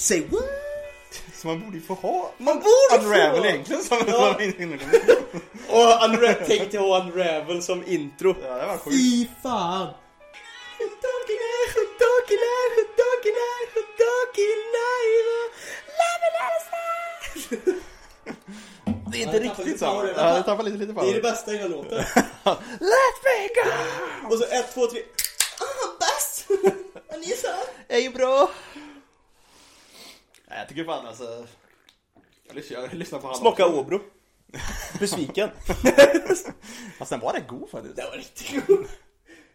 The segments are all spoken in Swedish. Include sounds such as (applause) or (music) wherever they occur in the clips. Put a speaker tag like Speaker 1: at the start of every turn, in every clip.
Speaker 1: Say what?
Speaker 2: Så man borde ju få ha
Speaker 1: Man borde
Speaker 2: Unravel
Speaker 1: få!
Speaker 2: egentligen som
Speaker 1: Ja. (laughs) Och Unravel, tänk dig ha Unravel som intro.
Speaker 2: Ja, det var sjukt.
Speaker 1: Fy fan! Är, är, är, är,
Speaker 2: Det är
Speaker 1: Ja,
Speaker 2: inte
Speaker 1: tappar
Speaker 2: riktigt så. Ja, det tappar lite, lite
Speaker 1: Det är det bästa i hela låten.
Speaker 2: Let me go!
Speaker 1: Och så ett, två, tre. Ah, bäst! (laughs) Anissa!
Speaker 2: är ju bra. Nej, jag tycker fan alltså... Jag lyssnar, jag lyssnar på honom.
Speaker 1: Smaka Åbro. Besviken. (laughs)
Speaker 2: Fast den var rätt god faktiskt.
Speaker 1: Det var riktigt god.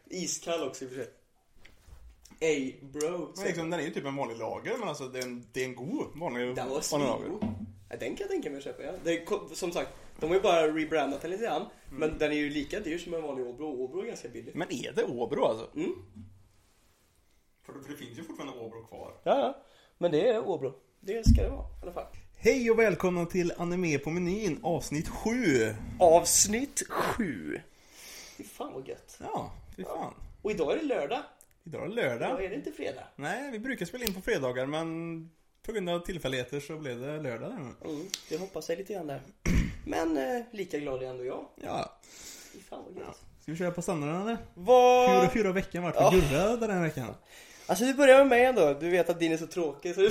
Speaker 1: Iskall också i och för sig. Ey bro.
Speaker 2: Men liksom, den är ju typ en vanlig lager, men alltså det är en, det är en god vanlig,
Speaker 1: Den var
Speaker 2: vanlig lager.
Speaker 1: svingod. Ja, den kan jag tänka mig att köpa ja. Det är, som sagt, de har ju bara rebrandat den lite grann. Men den är ju lika dyr som en vanlig Åbro. Åbro är ganska billig.
Speaker 2: Men är det Åbro alltså?
Speaker 1: Mm.
Speaker 2: För, för det finns ju fortfarande Åbro kvar.
Speaker 1: Ja, ja. Men det är Åbro. Det ska det vara i alla fall.
Speaker 2: Hej och välkomna till Anime på menyn avsnitt 7.
Speaker 1: Avsnitt 7. Fy fan vad gött.
Speaker 2: Ja, fy fan.
Speaker 1: Och idag är det lördag.
Speaker 2: Idag är det
Speaker 1: Idag
Speaker 2: lördag.
Speaker 1: är det inte fredag.
Speaker 2: Nej, vi brukar spela in på fredagar men på grund av tillfälligheter så blev det lördag nu.
Speaker 1: Mm, det hoppas jag lite grann där. Men eh, lika glad är ändå jag.
Speaker 2: Ja,
Speaker 1: Fy fan vad gött.
Speaker 2: ska vi köra på standarden eller? Hur
Speaker 1: Vad...
Speaker 2: har fyra veckan varit för
Speaker 1: Ja.
Speaker 2: Gurra den här veckan?
Speaker 1: Alltså vi börjar med mig ändå. Du vet att din är så tråkig. Så... (laughs)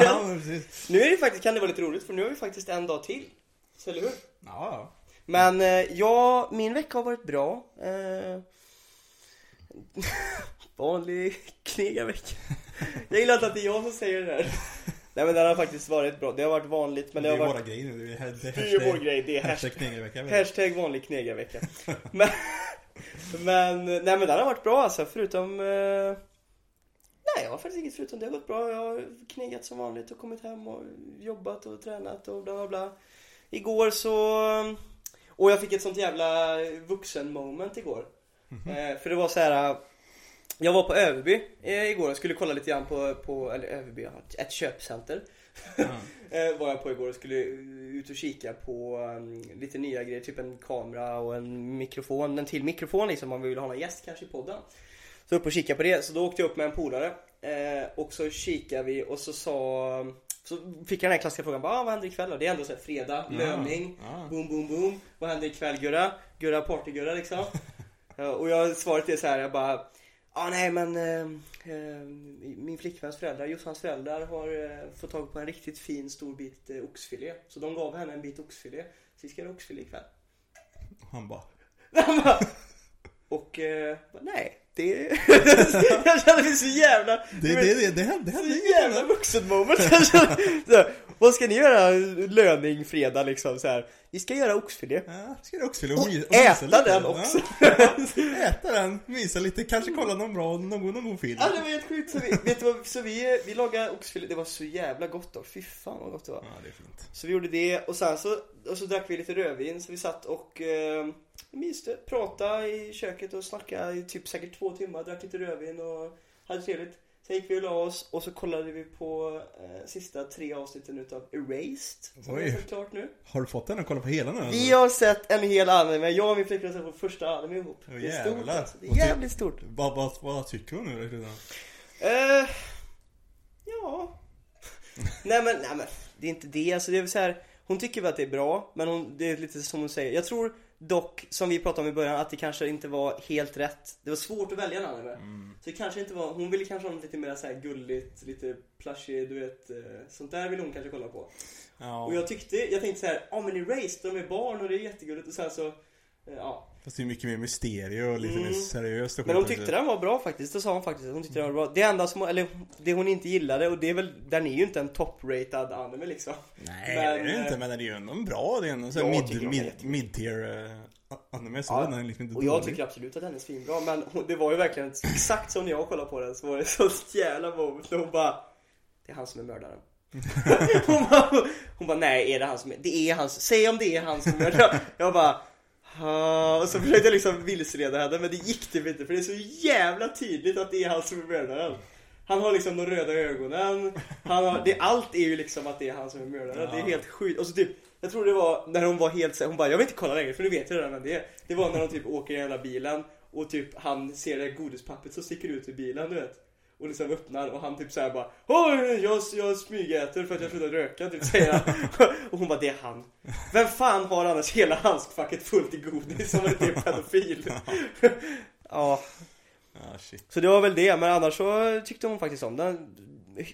Speaker 2: Ja,
Speaker 1: nu är det faktiskt, kan det vara lite roligt för nu har vi faktiskt en dag till. Så eller hur?
Speaker 2: Ja,
Speaker 1: Men eh, ja, min vecka har varit bra. Eh, (laughs) vanlig knegarvecka. Jag gillar inte att det är jag som säger det där. Nej men den har faktiskt varit bra. Det har varit vanligt men
Speaker 2: det
Speaker 1: det
Speaker 2: är
Speaker 1: har
Speaker 2: våra
Speaker 1: varit...
Speaker 2: grejer nu. Det är, det är
Speaker 1: Det är ju vår grej. Det är
Speaker 2: Hashtag
Speaker 1: hashtag,
Speaker 2: knegarvecka.
Speaker 1: hashtag vanlig knegarvecka. Men, (laughs) men, nej men den har varit bra alltså förutom... Eh, nej jag har faktiskt inget förutom det har gått bra. Jag har knegat som vanligt och kommit hem och jobbat och tränat och bla bla bla. Igår så... Och jag fick ett sånt jävla vuxen moment igår. Eh, för det var så här. Jag var på Överby eh, igår och skulle kolla lite grann på, på eller Överby, ett köpcenter. (laughs) eh, var jag på igår och skulle ut och kika på um, lite nya grejer, typ en kamera och en mikrofon, en till mikrofon liksom om vi vill ha någon gäst kanske i podden. Så upp och kika på det, så då åkte jag upp med en polare eh, och så kikade vi och så sa så fick jag den här klassiska frågan, bara, ah, vad händer ikväll då? Det är ändå så här fredag,
Speaker 2: Ja,
Speaker 1: löning,
Speaker 2: ja.
Speaker 1: boom boom boom. Vad händer ikväll Gurra? Gurra partygurra liksom. Ja, (laughs) och jag svaret är så här, jag bara Ja nej men eh, eh, min flickväns föräldrar, Jossans föräldrar har eh, fått tag på en riktigt fin stor bit eh, oxfilé. Så de gav henne en bit oxfilé. Så vi ska göra oxfilé ikväll.
Speaker 2: Han bara, (laughs)
Speaker 1: Och eh, nej, det... (laughs) jag kände mig så jävla...
Speaker 2: det, det, det, det hände, det
Speaker 1: så jävla vuxen moment. Så, vad ska ni göra löning fredag liksom så här? Vi ska göra oxfilé.
Speaker 2: Ja, ska det också och,
Speaker 1: Och
Speaker 2: och
Speaker 1: äta
Speaker 2: lite.
Speaker 1: den också.
Speaker 2: Ja, (laughs) äta den, mysa lite, kanske kolla någon bra, någon, någon god film.
Speaker 1: Ja det var helt sjukt. Så vi, vet du vad, så vi, vi lagade oxfilé, det var så jävla gott då. Fy fan vad gott det var.
Speaker 2: Ja, det är fint.
Speaker 1: Så vi gjorde det och sen så, och så drack vi lite rödvin så vi satt och eh, myste, pratade i köket och snackade i typ säkert två timmar, drack lite rödvin och hade trevligt. Sen gick vi och la oss och så kollade vi på eh, sista tre avsnitten utav Erased. Som
Speaker 2: Oj.
Speaker 1: är helt klart nu.
Speaker 2: Har du fått den och kolla på hela nu?
Speaker 1: Vi har sett en hel anime, jag och min flickvän har sett på första anime ihop.
Speaker 2: Åh,
Speaker 1: det är stort
Speaker 2: jävlar.
Speaker 1: alltså. Det är
Speaker 2: Och ty-
Speaker 1: jävligt stort.
Speaker 2: Vad, vad, vad tycker hon nu då?
Speaker 1: Eh, ja. (laughs) nej men, nej men det är inte det. Alltså det är väl så här, hon tycker väl att det är bra, men hon, det är lite som hon säger. Jag tror dock, som vi pratade om i början, att det kanske inte var helt rätt. Det var svårt att välja anime.
Speaker 2: Mm.
Speaker 1: Så det kanske inte var, hon ville kanske ha något lite mer så här gulligt, lite plushig, du vet. eh, Sånt där vill hon kanske kolla på.
Speaker 2: Ja,
Speaker 1: Och jag tyckte, jag tänkte så här, ja men Erased, de är barn och det är jättegulligt. Och sen så, eh, ja.
Speaker 2: Fast det är mycket mer mysterie och lite
Speaker 1: Mm.
Speaker 2: mer seriöst
Speaker 1: Men hon tyckte den var bra faktiskt, det sa hon faktiskt. Hon tyckte den var bra. Det enda som, eller det hon inte gillade, och det är väl, den är ju inte en top-ratad anime liksom.
Speaker 2: Nej
Speaker 1: Men,
Speaker 2: det är det inte,
Speaker 1: eh,
Speaker 2: men det är ju ändå bra, det är en sån mid, mid, mid-tier uh, anime så
Speaker 1: Ja,
Speaker 2: den är liksom inte
Speaker 1: Och jag
Speaker 2: dålig.
Speaker 1: tycker absolut att den är svinbra, men det var ju verkligen exakt som när jag kollade på den så var det så jävla moment hon bara Det är han som är mördaren. (laughs) hon, bara, hon bara, nej är det han som är, det är han, säg om det är han som är mördaren. Jag bara "Ha." och så försökte jag liksom vilseleda henne men det gick typ inte för det är så jävla tydligt att det är han som är mördaren. Han har liksom de röda ögonen, han har, det, allt är ju liksom att det är han som är mördaren. Det är
Speaker 2: Ja.
Speaker 1: helt sjukt. Och så typ, jag tror det var när hon var helt så här- hon bara jag vill inte kolla längre för nu vet jag redan vem det är. Det var när de typ åker i den jävla bilen och typ han ser det godispappret som sticker ut ur bilen du vet. Och liksom öppnar och han typ såhär bara Oj, jag, jag smygäter för att jag slutat röka typ säger han. (laughs) Och hon bara det är han. Vem fan har annars hela handskfacket fullt i godis om man inte är pedofil? (laughs) ja.
Speaker 2: Ja, shit.
Speaker 1: Så det var väl det, men annars så tyckte hon faktiskt om den.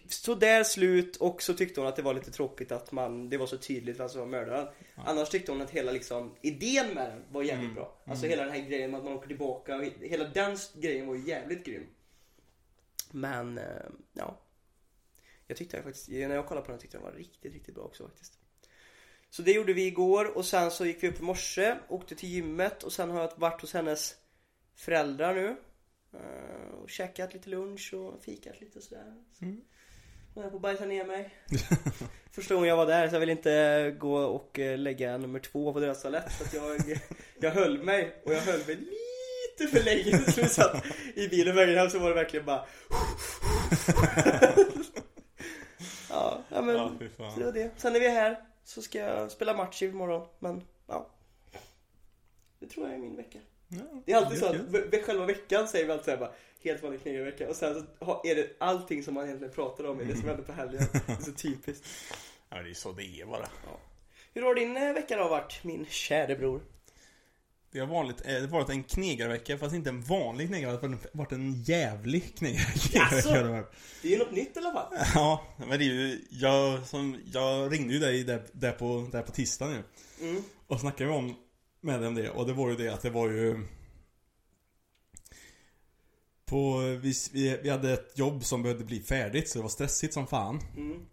Speaker 1: Så där slut och så tyckte hon att det var lite tråkigt att man, det var så tydligt vem som var mördaren. Annars tyckte hon att hela liksom idén med den var jävligt
Speaker 2: Mm.
Speaker 1: bra. Alltså hela den här grejen med att man åker tillbaka, och hela den grejen var ju jävligt grym. Men, eh, ja. Jag tyckte jag faktiskt, när jag kollade på den tyckte jag den var riktigt, riktigt bra också faktiskt. Så det gjorde vi igår och sen så gick vi upp i morse, åkte till gymmet och sen har jag varit hos hennes föräldrar nu. Eh, Och käkat lite lunch och fikat lite och sådär. Så
Speaker 2: Mm.
Speaker 1: Jag är på att bajsa ner mig. (laughs) Första gången jag var där så jag vill inte gå och eh, lägga nummer två på deras toalett. Så att jag, (laughs) jag höll mig och jag höll mig lite för länge. (laughs) Så vi satt i bilen vägen hem så var det verkligen bara (laughs) Ja, ja men
Speaker 2: Ja,
Speaker 1: så det var det. Sen när vi är här så ska jag spela match imorgon. Men ja. Det tror jag är min vecka.
Speaker 2: Ja,
Speaker 1: Det är alltid så
Speaker 2: kul.
Speaker 1: att ve- ve- själva veckan säger vi alltid såhär bara Helt vanlig knegarvecka och sen så är det allting som man egentligen pratar om är det som händer på helgen. (laughs) Det är så typiskt.
Speaker 2: Ja, det är så det är bara.
Speaker 1: Hur har din eh, vecka då varit min käre bror?
Speaker 2: Det har vanligt, eh, varit en knegarvecka, fast inte en vanlig knegarvecka. Det har varit en jävlig knegarvecka. Har det varit.
Speaker 1: Är något nytt i alla fall.
Speaker 2: Ja, men det är ju, jag, som, jag ringde ju dig där, där, på, där på tisdagen ju.
Speaker 1: Mm.
Speaker 2: Och snackade om med dig om det och det var ju det att det var ju på, vi, vi, vi hade ett jobb som behövde bli färdigt så det var stressigt som fan.
Speaker 1: Mm.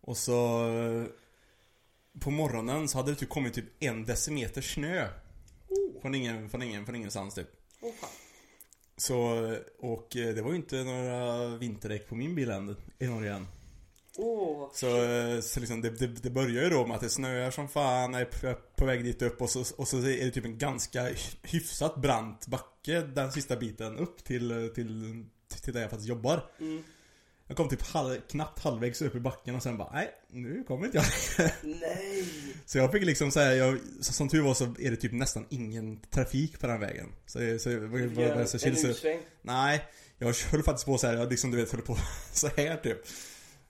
Speaker 2: Och så På morgonen så hade det typ kommit typ en decimeter snö. Från ingen, från ingen, från ingenstans typ.
Speaker 1: Åh fan.
Speaker 2: Så, och eh, det var ju inte några vinterdäck på min bil än, i Norge än.
Speaker 1: Åh.
Speaker 2: Så, eh, så liksom det, det, det börjar ju då med att det snöar som fan, är på, på väg dit upp och så, och så är det typ en ganska hyfsat brant backe den sista biten upp till, till, till där jag faktiskt jobbar.
Speaker 1: Mm.
Speaker 2: Jag kom typ halv, knappt halvvägs upp i backen och sen bara, nej, nu kommer inte jag.
Speaker 1: Nej.
Speaker 2: Så jag fick liksom säga, jag, som tur var så är det typ nästan ingen trafik på den vägen. Så, så, så, så,
Speaker 1: Gör
Speaker 2: så,
Speaker 1: en
Speaker 2: så, så. Nej, jag höll faktiskt på så här, jag liksom du vet höll på (laughs) så här typ.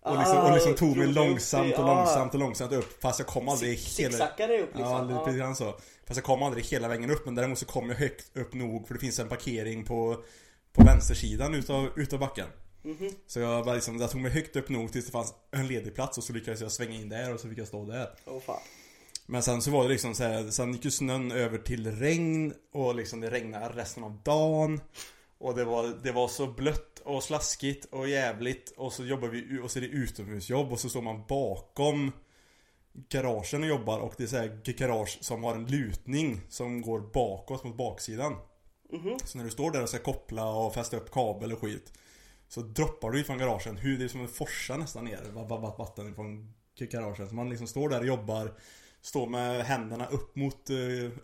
Speaker 2: Och liksom,
Speaker 1: Ah,
Speaker 2: och liksom tog mig långsamt och långsamt och långsamt upp. Fast jag kom aldrig hela...
Speaker 1: Zigzackade upp liksom.
Speaker 2: Ja, lite grann så. Fast jag kom aldrig hela vägen upp, men däremot så kom jag högt upp nog för det finns en parkering på, på vänstersidan utav, utav backen.
Speaker 1: Mhm.
Speaker 2: Så jag, bara liksom, jag tog mig högt upp nog tills det fanns en ledig plats och så lyckades jag svänga in där och så fick jag stå där.
Speaker 1: Åh fan.
Speaker 2: Men sen så var det liksom så här, sen gick ju snön över till regn och liksom det regnade resten av dagen. Och det var, det var så blött och slaskigt och jävligt och så jobbar vi, och så är det utomhusjobb och så står man bakom garagen och jobbar och det är så här garage som har en lutning som går bakåt mot baksidan.
Speaker 1: Mhm.
Speaker 2: Så när du står där och ska koppla och fästa upp kabel och skit Så droppar du ifrån garagen, hur det är som en forsa nästan ner va- va- va- vatten ifrån garagen. Så man liksom står där och jobbar Står med händerna upp mot, eh,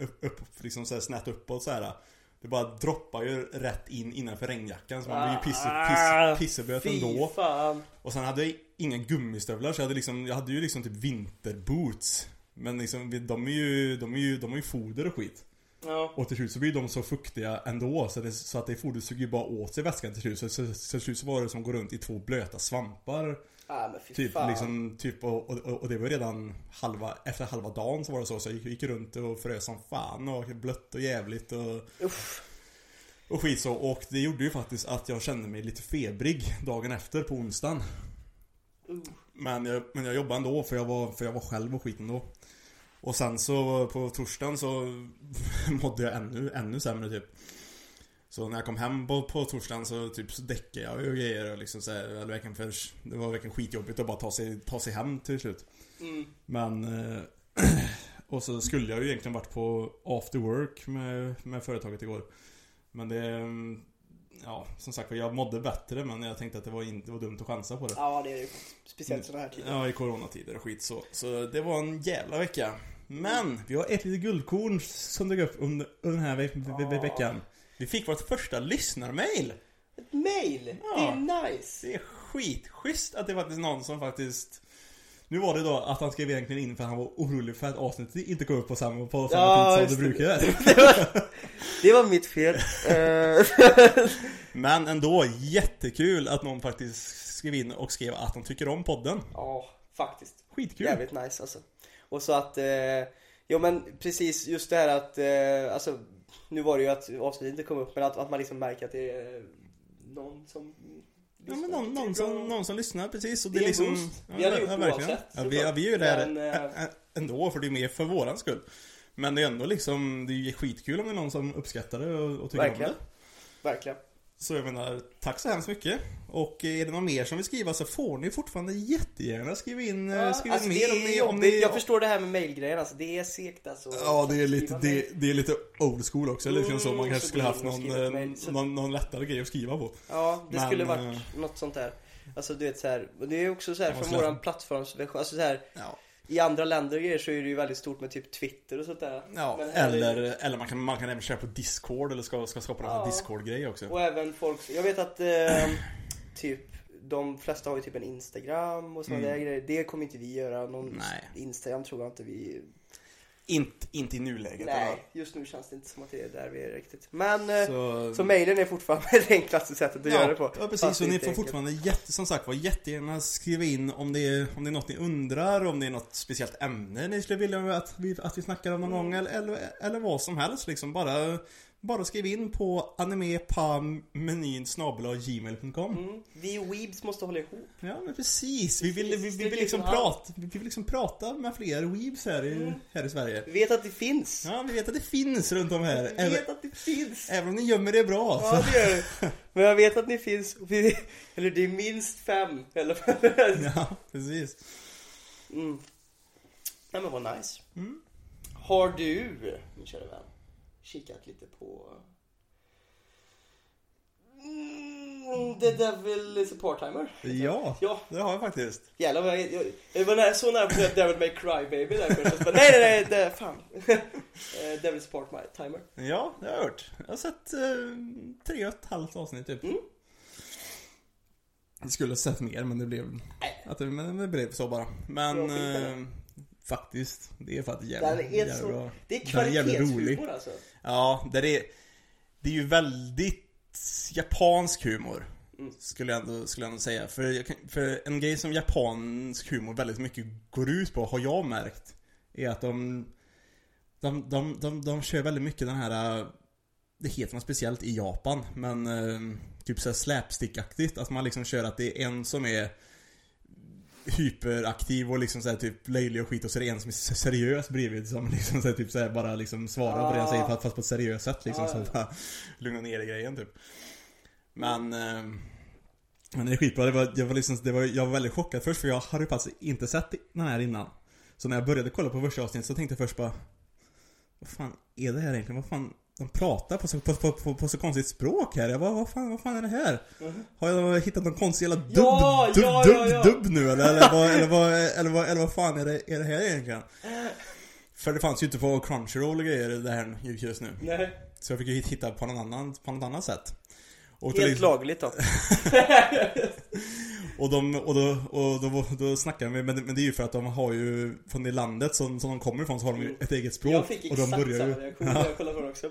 Speaker 2: upp, upp liksom så här snett uppåt så här. Det bara droppar ju rätt in innanför regnjackan så man blir ju piss,
Speaker 1: Ah,
Speaker 2: piss, pisseblöt
Speaker 1: Fy
Speaker 2: ändå.
Speaker 1: fan.
Speaker 2: Och sen hade jag inga gummistövlar så jag hade liksom, jag hade ju liksom typ vinterboots. Men liksom, de är ju, de är ju, de har ju foder och skit
Speaker 1: Ja.
Speaker 2: och till slut så blir de så fuktiga ändå så, det, så att det fodret suger ju bara åt sig väskan till slut. Så, så, så till slut så var det som att gå runt i två blöta svampar.
Speaker 1: Ah, men
Speaker 2: Typ, liksom, typ och, och, och det var redan halva, efter halva dagen så var det så. Så jag gick, gick runt och frös som fan och blött och jävligt och,
Speaker 1: Uff.
Speaker 2: och skit så. Och det gjorde ju faktiskt att jag kände mig lite febrig dagen efter på onsdagen.
Speaker 1: Uh.
Speaker 2: Men jag, men jag jobbade ändå för jag var, för jag var själv och skiten då. Och sen så på torsdagen så (laughs) mådde jag ännu, ännu sämre typ. Så när jag kom hem på, på torsdagen så typ så däckade jag och grejer och liksom så här, eller verkligen för, Det var verkligen skitjobbigt att bara ta sig, ta sig hem till slut.
Speaker 1: Mm.
Speaker 2: Men eh, (clears throat) Och så skulle jag ju egentligen varit på after work med, med företaget igår. Men det mm, Ja, som sagt jag mådde bättre men jag tänkte att det var, inte, det var dumt att chansa på det.
Speaker 1: Ja, det är ju. Speciellt sådana här tider.
Speaker 2: Ja, i coronatider och skit så. Så det var en jävla vecka. Men vi har ett litet guldkorn som dök upp under, under den här ve ve ve veckan. Vi fick vårt första lyssnarmail.
Speaker 1: Ett mail!
Speaker 2: Ja.
Speaker 1: Det är nice!
Speaker 2: Det är skitschysst att det är faktiskt någon som faktiskt Nu var det då att han skrev egentligen in för att han var orolig för att avsnittet inte kom upp på samma, på samma
Speaker 1: Ja,
Speaker 2: tid som det göra. (laughs)
Speaker 1: det, var, det var mitt fel. (laughs)
Speaker 2: Men ändå jättekul att någon faktiskt skrev in och skrev att de tycker om podden.
Speaker 1: Ja, faktiskt.
Speaker 2: Skitkul.
Speaker 1: Jävligt nice alltså. Och så att, eh, ja men precis just det här att, eh, alltså nu var det ju att avsnittet inte kom upp men att, att man liksom märker att det är någon som
Speaker 2: Ja men någon, någon, som, någon som lyssnar precis och
Speaker 1: Det
Speaker 2: det är liksom
Speaker 1: boost. Vi hade gjort det
Speaker 2: verkligen.
Speaker 1: oavsett,
Speaker 2: ja, vi, ja, vi är ju där
Speaker 1: Men, eh,
Speaker 2: ä- ä- ändå för det är mer för våran skull Men det är ändå liksom, det är ju skitkul om det är någon som uppskattar det och, och tycker
Speaker 1: Verkligen.
Speaker 2: om det
Speaker 1: Verkligen.
Speaker 2: Så jag menar, tack så hemskt mycket Och är det någon mer som vill skriva så får ni fortfarande jättegärna skriva in, eh, skriva
Speaker 1: alltså,
Speaker 2: in mer om ni, om ni
Speaker 1: Jag förstår det här med mailgrejen alltså. Det är segt alltså.
Speaker 2: Ja det är lite, det, det är lite old school också, eller liksom så man
Speaker 1: Mm,
Speaker 2: kanske
Speaker 1: så
Speaker 2: skulle haft någon, eh.
Speaker 1: Så-
Speaker 2: någon, någon lättare grej att skriva på
Speaker 1: Ja, det
Speaker 2: Men,
Speaker 1: skulle varit
Speaker 2: eh,
Speaker 1: något sånt där. Alltså du vet så här, och det är också så här
Speaker 2: Ja,
Speaker 1: från våran plattformsversion, alltså så här
Speaker 2: Ja,
Speaker 1: I andra länder så är det ju väldigt stort med typ Twitter och sånt där.
Speaker 2: ja
Speaker 1: Men här är-
Speaker 2: eller, eller man kan, man kan även köra på Discord eller ska, ska skapa
Speaker 1: Ja.
Speaker 2: Discord-grej också
Speaker 1: Och även folk, jag vet att eh, (clears throat) typ de flesta har ju typ en Instagram och sådana
Speaker 2: Mm.
Speaker 1: där grejer. Det kommer inte vi göra. Någon
Speaker 2: Nej.
Speaker 1: Instagram tror jag inte vi...
Speaker 2: Inte, inte i nuläget
Speaker 1: Nej, just nu känns det inte som att det är där vi är riktigt. Men eh, så,
Speaker 2: Så,
Speaker 1: mailen är fortfarande (laughs) det enklaste sättet att göra det på.
Speaker 2: Ja precis, och
Speaker 1: det
Speaker 2: ni får fortfarande jätte, som sagt var jättegärna skriva in om det, är, om det är något ni undrar, om det är något speciellt ämne ni skulle vilja att vi, att vi snackar om någon
Speaker 1: Mm.
Speaker 2: gång eller, eller, eller vad som helst liksom. Bara, bara skriv in på animepamenyn gmail.com
Speaker 1: Mm. Vi weebs måste hålla ihop.
Speaker 2: Ja men precis, vi vill, vi, vi,
Speaker 1: Stick
Speaker 2: vill liksom
Speaker 1: hand.
Speaker 2: prata, vi vill liksom prata med fler weebs här i,
Speaker 1: Mm.
Speaker 2: här i Sverige
Speaker 1: Vi vet att det finns.
Speaker 2: Ja vi vet att det finns runt om här,
Speaker 1: Vi vet att det finns.
Speaker 2: även om ni gömmer det bra
Speaker 1: Ja
Speaker 2: så.
Speaker 1: det gör det. Men jag vet att ni finns. Vi- Eller det är minst fem. Eller
Speaker 2: Ja, precis
Speaker 1: Mm. Nej men vad nice.
Speaker 2: Mm.
Speaker 1: Har du, min kära vän, kikat lite på mm, The Devil is a part-timer?
Speaker 2: Ja,
Speaker 1: Ja,
Speaker 2: det har jag faktiskt
Speaker 1: jävlar vad jag, jag, jag var nära, så nära på att Devil May Cry Baby där först. Nej nej nej, det, fan. (laughs) Eh, Devil is a part-timer.
Speaker 2: Ja, det har jag hört. Jag har sett eh, tre och ett halvt avsnitt typ.
Speaker 1: Mm.
Speaker 2: Jag skulle ha sett mer men det blev,
Speaker 1: Nej.
Speaker 2: att det, men det blev så bara. Men eh, faktiskt, det är faktiskt jävligt,
Speaker 1: är
Speaker 2: jävligt
Speaker 1: så,
Speaker 2: bra.
Speaker 1: det är kvalitetshumor alltså.
Speaker 2: Ja, det är, det är ju väldigt japansk humor.
Speaker 1: Mm.
Speaker 2: Skulle jag ändå, skulle jag ändå säga. För, för en grej som japansk humor väldigt mycket går ut på, har jag märkt. Är att de de, de, de, de kör väldigt mycket den här Det heter något speciellt i Japan men eh, Typ såhär slapstick-aktigt Att man liksom kör att det är en som är Hyperaktiv och liksom såhär typ löjlig och skit och så är det en som är seriös bredvid som (laughs) liksom såhär, typ såhär bara liksom svarar på det han säger fast fast på ett seriöst sätt liksom
Speaker 1: Ah,
Speaker 2: så att bara lugna ner i grejen typ. Men eh, Men det är skitbra, det var, jag var liksom, det var, jag var väldigt chockad först för jag hade ju faktiskt inte sett den här innan. Så när jag började kolla på första avsnittet så tänkte jag först bara Vad fan är det här egentligen? Vad fan de pratar på så, på, på, på, på så konstigt språk här. Jag bara, vad fan, vad fan är det här? Har jag hittat någon konstig jävla dubb,
Speaker 1: Ja,
Speaker 2: dubb,
Speaker 1: ja,
Speaker 2: dubb,
Speaker 1: ja,
Speaker 2: dubb nu eller? Eller vad, eller vad, eller vad, eller vad fan är det, är det här egentligen? För det fanns ju inte på Crunchyroll och grejer det här just nu.
Speaker 1: Nej.
Speaker 2: Så jag fick ju hitta på något annat, på något annat sätt. Och
Speaker 1: Helt
Speaker 2: liksom-
Speaker 1: lagligt då. (laughs) (laughs) (laughs)
Speaker 2: och, de, och, då, och då, då snackar vi, men, men det är ju för att de har ju, från det landet som, som de kommer ifrån så har de ju ett eget språk.
Speaker 1: Jag fick
Speaker 2: och de börjar ju,
Speaker 1: reaktion när jag kollade på den också.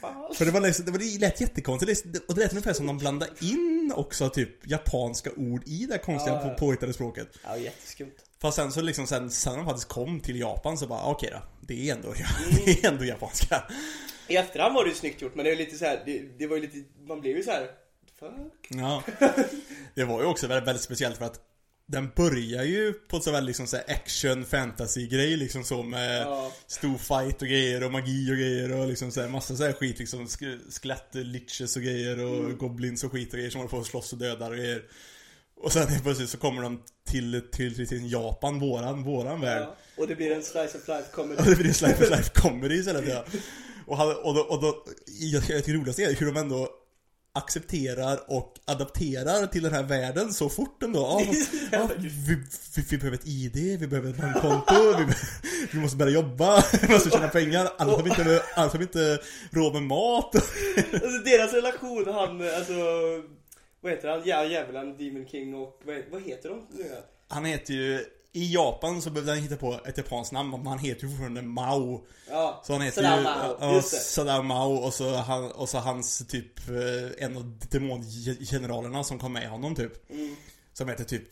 Speaker 1: Fan.
Speaker 2: För det var liksom, det, var, det lät jättekonstigt, Det- och det lät ungefär som de blandade in också typ japanska ord i det konstiga
Speaker 1: Ja, ja.
Speaker 2: på påhittade språket.
Speaker 1: Ja, jätteskumt.
Speaker 2: Fast sen så liksom sen, sen de faktiskt kom till Japan så bara okej då, det är ändå,
Speaker 1: Mm. (laughs)
Speaker 2: det är ändå japanska.
Speaker 1: I efterhand var det ju snyggt gjort men det är lite så här, det, det var ju lite, man blev ju så här. Fuck.
Speaker 2: Ja. (laughs) Det var ju också väldigt, väldigt speciellt för att den börjar ju på ett så väldigt liksom så här action fantasy grej liksom så med
Speaker 1: Ja.
Speaker 2: stor fight och grejer och magi och grejer och liksom så här massa så här skit liksom sk- skelett, liches och grejer och
Speaker 1: Mm.
Speaker 2: goblins och skit och grejer som håller på att slåss och dödar och grejer. Och sen helt plötsligt så kommer de till, till, till, till Japan, våran, våran värld.
Speaker 1: Ja. Och det blir en slice of life comedy.
Speaker 2: Och det blir Slife for Life (laughs) comedy istället ja. Och, han, och, då, och då, jag tycker det roligaste är hur de ändå accepterar och adapterar till den här världen så fort ändå. Ja, (laughs) ja, vi, vi, vi behöver ett ID, vi behöver ett bankkonto, vi, be- vi måste börja jobba, (laughs) vi måste tjäna pengar, annars har vi inte, annars har vi inte råd med mat. (laughs)
Speaker 1: Alltså deras relation, han, alltså vad heter han? Ja, djävulen, Demon King och vad, vad heter de nu?
Speaker 2: Han heter ju i Japan så behövde han hitta på ett japanskt namn, men han heter ju fortfarande Mao.
Speaker 1: Ja,
Speaker 2: Så han heter ju...
Speaker 1: Mao,
Speaker 2: ja. Sadao Mao och så, han, och så hans typ, eh, en av demongeneralerna som kom med honom typ.
Speaker 1: Mm.
Speaker 2: Som heter typ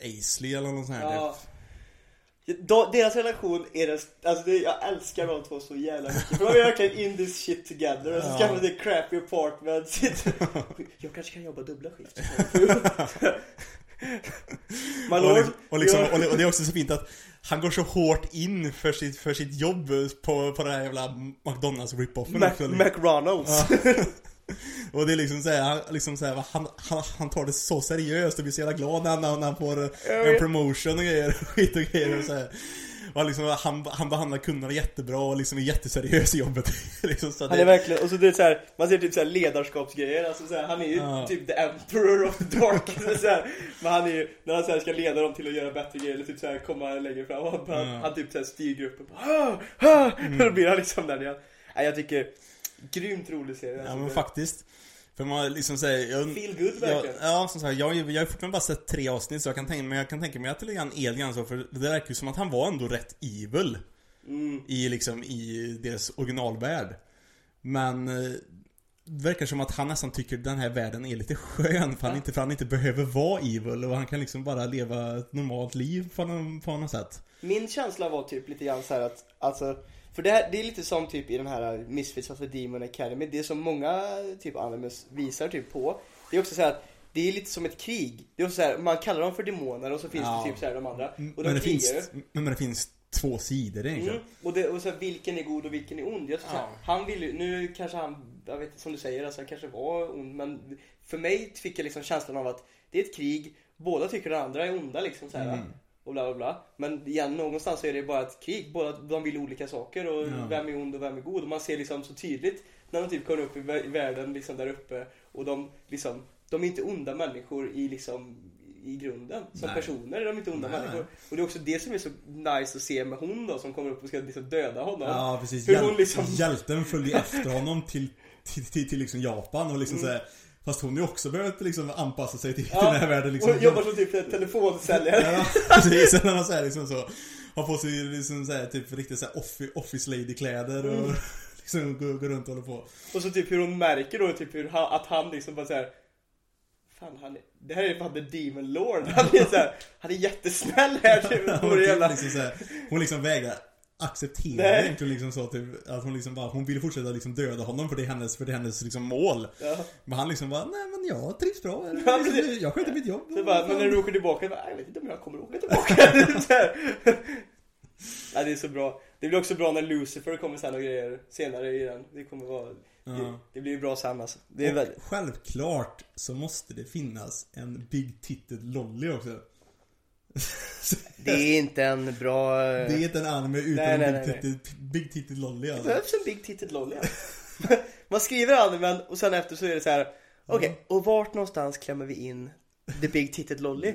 Speaker 2: Aisley eller något sånt här
Speaker 1: Ja. De, deras relation är den, alltså det, jag älskar de två så jävla mycket. För de är verkligen in this shit together. Och så skaffar de crappy apartment. (laughs) Jag kanske kan jobba dubbla skift. (laughs)
Speaker 2: Och,
Speaker 1: lord.
Speaker 2: liksom, och, liksom, och, det, och är också så fint att han går så hårt in för sitt, för sitt jobb på, på den här jävla McDonalds rip-offen
Speaker 1: Mac. McRonalds. (laughs) (laughs)
Speaker 2: Och det är liksom såhär, liksom så här, han, han, han tar det så seriöst och blir så jävla glad när han, när han får en promotion och grejer, skit och grejer och så här. Han, liksom, han, han behandlar kunderna jättebra och liksom är jätteseriös i jobbet. (laughs) liksom, så
Speaker 1: Han
Speaker 2: det,
Speaker 1: är verkligen, och så det är så här, man ser typ så här ledarskapsgrejer, alltså så här, han är ju
Speaker 2: Ja.
Speaker 1: typ the emperor of the dark, (laughs) så här, Men han är ju, när han så här ska leda dem till att göra bättre grejer, eller typ så här komma längre fram, han,
Speaker 2: Ja.
Speaker 1: han typ så här styr gruppen, bara, ah, ah,
Speaker 2: Mm. (laughs)
Speaker 1: då blir han liksom där igen. Nej jag tycker, grymt rolig serie.
Speaker 2: Ja
Speaker 1: alltså,
Speaker 2: men
Speaker 1: det-
Speaker 2: faktiskt. För man liksom säger, jag,
Speaker 1: Feel good
Speaker 2: jag,
Speaker 1: verkligen.
Speaker 2: Ja, som sagt, jag, jag har fortfarande bara sett tre avsnitt så jag kan tänka mig, jag kan tänka mig att det lite grann är lite grann så för det verkar ju som att han var ändå rätt evil.
Speaker 1: Mm.
Speaker 2: I liksom, i deras originalvärld. Men eh, det verkar som att han nästan tycker den här världen är lite skön för han, inte, för han inte behöver vara evil och han kan liksom bara leva ett normalt liv på, någon, på något sätt.
Speaker 1: Min känsla var typ lite grann så här att, alltså för det, här, det är lite som typ i den här Misfits of the Demon Academy, det som många typ animes visar typ på. Det är också så här att det är lite som ett krig. Det är också så här, man kallar dem för demoner och så finns
Speaker 2: Ja.
Speaker 1: det typ så här de andra. Och
Speaker 2: Men
Speaker 1: de
Speaker 2: det,
Speaker 1: krigar
Speaker 2: finns, men det finns två sidor egentligen.
Speaker 1: Mm. Och, det, och så här, vilken är god och vilken är ond? Jag så här,
Speaker 2: Ja.
Speaker 1: han vill ju, nu kanske han, jag vet inte som du säger, alltså han kanske var ond men för mig fick jag liksom känslan av att det är ett krig, båda tycker den andra är onda liksom så här.
Speaker 2: Mm.
Speaker 1: Och bla bla bla. Men igen, någonstans är det bara ett krig. Båda de vill olika saker och
Speaker 2: Ja.
Speaker 1: vem är ond och vem är god. Och man ser liksom så tydligt när de typ kommer upp i vä- i världen liksom där uppe och de liksom, de är inte onda människor i liksom i grunden. Som
Speaker 2: Nej.
Speaker 1: personer är de inte onda
Speaker 2: Nej.
Speaker 1: människor. Och det är också det som är så nice att se med hon då som kommer upp och ska liksom döda honom.
Speaker 2: Ja precis,
Speaker 1: Hur
Speaker 2: Hjäl-
Speaker 1: hon liksom-
Speaker 2: hjälten följer efter honom till, till, till, till liksom Japan och liksom
Speaker 1: Mm.
Speaker 2: såhär Fast hon har ju också börjat liksom anpassa sig till, till
Speaker 1: Ja,
Speaker 2: den här världen liksom
Speaker 1: och jobbar som typ telefonsäljare.
Speaker 2: Ja, precis. Eller något så här, liksom så. Har på sig liksom så här, typ riktigt så här offi- office lady kläder och
Speaker 1: Mm. (laughs)
Speaker 2: liksom går, går runt och håller på.
Speaker 1: Och så typ hur hon märker då typ hur han, att han liksom bara såhär Fan han är, det här är fan the demon lord. Han är såhär, han är jättesnäll här typ.
Speaker 2: Hon,
Speaker 1: det jävla...
Speaker 2: liksom så här, hon liksom vägrar acceptera
Speaker 1: Nej.
Speaker 2: egentligen liksom så typ, att hon liksom bara, hon vill fortsätta liksom döda honom för det är hennes, för det är hennes liksom mål.
Speaker 1: Ja.
Speaker 2: Men han liksom bara, nej men jag trivs bra. Eller, (laughs)
Speaker 1: Ja,
Speaker 2: liksom, jag sköter mitt jobb.
Speaker 1: Så bara, men när du åker tillbaka, bara, jag vet inte om jag kommer åka tillbaka. (laughs) (laughs) ja, det är så bra. Det blir också bra när Lucifer kommer sen och grejer senare i den. Det kommer vara, det, det blir ju bra sen alltså. Det är väldigt...
Speaker 2: självklart så måste det finnas en Big Titted Lolly också. (laughs)
Speaker 1: Det är inte en bra...
Speaker 2: Det är inte en anime utan
Speaker 1: Nej, nej,
Speaker 2: en
Speaker 1: nej,
Speaker 2: Big Titted, Big Titted Lolly
Speaker 1: Det
Speaker 2: alltså.
Speaker 1: behövs en big titted lolly. (laughs) (laughs) Man skriver animen och sen efter så är det så här. Okej, och vart någonstans klämmer vi in the big titted lolly?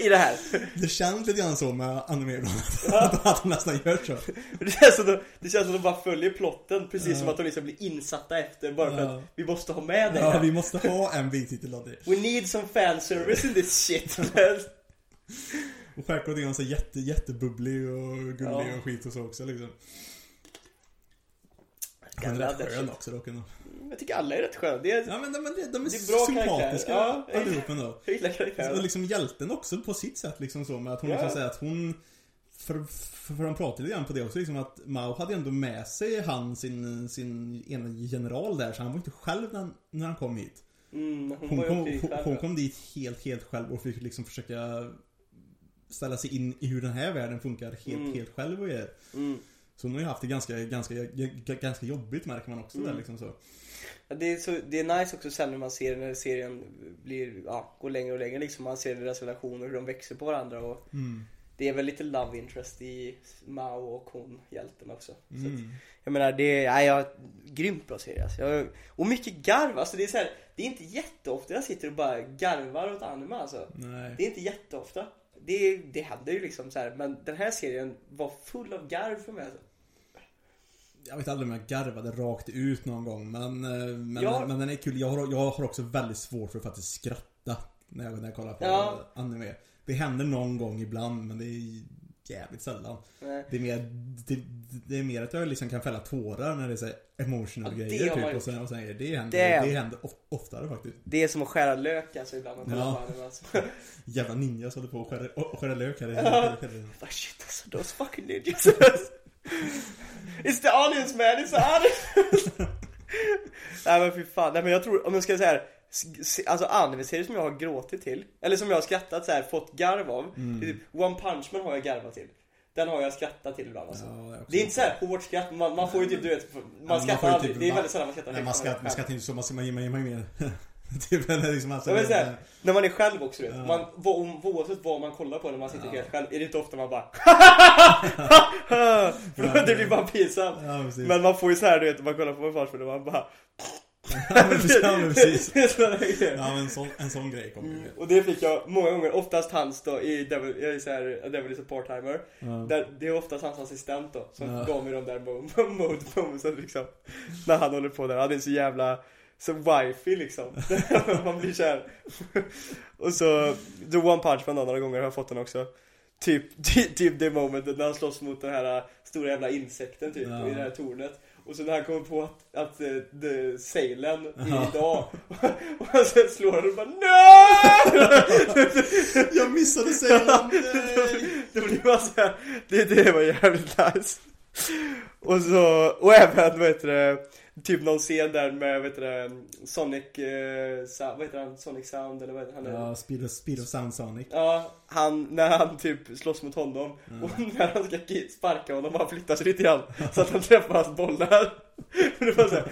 Speaker 1: I det här.
Speaker 2: Det känns lite grann så med anime ibland. att de nästan gör så.
Speaker 1: Det känns som de, det känns som de bara följer plotten precis
Speaker 2: Ja.
Speaker 1: som att de liksom blir insatta efter bara för
Speaker 2: Ja.
Speaker 1: att vi måste ha med det
Speaker 2: Ja,
Speaker 1: här.
Speaker 2: vi måste ha en Big Titted Lolly.
Speaker 1: We need some fan service in this shit.
Speaker 2: Och självklart är han så jätte, jättebubblig och gullig
Speaker 1: Ja.
Speaker 2: och skit och så också liksom. Han är rätt skön också dock ändå.
Speaker 1: Jag tycker alla är rätt sköna. Det är,
Speaker 2: Ja men de, de, de är,
Speaker 1: Det är bra
Speaker 2: sympatiska
Speaker 1: karaktärer. Ja. (laughs)
Speaker 2: allihop ändå.
Speaker 1: jag gillar
Speaker 2: Och
Speaker 1: karaktären.
Speaker 2: liksom hjälten också på sitt sätt liksom så med att hon
Speaker 1: Ja.
Speaker 2: liksom säger att hon för, för, för de pratade lite grann på det också liksom att Mao hade ändå med sig han sin, sin ena general där så han var inte själv när, han- när han kom hit.
Speaker 1: Mm, hon,
Speaker 2: Hon kom, hon, hon kom dit helt, helt själv och fick liksom försöka ställa sig in i hur den här världen funkar helt,
Speaker 1: Mm.
Speaker 2: helt själv och är.
Speaker 1: Mm.
Speaker 2: Så hon har ju haft det ganska, ganska, ganska jobbigt märker man också där
Speaker 1: Mm.
Speaker 2: liksom så.
Speaker 1: Ja, Det är, så, det är nice också sen när man ser när serien blir, ja, går längre och längre liksom. Man ser deras relationer, hur de växer på varandra och
Speaker 2: Mm.
Speaker 1: det är väl lite love interest i Mao och hon, hjälten också. Så att,
Speaker 2: Mm.
Speaker 1: jag menar det är, ja, jag, grymt bra serie alltså. jag, Och mycket garv, alltså det är så här, det är inte jätteofta jag sitter och bara garvar åt anime alltså.
Speaker 2: Nej.
Speaker 1: Det är inte jätteofta. Det, det händer ju liksom så här, men den här serien var full av garv för mig alltså.
Speaker 2: Jag vet aldrig om jag garvade rakt ut någon gång men, eh, men,
Speaker 1: Ja.
Speaker 2: men den är kul. Jag har, jag har också väldigt svårt för att faktiskt skratta när jag, när jag kollar på
Speaker 1: Ja.
Speaker 2: anime. Det händer någon gång ibland men det är jävligt sällan.
Speaker 1: Nej.
Speaker 2: Det är mer, det, det är mer att jag liksom kan fälla tårar när det är så emotional
Speaker 1: Ja, det
Speaker 2: grejer typ. Och sen, och sen, det händer,
Speaker 1: Det-
Speaker 2: det händer of, oftare faktiskt.
Speaker 1: Det är som att skära lök alltså ibland.
Speaker 2: Ja.
Speaker 1: alltså. (laughs)
Speaker 2: Jävla ninjas håller på och skär, och skär lök här.
Speaker 1: Ja. Ah, shit alltså, those fucking ninjas. (laughs) It's the onions man, it's the onions. (laughs) Nej men fy fan, nej men jag tror, om jag ska säga här, s- Alltså anime-serier som jag har gråtit till, eller som jag har skrattat så här, fått garv av.
Speaker 2: Mm.
Speaker 1: Typ, One Punch Man har jag garvat till. Den har jag skrattat till ibland alltså.
Speaker 2: Ja.
Speaker 1: Det är inte så här hårt skratt, man, man får ju typ du vet, man
Speaker 2: man
Speaker 1: skrattar aldrig.
Speaker 2: typ-
Speaker 1: det är väldigt sällan man skrattar
Speaker 2: Nej, man
Speaker 1: när
Speaker 2: man
Speaker 1: själv.
Speaker 2: inte så, man ger mig mer. (laughs) typ eller liksom alltså,
Speaker 1: men så här,
Speaker 2: det-
Speaker 1: när man är själv också du vet.
Speaker 2: Ja.
Speaker 1: Man, vad- oavsett vad man kollar på när man sitter
Speaker 2: Ja.
Speaker 1: helt själv, är det inte ofta man bara (laughs) (laughs) För det blir bara pinsamt. Men man får ju så här du vet, man kollar på en fartfilm och man bara (laughs)
Speaker 2: ja, men precis. Ja, men (laughs) sån, en sån grej kommer ju.
Speaker 1: Och det fick jag många gånger, oftast hans då i Devil, jag är så här, Devil is a part-timer.
Speaker 2: Ja.
Speaker 1: där, Det är oftast hans assistent då som
Speaker 2: Ja.
Speaker 1: gav mig de där mo- (laughs) mode momentsen liksom. När han håller på där, han är så jävla så wifey liksom. Man blir kär Och så, The One Punch Man några gånger har jag fått den också. Typ, typ, typ det momentet när han slåss mot den här stora jävla insekten typ
Speaker 2: Ja.
Speaker 1: i det här tornet Och så när han kommer på att, att uh, the Sailen är idag (laughs) Och sen slår han och bara NO! (laughs)
Speaker 2: Jag missade nej! (laughs)
Speaker 1: det blir bara så här, det, det var jävligt nice Och så, och även vad heter det Typ någon scen där med, vad heter det, Sonic, eh, Sa- vad heter han? Sonic Sound eller vad heter han?
Speaker 2: Ja, Speed of, speed of Sound Sonic.
Speaker 1: Ja, han, när han typ slåss mot honom och när han ska sparka honom han flyttar sig lite grann så att han träffar hans bollar. Och det var såhär,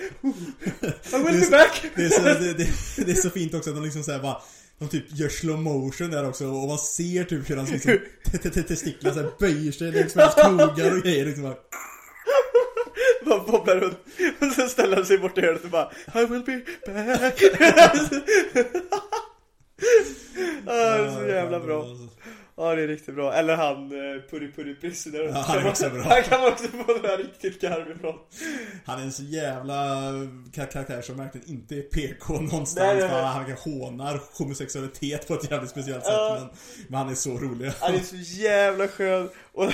Speaker 1: I will be back!
Speaker 2: Det är så, det, det, det är så fint också att de liksom såhär bara de typ gör slow motion där också och man ser typ hur hans liksom te- te- te- testiklar såhär böjer sig längs med hans knogar och grejer liksom bara,
Speaker 1: Bara bobblar runt och sen ställer han sig bort i hörnet och bara I will be back (laughs) ah, det är så jävla bra
Speaker 2: alltså.
Speaker 1: Ja det är riktigt bra, eller han eh, Purri Purri Prisoner
Speaker 2: Ja, han är också bra.
Speaker 1: Han kan också få här riktigt garv ifrån
Speaker 2: Han är en så jävla kar- karaktär som verkligen inte är PK någonstans
Speaker 1: Nej, nej, nej.
Speaker 2: han hånar homosexualitet på ett jävligt speciellt sätt
Speaker 1: Ja.
Speaker 2: men, men han är så rolig.
Speaker 1: Han är så jävla skön och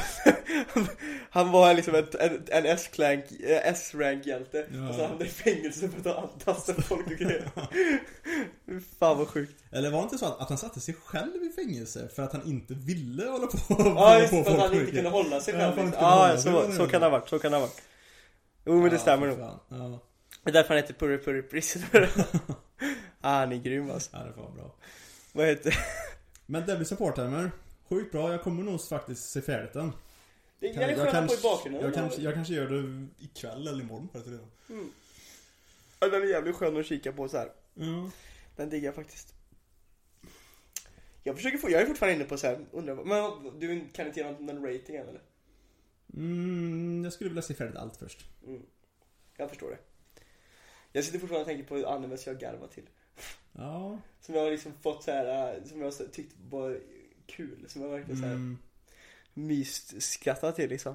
Speaker 1: (laughs) Han var liksom en, en, en eh, S-rank hjälte
Speaker 2: Ja.
Speaker 1: Och så hamnade i fängelse för att antasta folk och grejer (laughs) Fan vad sjukt.
Speaker 2: Eller var det inte så att, att han satte sig själv i fängelse för att han inte ville hålla på
Speaker 1: Ja just det, för att han inte kunde hålla sig
Speaker 2: Ja,
Speaker 1: själv liksom. Ja,
Speaker 2: var
Speaker 1: så, så
Speaker 2: det
Speaker 1: kan det ha varit, så kan det ha varit. Jo men det stämmer nog.
Speaker 2: Ja,
Speaker 1: Det är därför han heter Purri Purri Prisoner (laughs) ah, han är grym alltså.
Speaker 2: Ja, det var bra.
Speaker 1: Vad heter
Speaker 2: Men Devil Support Timer, sjukt bra. Jag kommer nog faktiskt se färdigt den.
Speaker 1: det? är jävligt skönt på i bakgrunden
Speaker 2: jag, kanske, jag kanske gör det ikväll eller imorgon för.
Speaker 1: Ja, Den är jävligt skön att kika på så här.
Speaker 2: Ja.
Speaker 1: Den diggar jag faktiskt Jag försöker få, jag är fortfarande inne på så här, undrar vad- men du kan inte ge någon, rating än eller?
Speaker 2: Mm, jag skulle vilja se färdigt allt först.
Speaker 1: Mm. Jag förstår det Jag sitter fortfarande och tänker på animes jag garvar till
Speaker 2: Ja.
Speaker 1: Som jag har liksom fått så här, äh, som jag tyckt var kul Som jag verkligen så här
Speaker 2: Mm.
Speaker 1: myst skrattat till liksom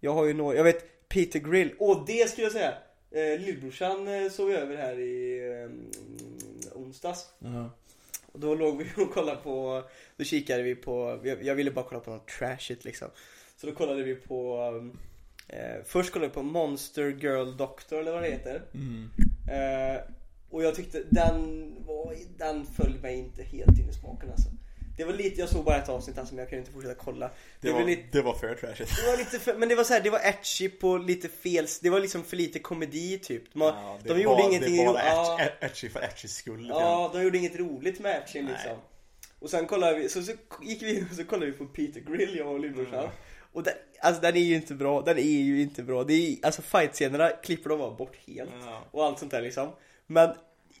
Speaker 1: Jag har ju några, jag vet Peter Grill, åh det skulle jag säga! Eh, Lillbrorsan eh, sov över här i eh, onsdags
Speaker 2: Ja.
Speaker 1: Och då låg vi (laughs) och kollade på, då kikade vi på, jag, jag ville bara kolla på något trashigt liksom Så då kollade vi på, eh, först kollade vi på Monster Girl Doctor eller vad det heter
Speaker 2: Mm.
Speaker 1: eh, Och jag tyckte den var, den föll mig inte helt in i smaken alltså Det var lite, jag såg bara ett avsnitt alltså men jag kunde inte fortsätta kolla
Speaker 2: Det,
Speaker 1: Det
Speaker 2: var,
Speaker 1: lite
Speaker 2: det var för trashigt.
Speaker 1: det var lite för, men det var så här, det var etchy på lite fel, det var liksom för lite komedi typ Man,
Speaker 2: Ja,
Speaker 1: De gjorde
Speaker 2: var,
Speaker 1: ingenting
Speaker 2: Det var etch, etchy för etchys skull. grann.
Speaker 1: Ja, de gjorde inget roligt med
Speaker 2: Nej.
Speaker 1: liksom Och sen kollade vi, så, så gick vi och så kollade vi på Peter Grill, jag och lillbrorsan
Speaker 2: Mm.
Speaker 1: Och den, alltså den är ju inte bra, den är ju inte bra det är, Alltså fight-scenerna klipper de bara bort helt
Speaker 2: Ja.
Speaker 1: Och allt sånt där liksom Men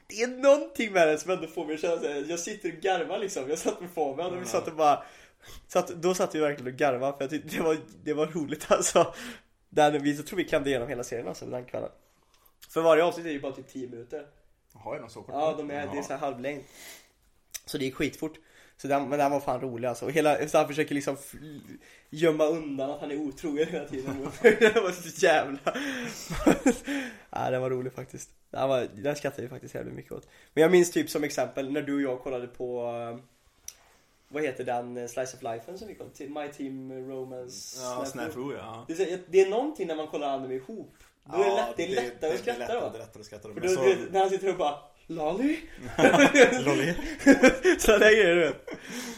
Speaker 1: det är någonting med den som ändå får mig att känna såhär, jag sitter och garvar liksom Jag satt med Fabian och vi satt och bara satt, Då satt vi verkligen och garvade för jag tyckte det var, det var roligt (laughs) alltså den, vi, Jag tror vi klämde igenom hela serien alltså den kvällen För varje avsnitt är ju bara typ 10 minuter
Speaker 2: Jaha, är de så korta?
Speaker 1: Ja, de är, det är
Speaker 2: Jaha.
Speaker 1: så här halvlängd. Så det gick skitfort. Så den, men den var fan rolig alltså. Och hela, så han försöker liksom gömma undan att han är otrogen hela tiden. (laughs) det var så jävla... (laughs) ja, den var rolig faktiskt. Den, var, den skrattade vi faktiskt jävligt mycket åt. Men jag minns typ som exempel när du och jag kollade på vad heter den eh, Slice of Life som vi kollade till? My Team Romance
Speaker 2: Ja, Snafu ja.
Speaker 1: Det är, det är någonting när man kollar anime ihop. Då är det, lätt, det är lättare att skratta då.
Speaker 2: det är lättare att skratta då.
Speaker 1: För då,
Speaker 2: så,
Speaker 1: du när han sitter och bara Lolly? (laughs)
Speaker 2: Lolly. (laughs)
Speaker 1: Sådana grejer du vet.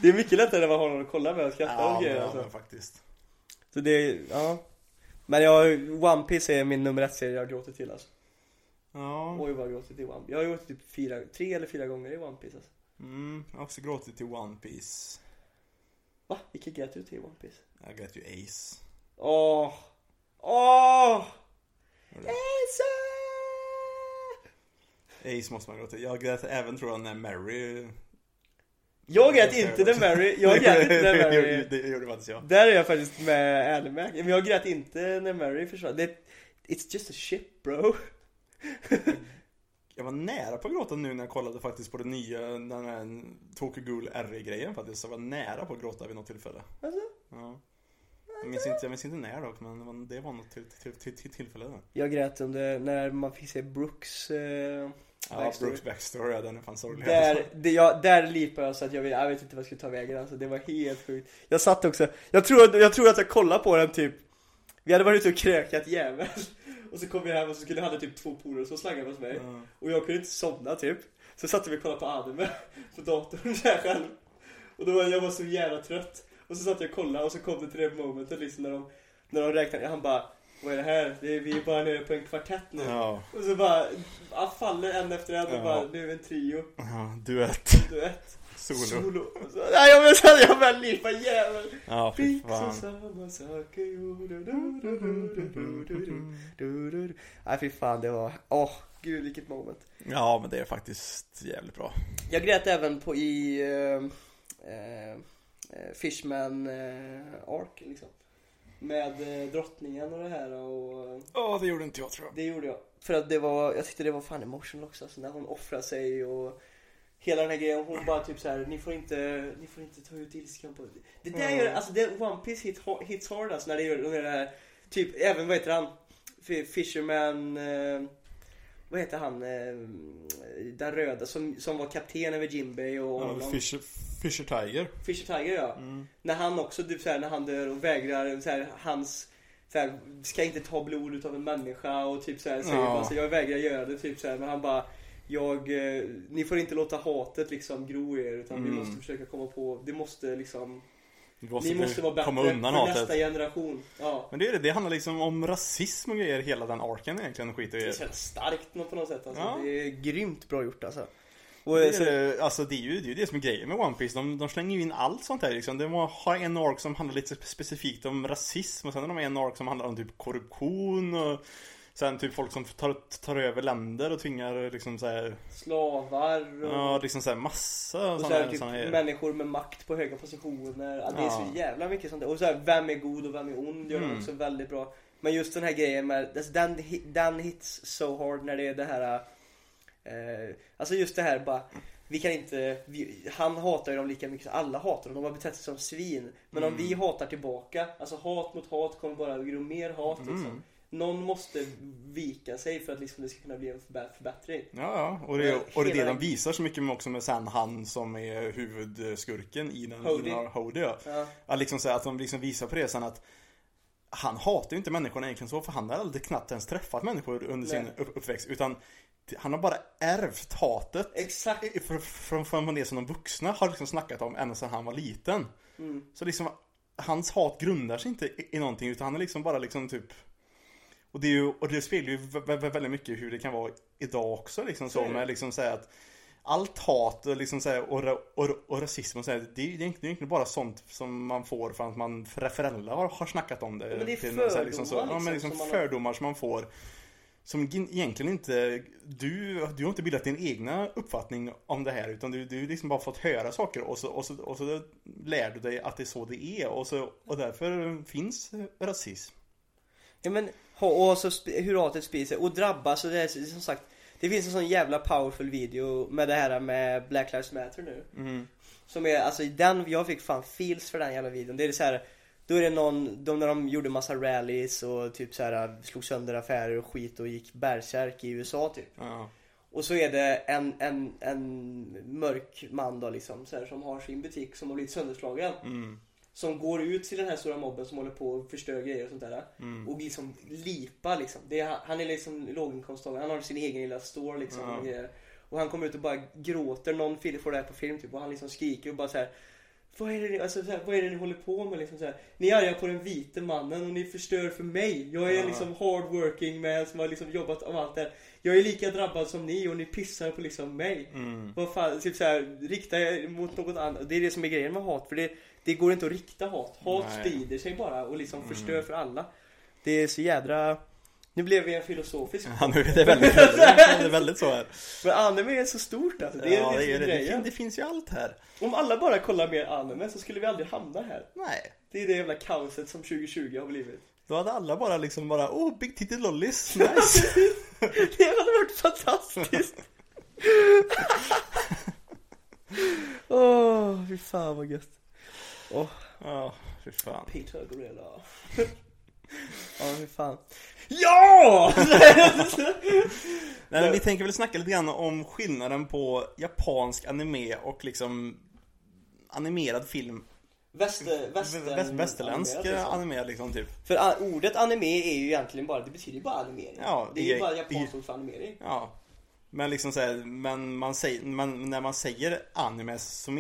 Speaker 1: Det är mycket lättare när man har någon att kolla med och skratta
Speaker 2: Ja,
Speaker 1: och grejer
Speaker 2: ja,
Speaker 1: alltså.
Speaker 2: men faktiskt.
Speaker 1: Så det ja. Men jag, One Piece är min nummer ett serie jag gråter till alltså.
Speaker 2: Ja.
Speaker 1: Oj vad jag gråtit till One Piece. Jag har gråtit typ fyra, tre eller fyra gånger i One Piece alltså.
Speaker 2: Mm, jag har också gråtit till One Piece.
Speaker 1: Va? Vilket grät du till One Piece?
Speaker 2: Jag grät ju Ace.
Speaker 1: Åh! Åh! Elsa!
Speaker 2: Ace måste man gråta till. Jag grät även tror jag när Mary...
Speaker 1: Jag grät inte när Mary, jag grät inte när (laughs) Mary
Speaker 2: Det gjorde faktiskt jag.
Speaker 1: Där är jag faktiskt med Animac, men jag grät inte när Mary försvann. Det, it's just a ship bro. (laughs)
Speaker 2: Jag var nära på att gråta nu när jag kollade faktiskt på det nya, den här Tokyo Ghoul R-grejen faktiskt. Jag var nära på att gråta vid något tillfälle.
Speaker 1: Alltså?
Speaker 2: Ja. Jag minns inte, jag minns inte när dock, men det var, något till, till, till, till tillfälle där.
Speaker 1: Jag grät under när man fick se Brooks eh,
Speaker 2: Ja,
Speaker 1: backstory.
Speaker 2: Brooks backstory, ja, den är fan sorglig.
Speaker 1: Där, det, jag, där lipade jag så att jag, vet- jag vet inte vad jag skulle ta vägen alltså, det var helt sjukt Jag satt också, jag tror, jag tror att jag kollade på den typ Vi hade varit ute och krökat jävel Och så kom vi hem och så skulle jag hade typ två polare som slaggade hos mig.
Speaker 2: Ja.
Speaker 1: Och jag kunde inte somna typ. Så satt vi och kollade på anime (laughs) på datorn så här själv. Och då var jag var så jävla trött. Och så satt jag och kollade och så kom det till det momentet liksom när de När de räknade, han bara Vad är det här? Det är, vi är bara nere på en kvartett nu.
Speaker 2: Ja,
Speaker 1: Och så bara, faller en efter en. Och
Speaker 2: Ja.
Speaker 1: bara, nu är en trio.
Speaker 2: Ja, duett.
Speaker 1: duett
Speaker 2: Solo.
Speaker 1: Solo. Nej, jag menar jag börjar lipa jävel.
Speaker 2: Ja, fy fan.
Speaker 1: Nej, fy fan, det var... Åh, oh, gud vilket moment.
Speaker 2: Ja, men det är faktiskt jävligt bra.
Speaker 1: Jag grät även på i... Ehm, eh, eh, Fishman eh, Ark, liksom. Med eh, drottningen och det här och...
Speaker 2: Ja, oh, det gjorde inte jag tror jag.
Speaker 1: Det gjorde jag. För att det var, jag tyckte det var fan emotional också. Alltså när hon offrar sig och hela den här grejen. Hon bara typ så här, ni får inte, ni får inte ta ut ilskan på det. där gör, alltså det One Piece hit, hits hard alltså när det gör när det här, typ även vad heter han? Fisherman, eh, vad heter han? Eh, den röda som, som var kapten över Jinbei och
Speaker 2: Ja. Fisher, Fisher Tiger.
Speaker 1: Fisher Tiger ja.
Speaker 2: Mm.
Speaker 1: När han också, typ såhär, när han dör och vägrar, såhär, hans såhär, ska inte ta blod utav en människa och typ såhär, säger
Speaker 2: Ja.
Speaker 1: bara så jag vägrar göra det typ såhär, men han bara jag, eh, ni får inte låta hatet liksom gro er utan vi
Speaker 2: Mm.
Speaker 1: måste försöka komma på, det måste liksom,
Speaker 2: Vi måste,
Speaker 1: ni måste vara bättre
Speaker 2: undan
Speaker 1: för
Speaker 2: hatet.
Speaker 1: nästa generation. Ja.
Speaker 2: Men det är det, det handlar liksom om rasism och grejer, hela den arken egentligen, skit i
Speaker 1: Det är så starkt på något sätt alltså.
Speaker 2: Ja.
Speaker 1: Det är grymt bra gjort alltså. Och,
Speaker 2: det,
Speaker 1: så,
Speaker 2: är, alltså det är ju det, är ju det som är grejen med One Piece. De, de slänger ju in allt sånt här liksom. De har en ark som handlar lite specifikt om rasism och sen har de en ark som handlar om typ korruption och sen typ folk som tar, tar över länder och tvingar liksom såhär,
Speaker 1: slavar och,
Speaker 2: ja liksom såhär massa
Speaker 1: och så här, typ
Speaker 2: här
Speaker 1: människor med makt på höga positioner. Ja, det är så jävla mycket sånt där. Och så här, vem är god och vem är ond gör
Speaker 2: Mm.
Speaker 1: också väldigt bra. Men just den här grejen med, alltså, den, den hits so hard när det är det här eh, Alltså just det här bara vi kan inte, vi, han hatar ju dem lika mycket som alla hatar dem, de har betett sig som svin. Men om
Speaker 2: Mm.
Speaker 1: vi hatar tillbaka, alltså hat mot hat kommer bara gro mer hat liksom.
Speaker 2: Mm.
Speaker 1: Någon måste vika sig för att liksom det ska kunna bli en förbä- förbättring.
Speaker 2: Ja, ja. Och det,
Speaker 1: Men
Speaker 2: och det är det de visar så mycket med också med sen han som är huvudskurken i den.
Speaker 1: Hody.
Speaker 2: Hody ja.
Speaker 1: Ja.
Speaker 2: Att liksom så att de liksom visar på det sen att han hatar ju inte människorna egentligen så för han har aldrig knappt ens träffat människor under sin
Speaker 1: Nej.
Speaker 2: upp- uppväxt utan han har bara ärvt hatet
Speaker 1: Exakt.
Speaker 2: i- fr- från, från det som de vuxna har liksom snackat om ända sedan han var liten.
Speaker 1: Mm.
Speaker 2: Så liksom hans hat grundar sig inte i, i någonting utan han är liksom bara liksom typ och det, är ju, och det speglar ju vä- vä- väldigt mycket hur det kan vara idag också liksom
Speaker 1: Så det.
Speaker 2: med liksom säga att allt hat och liksom så här, och, och, och rasism och så här, det, är, det är egentligen- det är egentligen bara sånt som man får för att man för föräldrar har, har snackat om det.
Speaker 1: Ja, men det är
Speaker 2: så här,
Speaker 1: fördomar,
Speaker 2: så, Ja men
Speaker 1: liksom,
Speaker 2: liksom
Speaker 1: som man har-
Speaker 2: fördomar som man får. Som egentligen inte, du, du har inte bildat din egna uppfattning om det här utan du, du liksom bara fått höra saker och så, och, så, och så lär du dig att det är så det är och, så, och därför finns rasism.
Speaker 1: Ja men, och så hur hatet sprider sig och drabbas och det är som sagt Det finns en sån jävla powerful video med det här med Black Lives Matter nu
Speaker 2: Mm.
Speaker 1: Som är, alltså den, jag fick fan feels för den jävla videon Det är så här Då är det någon, de, när de gjorde massa rallies och typ så här slog sönder affärer och skit och gick bärsärk i USA typ. Och Och så är det en, en, en mörk man då liksom, så här, som har sin butik som har blivit sönderslagen.
Speaker 2: Mm.
Speaker 1: Som går ut till den här stora mobben som håller på och förstör grejer och sånt där.
Speaker 2: Mm.
Speaker 1: Och liksom lipa liksom. Det är, han är liksom låginkomsttagare. Han har sin egen lilla store liksom.
Speaker 2: Ja.
Speaker 1: Och, grejer. och han kommer ut och bara gråter. Någon får det här på film typ. Och han liksom skriker och bara så här. Vad är, det, ni- alltså, så här, vad är det ni håller på med? Liksom, så här, ni är arga på den vite mannen och ni förstör för mig. Jag är
Speaker 2: Ja.
Speaker 1: liksom hardworking man som har liksom jobbat av allt det här. Jag är lika drabbad som ni och ni pissar på liksom mig.
Speaker 2: Mm.
Speaker 1: Vad fan, typ så här, rikta er mot något annat. Det är det som är grejen med hat. För det, det går inte att rikta hat. Hat
Speaker 2: Nej.
Speaker 1: sprider sig bara och liksom
Speaker 2: Mm.
Speaker 1: förstör för alla. Det är så jädra... Nu blev vi en filosofisk.
Speaker 2: Ja, nu är det väldigt, det är väldigt så här.
Speaker 1: Men anime är så stort alltså. Det är
Speaker 2: ja,
Speaker 1: det,
Speaker 2: är det, det, fin- det finns ju allt här.
Speaker 1: Om alla bara kollar mer anime så skulle vi aldrig hamna här.
Speaker 2: Nej.
Speaker 1: Det är det jävla kaoset som 2020 har blivit.
Speaker 2: Då hade alla bara liksom bara, oh, big titty lollis, nice.
Speaker 1: Det hade varit fantastiskt. (laughs) Åh, oh, fy fan vad gött. Åh,
Speaker 2: Ja, fy fan.
Speaker 1: Peter Gorilla. (laughs) Ja, fy fan. Ja! (laughs)
Speaker 2: Nej, men vi tänker väl snacka lite grann om skillnaden på japansk anime och liksom animerad film.
Speaker 1: Väster,
Speaker 2: Väst, västerländsk
Speaker 1: animerat, liksom.
Speaker 2: anime liksom typ.
Speaker 1: För a- ordet anime är ju egentligen bara, det betyder ju bara animering.
Speaker 2: Ja,
Speaker 1: det är ju bara japanskt ord för animering.
Speaker 2: Ja. Men liksom såhär, men man säger, men när man säger anime så,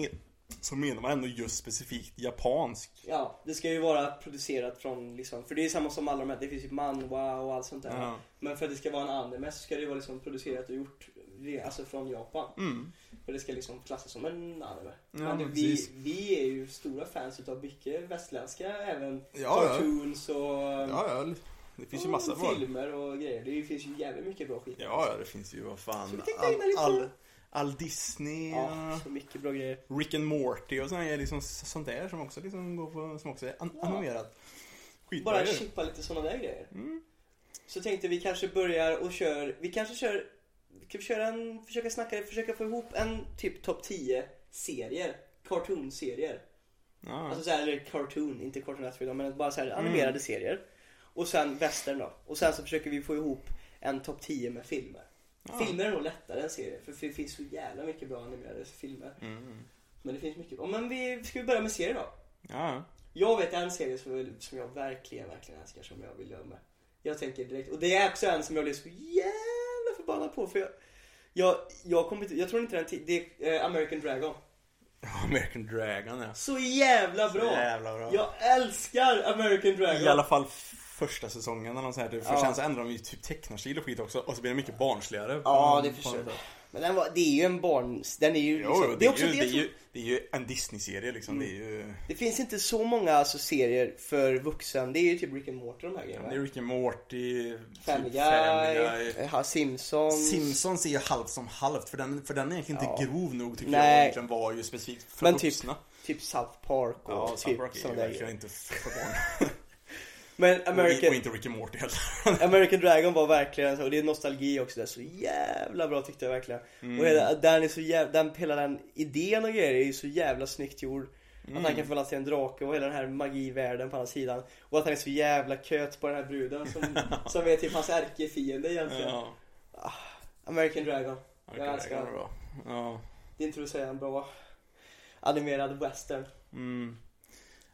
Speaker 2: så menar man ändå just specifikt japansk.
Speaker 1: Ja, det ska ju vara producerat från liksom, för det är samma som alla de här, det finns ju manhwa och allt sånt där.
Speaker 2: Ja.
Speaker 1: Men för att det ska vara en anime så ska det ju vara liksom producerat och gjort alltså från Japan.
Speaker 2: Mm.
Speaker 1: För det ska liksom klassas som en anime.
Speaker 2: Ja,
Speaker 1: men vi,
Speaker 2: precis.
Speaker 1: vi är ju stora fans utav mycket västländska även
Speaker 2: Ja, ja.
Speaker 1: cartoons och
Speaker 2: Ja, ja. Det finns ju massa
Speaker 1: filmer och grejer. Det finns ju jävligt mycket bra skit.
Speaker 2: Ja, ja, det finns ju vad
Speaker 1: Så
Speaker 2: fan.
Speaker 1: vi tänkte
Speaker 2: All, all, all Disney,
Speaker 1: Ja, så mycket bra grejer.
Speaker 2: Rick and Morty och sånt är liksom sånt där som också liksom går på, som också är an-
Speaker 1: Ja.
Speaker 2: animerat. Skitbra
Speaker 1: Bara chippa lite sådana där grejer.
Speaker 2: Mm.
Speaker 1: Så tänkte vi kanske börjar och kör, vi kanske kör, kan vi köra en, försöka snacka, försöka få ihop en typ topp 10 serier, cartoon-serier.
Speaker 2: Ja.
Speaker 1: Alltså såhär, eller cartoon, inte Cartoon Network men bara såhär animerade serier. Och sen western då. Och sen så försöker vi få ihop en topp 10 med filmer.
Speaker 2: Ja.
Speaker 1: Filmer är nog lättare än serier, för det finns så jävla mycket bra animerade filmer.
Speaker 2: Mm.
Speaker 1: Men det finns mycket bra. Men vi, ska vi börja med serier då?
Speaker 2: Ja.
Speaker 1: Jag vet en serie som, som jag verkligen, verkligen älskar som jag vill göra med. Jag tänker direkt, och det är också en som jag blev så jävla förbannad på för jag, jag, jag kommer inte, jag tror inte den ti- det är eh, American Dragon.
Speaker 2: American Dragon ja.
Speaker 1: Så jävla
Speaker 2: Så
Speaker 1: bra!
Speaker 2: jävla bra.
Speaker 1: Jag älskar American Dragon!
Speaker 2: I alla fall första säsongen eller något sånt här, typ. För
Speaker 1: Ja.
Speaker 2: sen så ändrar de ju typ tecknarstil och skit också. Och så blir det mycket barnsligare.
Speaker 1: Ja, det förstår jag. Men den var, det är ju en barn, den är ju
Speaker 2: Jo,
Speaker 1: liksom, det är också
Speaker 2: ju,
Speaker 1: det,
Speaker 2: det, är
Speaker 1: jag tror-
Speaker 2: ju, det är ju en Disney-serie liksom. Det är ju...
Speaker 1: Det finns inte så många alltså, serier för vuxen, det är ju typ Rick and Morty de här
Speaker 2: Det är
Speaker 1: grejerna.
Speaker 2: Rick and Morty,
Speaker 1: Family
Speaker 2: typ
Speaker 1: Guy,
Speaker 2: Guy.
Speaker 1: Simpsons.
Speaker 2: Simpsons är ju halvt som halvt för den, för den är egentligen
Speaker 1: Ja.
Speaker 2: inte grov nog tycker
Speaker 1: Nej.
Speaker 2: jag egentligen var ju specifikt för
Speaker 1: Men typ
Speaker 2: vuxna.
Speaker 1: Typ South Park och
Speaker 2: Ja,
Speaker 1: typ
Speaker 2: South Park är ju verkligen inte för barn. (laughs)
Speaker 1: Men American,
Speaker 2: och inte Rick and Morty heller. (laughs)
Speaker 1: American Dragon var verkligen så, och det är nostalgi också, det är så jävla bra tyckte jag verkligen.
Speaker 2: Mm.
Speaker 1: Och hela, den är så jävla, den, hela den idén och grejer är ju så jävla snyggt gjord. Att
Speaker 2: Mm.
Speaker 1: han kan förvandlas till en drake och hela den här magivärlden på andra sidan. Och att han är så jävla köt på den här bruden som, (laughs) som är typ hans ärkefiende egentligen.
Speaker 2: Ja.
Speaker 1: American Dragon.
Speaker 2: American
Speaker 1: Jag älskar
Speaker 2: Dragon bra. Ja.
Speaker 1: Det introducerar en bra animerad western.
Speaker 2: Mm.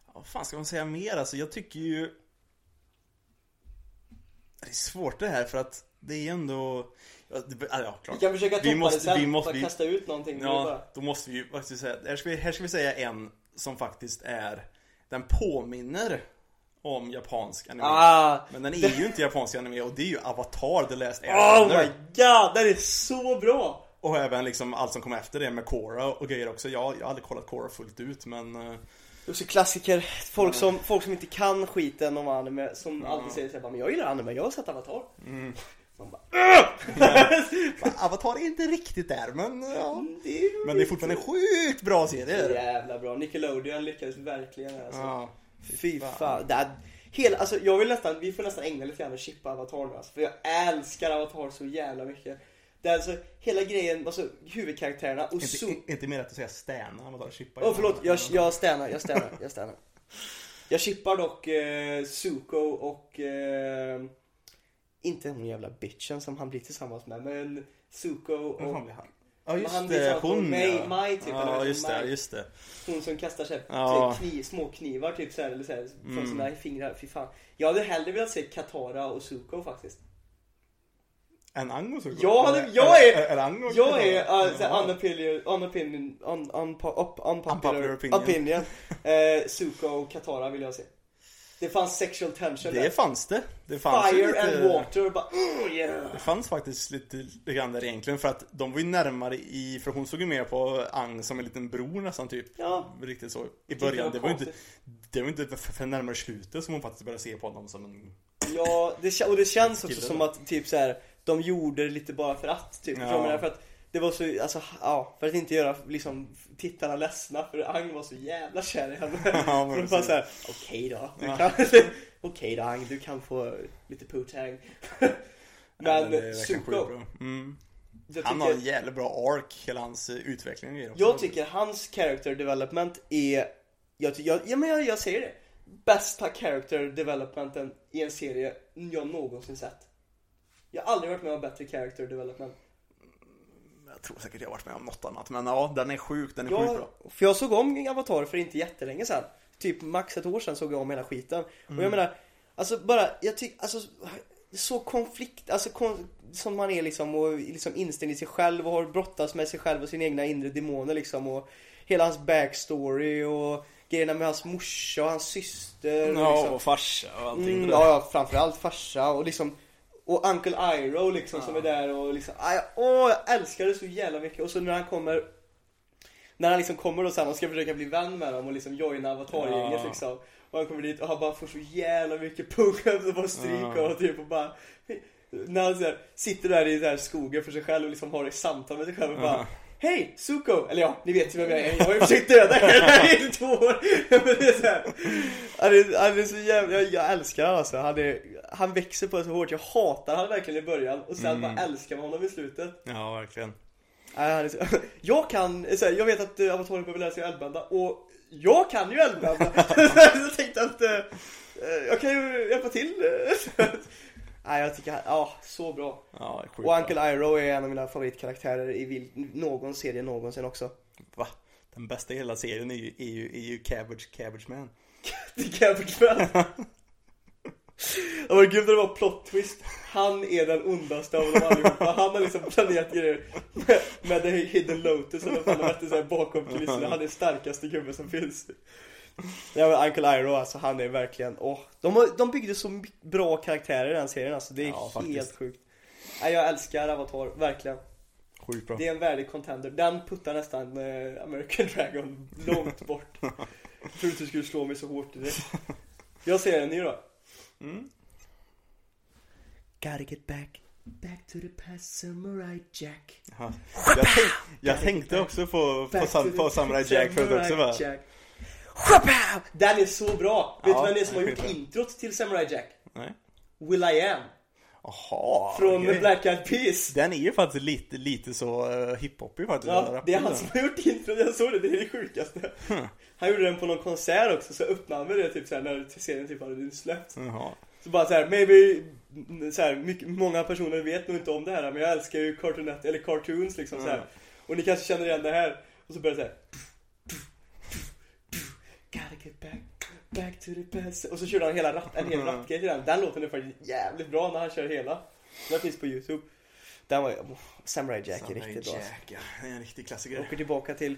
Speaker 2: Ja, Vad fan ska man säga mer alltså? Jag tycker ju... Det är svårt det här för att det är ändå... Ja, det, ja, klart.
Speaker 1: Vi kan försöka toppa
Speaker 2: Vi måste-
Speaker 1: det sen,
Speaker 2: vi måste-
Speaker 1: bara kasta ut någonting.
Speaker 2: Ja, då måste vi ju vi säga, här ska vi, här ska vi säga en som faktiskt är Den påminner om japansk anime
Speaker 1: Ah!
Speaker 2: Men den är ju inte japansk anime och det är ju Avatar The Last (laughs)
Speaker 1: Oh
Speaker 2: Airbender
Speaker 1: my god, den är så bra!
Speaker 2: Och även liksom allt som kom efter det med Korra och grejer också Jag, jag har aldrig kollat Korra fullt ut men
Speaker 1: är också klassiker. Folk som, folk som inte kan skiten om anime, som alltid säger såhär, men jag gillar anime, jag har sett Avatar.
Speaker 2: Mm.
Speaker 1: Man bara, (laughs)
Speaker 2: Avatar är inte riktigt där men ja
Speaker 1: det är
Speaker 2: Men det är fortfarande en sjukt bra serie
Speaker 1: jävla bra. Nickelodeon lyckades verkligen alltså.
Speaker 2: Ja,
Speaker 1: Fy fan. Det är, hela, alltså jag vill nästan, vi får nästan ägna lite grann och chippa Avatar nu alltså, För jag älskar Avatar så jävla mycket. Det är alltså hela grejen, alltså huvudkaraktärerna och
Speaker 2: inte, inte mer att säga stäna Avatar chippa
Speaker 1: Åh förlåt, jag, jag stänar, jag stänar, jag stänar. Jag chippar dock eh, Zuko och eh, inte hon jävla bitchen som han blir tillsammans med men Suko
Speaker 2: Vad fan
Speaker 1: och
Speaker 2: blir han? Ja just
Speaker 1: han
Speaker 2: det, hon
Speaker 1: Maj-
Speaker 2: ja.
Speaker 1: Maj typ, eller
Speaker 2: Ja
Speaker 1: vad
Speaker 2: just
Speaker 1: heter
Speaker 2: det, just det.
Speaker 1: hon som kastar sig
Speaker 2: Ja.
Speaker 1: kniv, små knivar typ såhär, eller såhär, från
Speaker 2: Mm.
Speaker 1: sina fingrar. Fy fan. Jag hade hellre velat se Katara och Suko faktiskt.
Speaker 2: En Ango så
Speaker 1: Jag hade- jag är-
Speaker 2: Är Ango
Speaker 1: Jag är uh,
Speaker 2: Ja.
Speaker 1: unopinion, unopinion, un, unpopular,
Speaker 2: Unpopular opinion.
Speaker 1: opinion. (laughs) Eh, Suko och Katara vill jag se. Det fanns sexual tension
Speaker 2: Det
Speaker 1: där.
Speaker 2: fanns det. Det fanns
Speaker 1: Fire
Speaker 2: lite...
Speaker 1: and water, bara mm, yeah.
Speaker 2: Det fanns faktiskt lite, lite grann där egentligen för att de var ju närmare i, för hon såg ju mer på Ang som en liten bror nästan typ.
Speaker 1: Ja.
Speaker 2: Riktigt så. I
Speaker 1: det
Speaker 2: början. Det var ju inte, det var inte för, närmare slutet som hon faktiskt började se på honom som en...
Speaker 1: Ja, det, och det känns också som att typ så här, de gjorde det lite bara för att typ.
Speaker 2: Ja.
Speaker 1: Ja. Menar, för att det var så, alltså ja, för att inte göra liksom tittarna ledsna för Ang var så jävla kär i henne. (laughs)
Speaker 2: Ja,
Speaker 1: de bara såhär, okej då. Du
Speaker 2: Ja. (laughs)
Speaker 1: okej då Ang, du kan få lite poo-tang. (laughs)
Speaker 2: Ja,
Speaker 1: Men Suko,
Speaker 2: bra. Mm. Han har en jävligt bra ark, hela hans eh, utveckling och också.
Speaker 1: jag tycker hans character development är, jag, jag, ja men jag, jag säger det. Bästa character developmenten i en serie jag någonsin sett. Jag har aldrig varit med om bättre character development.
Speaker 2: Jag tror säkert jag har varit med om något annat. Men ja, den är sjuk, den är sjukt bra.
Speaker 1: Jag, för jag såg om Avatar för inte jättelänge sedan. Typ max ett år sedan såg jag om hela skiten. Och
Speaker 2: Mm.
Speaker 1: jag menar, alltså bara, jag tycker, alltså så konflikt, alltså kon, som man är liksom och liksom inställd i sig själv och har brottats med sig själv och sina egna inre demoner liksom och hela hans backstory och grejerna med hans morsa och hans syster och
Speaker 2: Ja,
Speaker 1: liksom.
Speaker 2: och farsa och allting.
Speaker 1: Mm, ja, ja, framförallt farsa och liksom och Uncle Iroh liksom som är där och liksom, aj, åh jag älskar det så jävla mycket och så när han kommer När han liksom kommer och sen och ska försöka bli vän med dem och liksom joina avatargänget
Speaker 2: Ja.
Speaker 1: liksom Och han kommer dit och han bara får så jävla mycket pung och bara stryk
Speaker 2: Ja.
Speaker 1: och typ och bara När han så här, sitter där i så här skogen för sig själv och liksom har ett samtal med sig själv och bara
Speaker 2: Ja.
Speaker 1: Hej Suko! Eller ja, ni vet ju vem jag är. Jag har ju försökt döda er i två år. Men det är så här, han, är, han är så jävla, jag, jag älskar honom alltså. Han, är, han växer på det så hårt. Jag hatar han verkligen i början och sen bara älskar man honom i slutet.
Speaker 2: Ja, verkligen.
Speaker 1: Nej, han är så, (laughs) jag kan, så här, jag vet att uh, Avatar behöver lära sig eldbända och jag kan ju eldbända. (laughs) så jag tänkte att uh, jag kan ju hjälpa till. (laughs) Nej, jag tycker han, ja, så bra.
Speaker 2: Ja, det sjukt
Speaker 1: Och. Uncle Iroh är en av mina favoritkaraktärer i vil- någon serie någonsin också.
Speaker 2: Va? Den bästa i hela serien är ju, är ju, är ju Cabbage, Cabbage Man. (laughs)
Speaker 1: Det jag förklara. (laughs) Det var gud det var plot twist. Han är den ondaste av dem allihopa. Han har liksom planerat grejer med, med The Hidden Lotus eller vad fan de hette så här bakom kulisserna. Han är starkaste gubben som finns. Ja men Uncle Iroh alltså han är verkligen, åh. De, har, de byggde så bra karaktärer i den serien alltså. Det är
Speaker 2: Ja,
Speaker 1: helt
Speaker 2: faktiskt.
Speaker 1: sjukt. Nej, jag älskar Avatar, verkligen.
Speaker 2: Sjukt bra.
Speaker 1: Det är en värdig contender. Den puttar nästan eh, American (laughs) Dragon långt bort. Jag trodde du skulle slå mig så hårt i det. Jag säger en ny då.
Speaker 2: Mm.
Speaker 1: Gotta get back, back to the past samurai jack.
Speaker 2: Ja. Jag, tänk, jag tänkte också på, på, sam, på Samurai Jack förut också va?
Speaker 1: Jack. Shabam! Den är så bra! Vet du vem det är som har gjort introt till Samurai Jack?
Speaker 2: Nej.
Speaker 1: Will I Am.
Speaker 2: Jaha.
Speaker 1: Från
Speaker 2: okej.
Speaker 1: Black Eyed Peas.
Speaker 2: Den är ju faktiskt lite, lite så uh, hiphopig faktiskt.
Speaker 1: Ja, det är han som har gjort introt, jag såg det, det är det sjukaste. Han gjorde den på någon konsert också, så öppnade han med det typ såhär när serien typ hade släppts.
Speaker 2: Jaha.
Speaker 1: Så bara såhär, maybe, så här, mycket, många personer vet nog inte om det här men jag älskar ju Cartoon Net- eller cartoons liksom så här.
Speaker 2: Mm.
Speaker 1: Och ni kanske känner igen det här. Och så börjar det såhär. Gotta get back, back to the past. Och så körde han hela rap, en hel
Speaker 2: Mm.
Speaker 1: rapgrej till den. Den låten är faktiskt jävligt bra när han kör hela. Den finns på youtube. Den var oh, Samurai Jack är
Speaker 2: Samurai
Speaker 1: riktigt bra.
Speaker 2: Jack, ja. Det är en riktig klassiker.
Speaker 1: Åker tillbaka till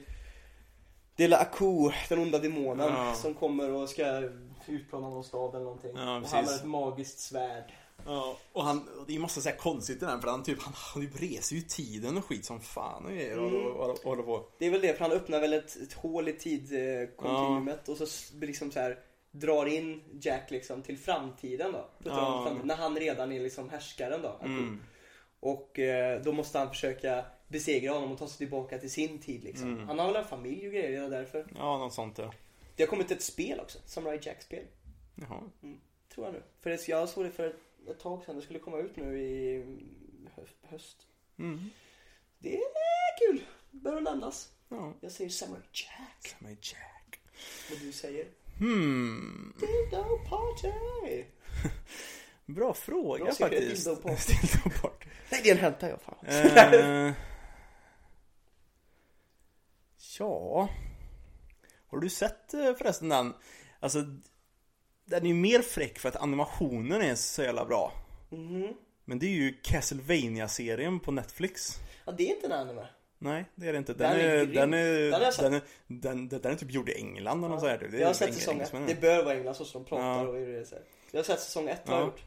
Speaker 1: Dela Aku, den onda demonen
Speaker 2: Ja.
Speaker 1: som kommer och ska utplåna någon stad eller någonting.
Speaker 2: Ja,
Speaker 1: och han har ett magiskt svärd.
Speaker 2: Ja, och han, det måste säga konstigt i den för han typ, han, han typ reser ju tiden och skit som fan och grejer och,
Speaker 1: Mm.
Speaker 2: och, och, håller på.
Speaker 1: Det är väl det, för han öppnar väl ett, ett hål i tidkontinuumet och så liksom så här drar in Jack liksom till framtiden då.
Speaker 2: Ja.
Speaker 1: framtiden, när han redan är liksom härskaren då.
Speaker 2: Mm.
Speaker 1: Och eh, då måste han försöka besegra honom och ta sig tillbaka till sin tid liksom.
Speaker 2: Mm.
Speaker 1: Han har väl en familj och grejer redan därför.
Speaker 2: Ja, något sånt ja.
Speaker 1: Det har kommit ett spel också, Samurai Jack-spel.
Speaker 2: Jaha.
Speaker 1: Tror jag nu. För jag såg det för ett, tag sedan, det skulle komma ut nu i hö- höst.
Speaker 2: Mm.
Speaker 1: Det är kul, bör nämnas.
Speaker 2: Ja.
Speaker 1: Jag säger Samurai Jack.
Speaker 2: Samurai Jack.
Speaker 1: Och du säger
Speaker 2: Hmm.
Speaker 1: Dildo Party.
Speaker 2: Bra fråga
Speaker 1: Jag det,
Speaker 2: faktiskt.
Speaker 1: dildo party. (laughs)
Speaker 2: Dildo party.
Speaker 1: Nej det är en hentai ja, fan.
Speaker 2: Eh, (laughs) ja. Har du sett eh, förresten den? Alltså, den är ju mer fräck för att animationen är så jävla bra.
Speaker 1: Mhm.
Speaker 2: Men det är ju castlevania serien på Netflix.
Speaker 1: Ja det är inte en anime.
Speaker 2: Nej, det är det inte. Den,
Speaker 1: Den är
Speaker 2: är,
Speaker 1: grym.
Speaker 2: den, är,
Speaker 1: Den har jag sett.
Speaker 2: den, är, den, den, den är typ gjord i England eller något sånt. Det är
Speaker 1: Jag har sett säsong ett.
Speaker 2: engelsmännen.
Speaker 1: Det bör vara England så som de pratar
Speaker 2: Ja.
Speaker 1: och hur det är. Jag har sett säsong ett har jag
Speaker 2: Ja.
Speaker 1: gjort.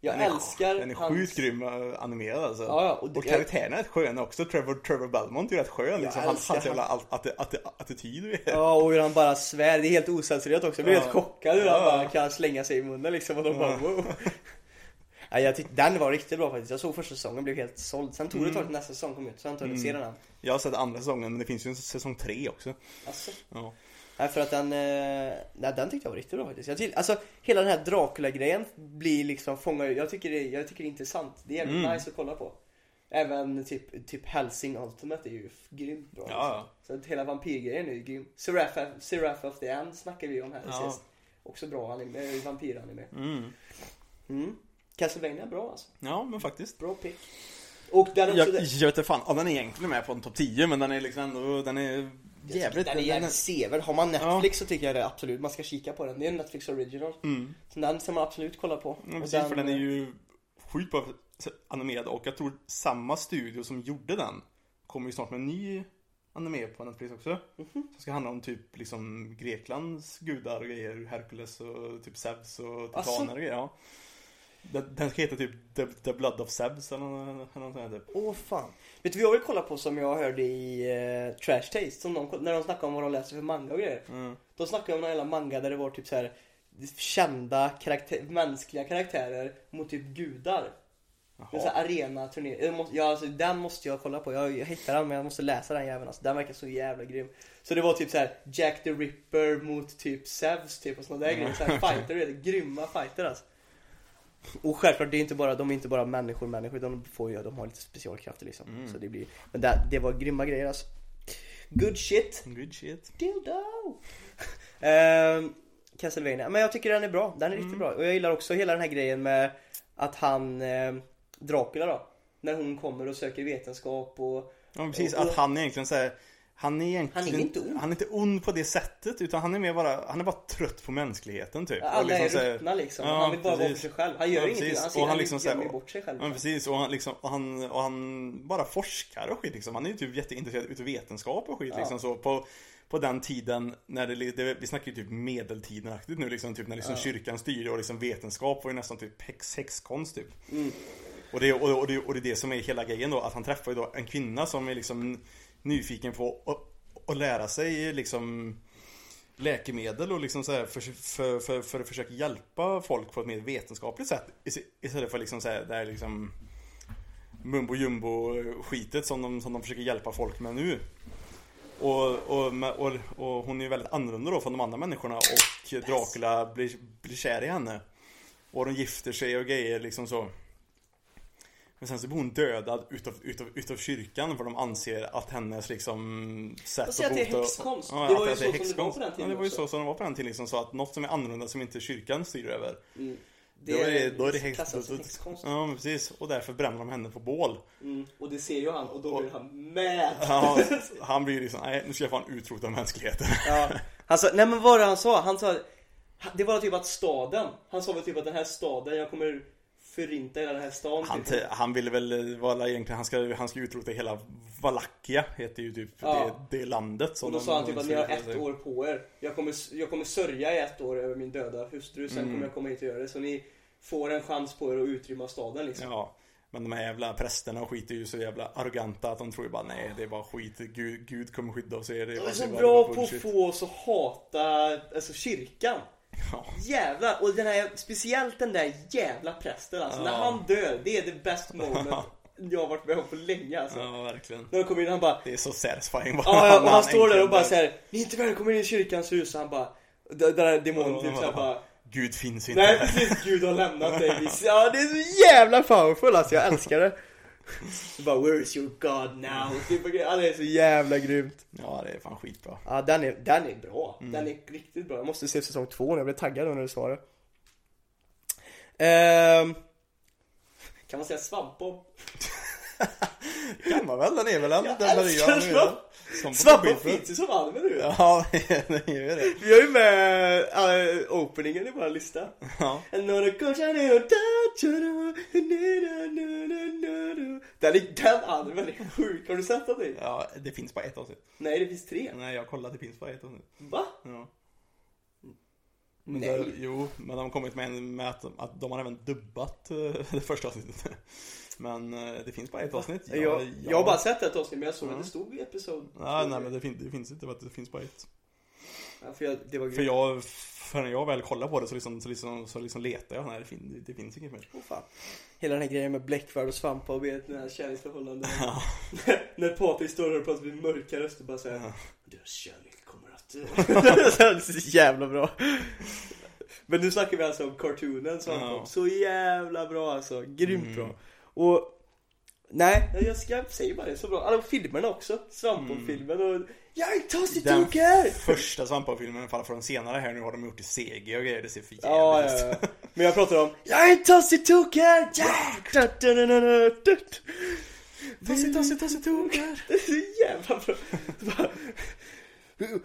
Speaker 1: Jag
Speaker 2: Den är-
Speaker 1: älskar
Speaker 2: Den är sjukt grym äh, animerad alltså.
Speaker 1: Ja, ja, och
Speaker 2: och,
Speaker 1: det-
Speaker 2: karaktärerna är rätt sköna också. Trevor, Trevor Belmont är rätt skön liksom. Han,
Speaker 1: älskar
Speaker 2: hans jävla att- att- att- attityd och
Speaker 1: Ja och hur han bara svär, det är helt osensurerat också. Jag blir
Speaker 2: Ja.
Speaker 1: helt chockad hur han bara kan slänga sig i munnen liksom och de bara wow. (laughs) Ja, jag tyckte den var riktigt bra faktiskt. Jag såg första säsongen och blev helt såld. Sen tog det ett tag till nästa säsong kom ut så jag inte hunnit se den än.
Speaker 2: Jag har sett andra säsongen men det finns ju en säsong tre också.
Speaker 1: Alltså.
Speaker 2: Ja.
Speaker 1: Nej för att den, eh, nej, den tyckte jag var riktigt bra faktiskt. Jag till, alltså hela den här Dracula-grejen blir liksom fångar jag tycker det, jag tycker det är intressant. Det är jävligt
Speaker 2: Mm.
Speaker 1: nice att kolla på. Även typ, typ Helsing Ultimate är ju grymt bra.
Speaker 2: Ja.
Speaker 1: Så att hela vampyrgrejen är ju grym. Seraph, of the End snackade vi om här
Speaker 2: Ja.
Speaker 1: sist. Också bra anime, eh, vampyranime.
Speaker 2: Mm.
Speaker 1: Mm. Castlevania är bra alltså.
Speaker 2: Ja men faktiskt.
Speaker 1: Bra pick. Och den
Speaker 2: Jag, jag vet inte fan, ja, den är egentligen med på en topp 10 men den är liksom ändå, den är jävligt...
Speaker 1: Den är jävligt sevärd. Har man Netflix så tycker jag det absolut man ska kika på den. Det är en Netflix original.
Speaker 2: Mm.
Speaker 1: Så den ska man absolut kolla på.
Speaker 2: Ja, precis, för den är ju sjukt bra animerad och jag tror samma studio som gjorde den kommer ju snart med en ny anime på Netflix också.
Speaker 1: Mhm.
Speaker 2: Som ska handla om typ liksom Greklands gudar och grejer, Herkules och typ Zeus och titaner och grejer. Ja. Den, den ska heta typ The, The Blood of Zeus eller något sånt typ.
Speaker 1: Åh fan. Vet du vad jag vill kolla på som jag hörde i eh, Trash Taste? Som de, när de snackade om vad de läser för manga och grejer.
Speaker 2: Mm.
Speaker 1: De snackade om någon jävla manga där det var typ så här kända karaktär, mänskliga karaktärer mot typ gudar. Det är så
Speaker 2: Jaha.
Speaker 1: här arena turnering. Måste, ja, alltså, den måste jag kolla på. Jag, jag hittar den men jag måste läsa den jäveln. Alltså, den verkar så jävla grym. Så det var typ så här Jack the Ripper mot typ Zeus typ och sådana där grejer. Så här (laughs) fighter, grymma fighter alltså. Och självklart, det är inte bara, de är inte bara människor människor utan de får ju, de har lite specialkrafter liksom.
Speaker 2: Mm.
Speaker 1: Så det blir, men det, det var grymma grejer alltså. Good shit.
Speaker 2: Good shit.
Speaker 1: Dildo! (laughs) Ehm, Castlevania, men jag tycker den är bra. Den är
Speaker 2: Mm.
Speaker 1: riktigt bra. Och jag gillar också hela den här grejen med att han, eh, Dracula då. När hon kommer och söker vetenskap och...
Speaker 2: Ja precis,
Speaker 1: Och-
Speaker 2: att han egentligen såhär han är egentligen
Speaker 1: Han är inte ond.
Speaker 2: han är inte ond på det sättet utan han är mer bara, han är bara trött på mänskligheten typ. Och
Speaker 1: Alla
Speaker 2: liksom
Speaker 1: är ruttna liksom.
Speaker 2: Ja,
Speaker 1: han vill bara vara för
Speaker 2: precis.
Speaker 1: sig själv. Han gör
Speaker 2: Ja,
Speaker 1: ingenting.
Speaker 2: precis.
Speaker 1: Han,
Speaker 2: Och
Speaker 1: ser,
Speaker 2: han
Speaker 1: han
Speaker 2: liksom här-
Speaker 1: gömmer bort sig själv.
Speaker 2: Ja precis, och han, liksom, och han, och han bara forskar och skit liksom. Han är ju typ jätteintresserad utav vetenskap och skit
Speaker 1: Ja.
Speaker 2: liksom så på, på den tiden när det, det vi snackar ju typ medeltidenaktigt nu liksom, typ när liksom
Speaker 1: Ja.
Speaker 2: kyrkan styrde och liksom vetenskap var ju nästan typ häx, häxkonst typ.
Speaker 1: Mm.
Speaker 2: Och det, och, och, det, och det är det som är hela grejen då, att han träffar ju då en kvinna som är liksom nyfiken på att, lära sig liksom läkemedel och liksom så här för, för, för, för att försöka hjälpa folk på ett mer vetenskapligt sätt istället för liksom så här, det här liksom mumbo jumbo skitet som de, som de försöker hjälpa folk med nu. Och, och, och, och hon är ju väldigt annorlunda då från de andra människorna och Dracula blir, blir kär i henne. Och de gifter sig och grejer liksom så. Men sen så blir hon dödad utav, utav, utav kyrkan för de anser att hennes liksom sätt
Speaker 1: Jag säger att det är häxkonst.
Speaker 2: Ja,
Speaker 1: Det
Speaker 2: att
Speaker 1: var ju
Speaker 2: att
Speaker 1: så som det var på den
Speaker 2: Ja,
Speaker 1: tiden
Speaker 2: det var ju så som det var på den tiden liksom, så att något som är annorlunda som inte kyrkan styr över.
Speaker 1: Mm.
Speaker 2: då är det, då är det häx,
Speaker 1: klassas som
Speaker 2: då-
Speaker 1: häxkonst.
Speaker 2: Ja, men precis. Och därför bränner de henne på bål.
Speaker 1: Mm. Och det ser ju han och då blir han mad.
Speaker 2: Ja, han blir liksom, nej nu ska jag fan utrota mänskligheten.
Speaker 1: Ja. Han sa, nej men vad var det han sa? Han sa, det var typ att staden, han sa väl typ att den här staden, jag kommer förinta hela den här staden.
Speaker 2: Han,
Speaker 1: typ.
Speaker 2: han ville väl vara egentligen, han ska, han ska utrota hela Valakia heter ju typ
Speaker 1: Ja.
Speaker 2: det, det landet som
Speaker 1: Och då sa han typ att ni har ett år på er. Jag kommer, jag kommer sörja i ett år över min döda hustru, sen
Speaker 2: Mm.
Speaker 1: kommer jag komma hit och göra det. Så ni får en chans på er att utrymma staden liksom.
Speaker 2: Ja, men de här jävla prästerna och skit är ju så jävla arroganta att de tror ju bara nej det är bara skit, Gud, Gud kommer skydda oss. Det är, det
Speaker 1: är så bra på att få oss att hata alltså, kyrkan.
Speaker 2: Ja.
Speaker 1: Jävlar! Och den här, speciellt den där jävla prästen alltså.
Speaker 2: Ja.
Speaker 1: När han dör, det är the best moment jag har varit med om på länge alltså.
Speaker 2: ja, verkligen.
Speaker 1: När de kommer in han bara
Speaker 2: Det är så satisfying bara.
Speaker 1: Ja, ja, och han står där och bara säger Ni är inte välkomna in i kyrkans hus och han bara Den där demonen typ såhär bara
Speaker 2: Gud finns inte.
Speaker 1: Nej precis, Gud har lämnat dig Vi- (laughs) Ja det är så jävla powerful alltså, jag älskar det Så (laughs) bara Where is your God now? Typ, ja, det är så jävla grymt
Speaker 2: Ja, det är fan skitbra.
Speaker 1: Ja den är, den är bra,
Speaker 2: Mm.
Speaker 1: den är riktigt bra Jag måste se säsong två nu, jag blev taggad när du sa det Ehm, Kan man säga svampbob? (laughs)
Speaker 2: Kan man väl? Den är väl en?
Speaker 1: Jag älskar
Speaker 2: är
Speaker 1: svamp.
Speaker 2: Som på
Speaker 1: Svampar
Speaker 2: skiten.
Speaker 1: finns ju som anime nu.
Speaker 2: Ja, (laughs) den gör det.
Speaker 1: Vi har ju med äh, openingen i vår lista.
Speaker 2: Ja.
Speaker 1: Den är, den animen är sjuk. Har du sett den?
Speaker 2: ja, det finns bara ett avsnitt.
Speaker 1: Nej, det finns tre.
Speaker 2: Nej, jag har kollat, det finns bara ett avsnitt.
Speaker 1: Va?
Speaker 2: Ja. Men
Speaker 1: Nej.
Speaker 2: det, jo, men de har kommit med, en, med att, att de har även dubbat eh, (laughs) det första avsnittet. Men eh, det finns bara ett avsnitt.
Speaker 1: Jag, jag har bara sett ett avsnitt men jag såg att
Speaker 2: Ja.
Speaker 1: det stod i episod
Speaker 2: Nej, nej men det, fin, det finns inte, för att det finns bara ett.
Speaker 1: ja, för jag, det var
Speaker 2: För jag, förrän jag väl kollar på det så liksom, så liksom, så liksom letar jag, nej det, fin, det finns inget mer.
Speaker 1: Åh fan. Hela den här grejen med bläckvarv och svampar och vet den här kärleksförhållanden. (laughs)
Speaker 2: Ja. (laughs)
Speaker 1: När Patrik står där och pratar med mörka röster bara säger
Speaker 2: Ja.
Speaker 1: Deras kärlek kommer att... (laughs) det så jävla bra. Men nu snackar vi alltså om cartoonen som
Speaker 2: Ja.
Speaker 1: kom. Så jävla bra alltså. Grymt
Speaker 2: Mm.
Speaker 1: bra. Och... Nej, jag, ska, säger bara det, så bra. Alla filmerna också. Svampbob-filmen och... Jag är tossig
Speaker 2: Den
Speaker 1: tokig!
Speaker 2: första Svampbob-filmen, för från senare här nu har de gjort i CG och grejer, det ser för jävligt
Speaker 1: Ja, ja, ja. Men jag pratar om Jag är tossig tokig! Ja!
Speaker 2: Tossi, tossi, tossi, tokig.
Speaker 1: Det är så jävla bra.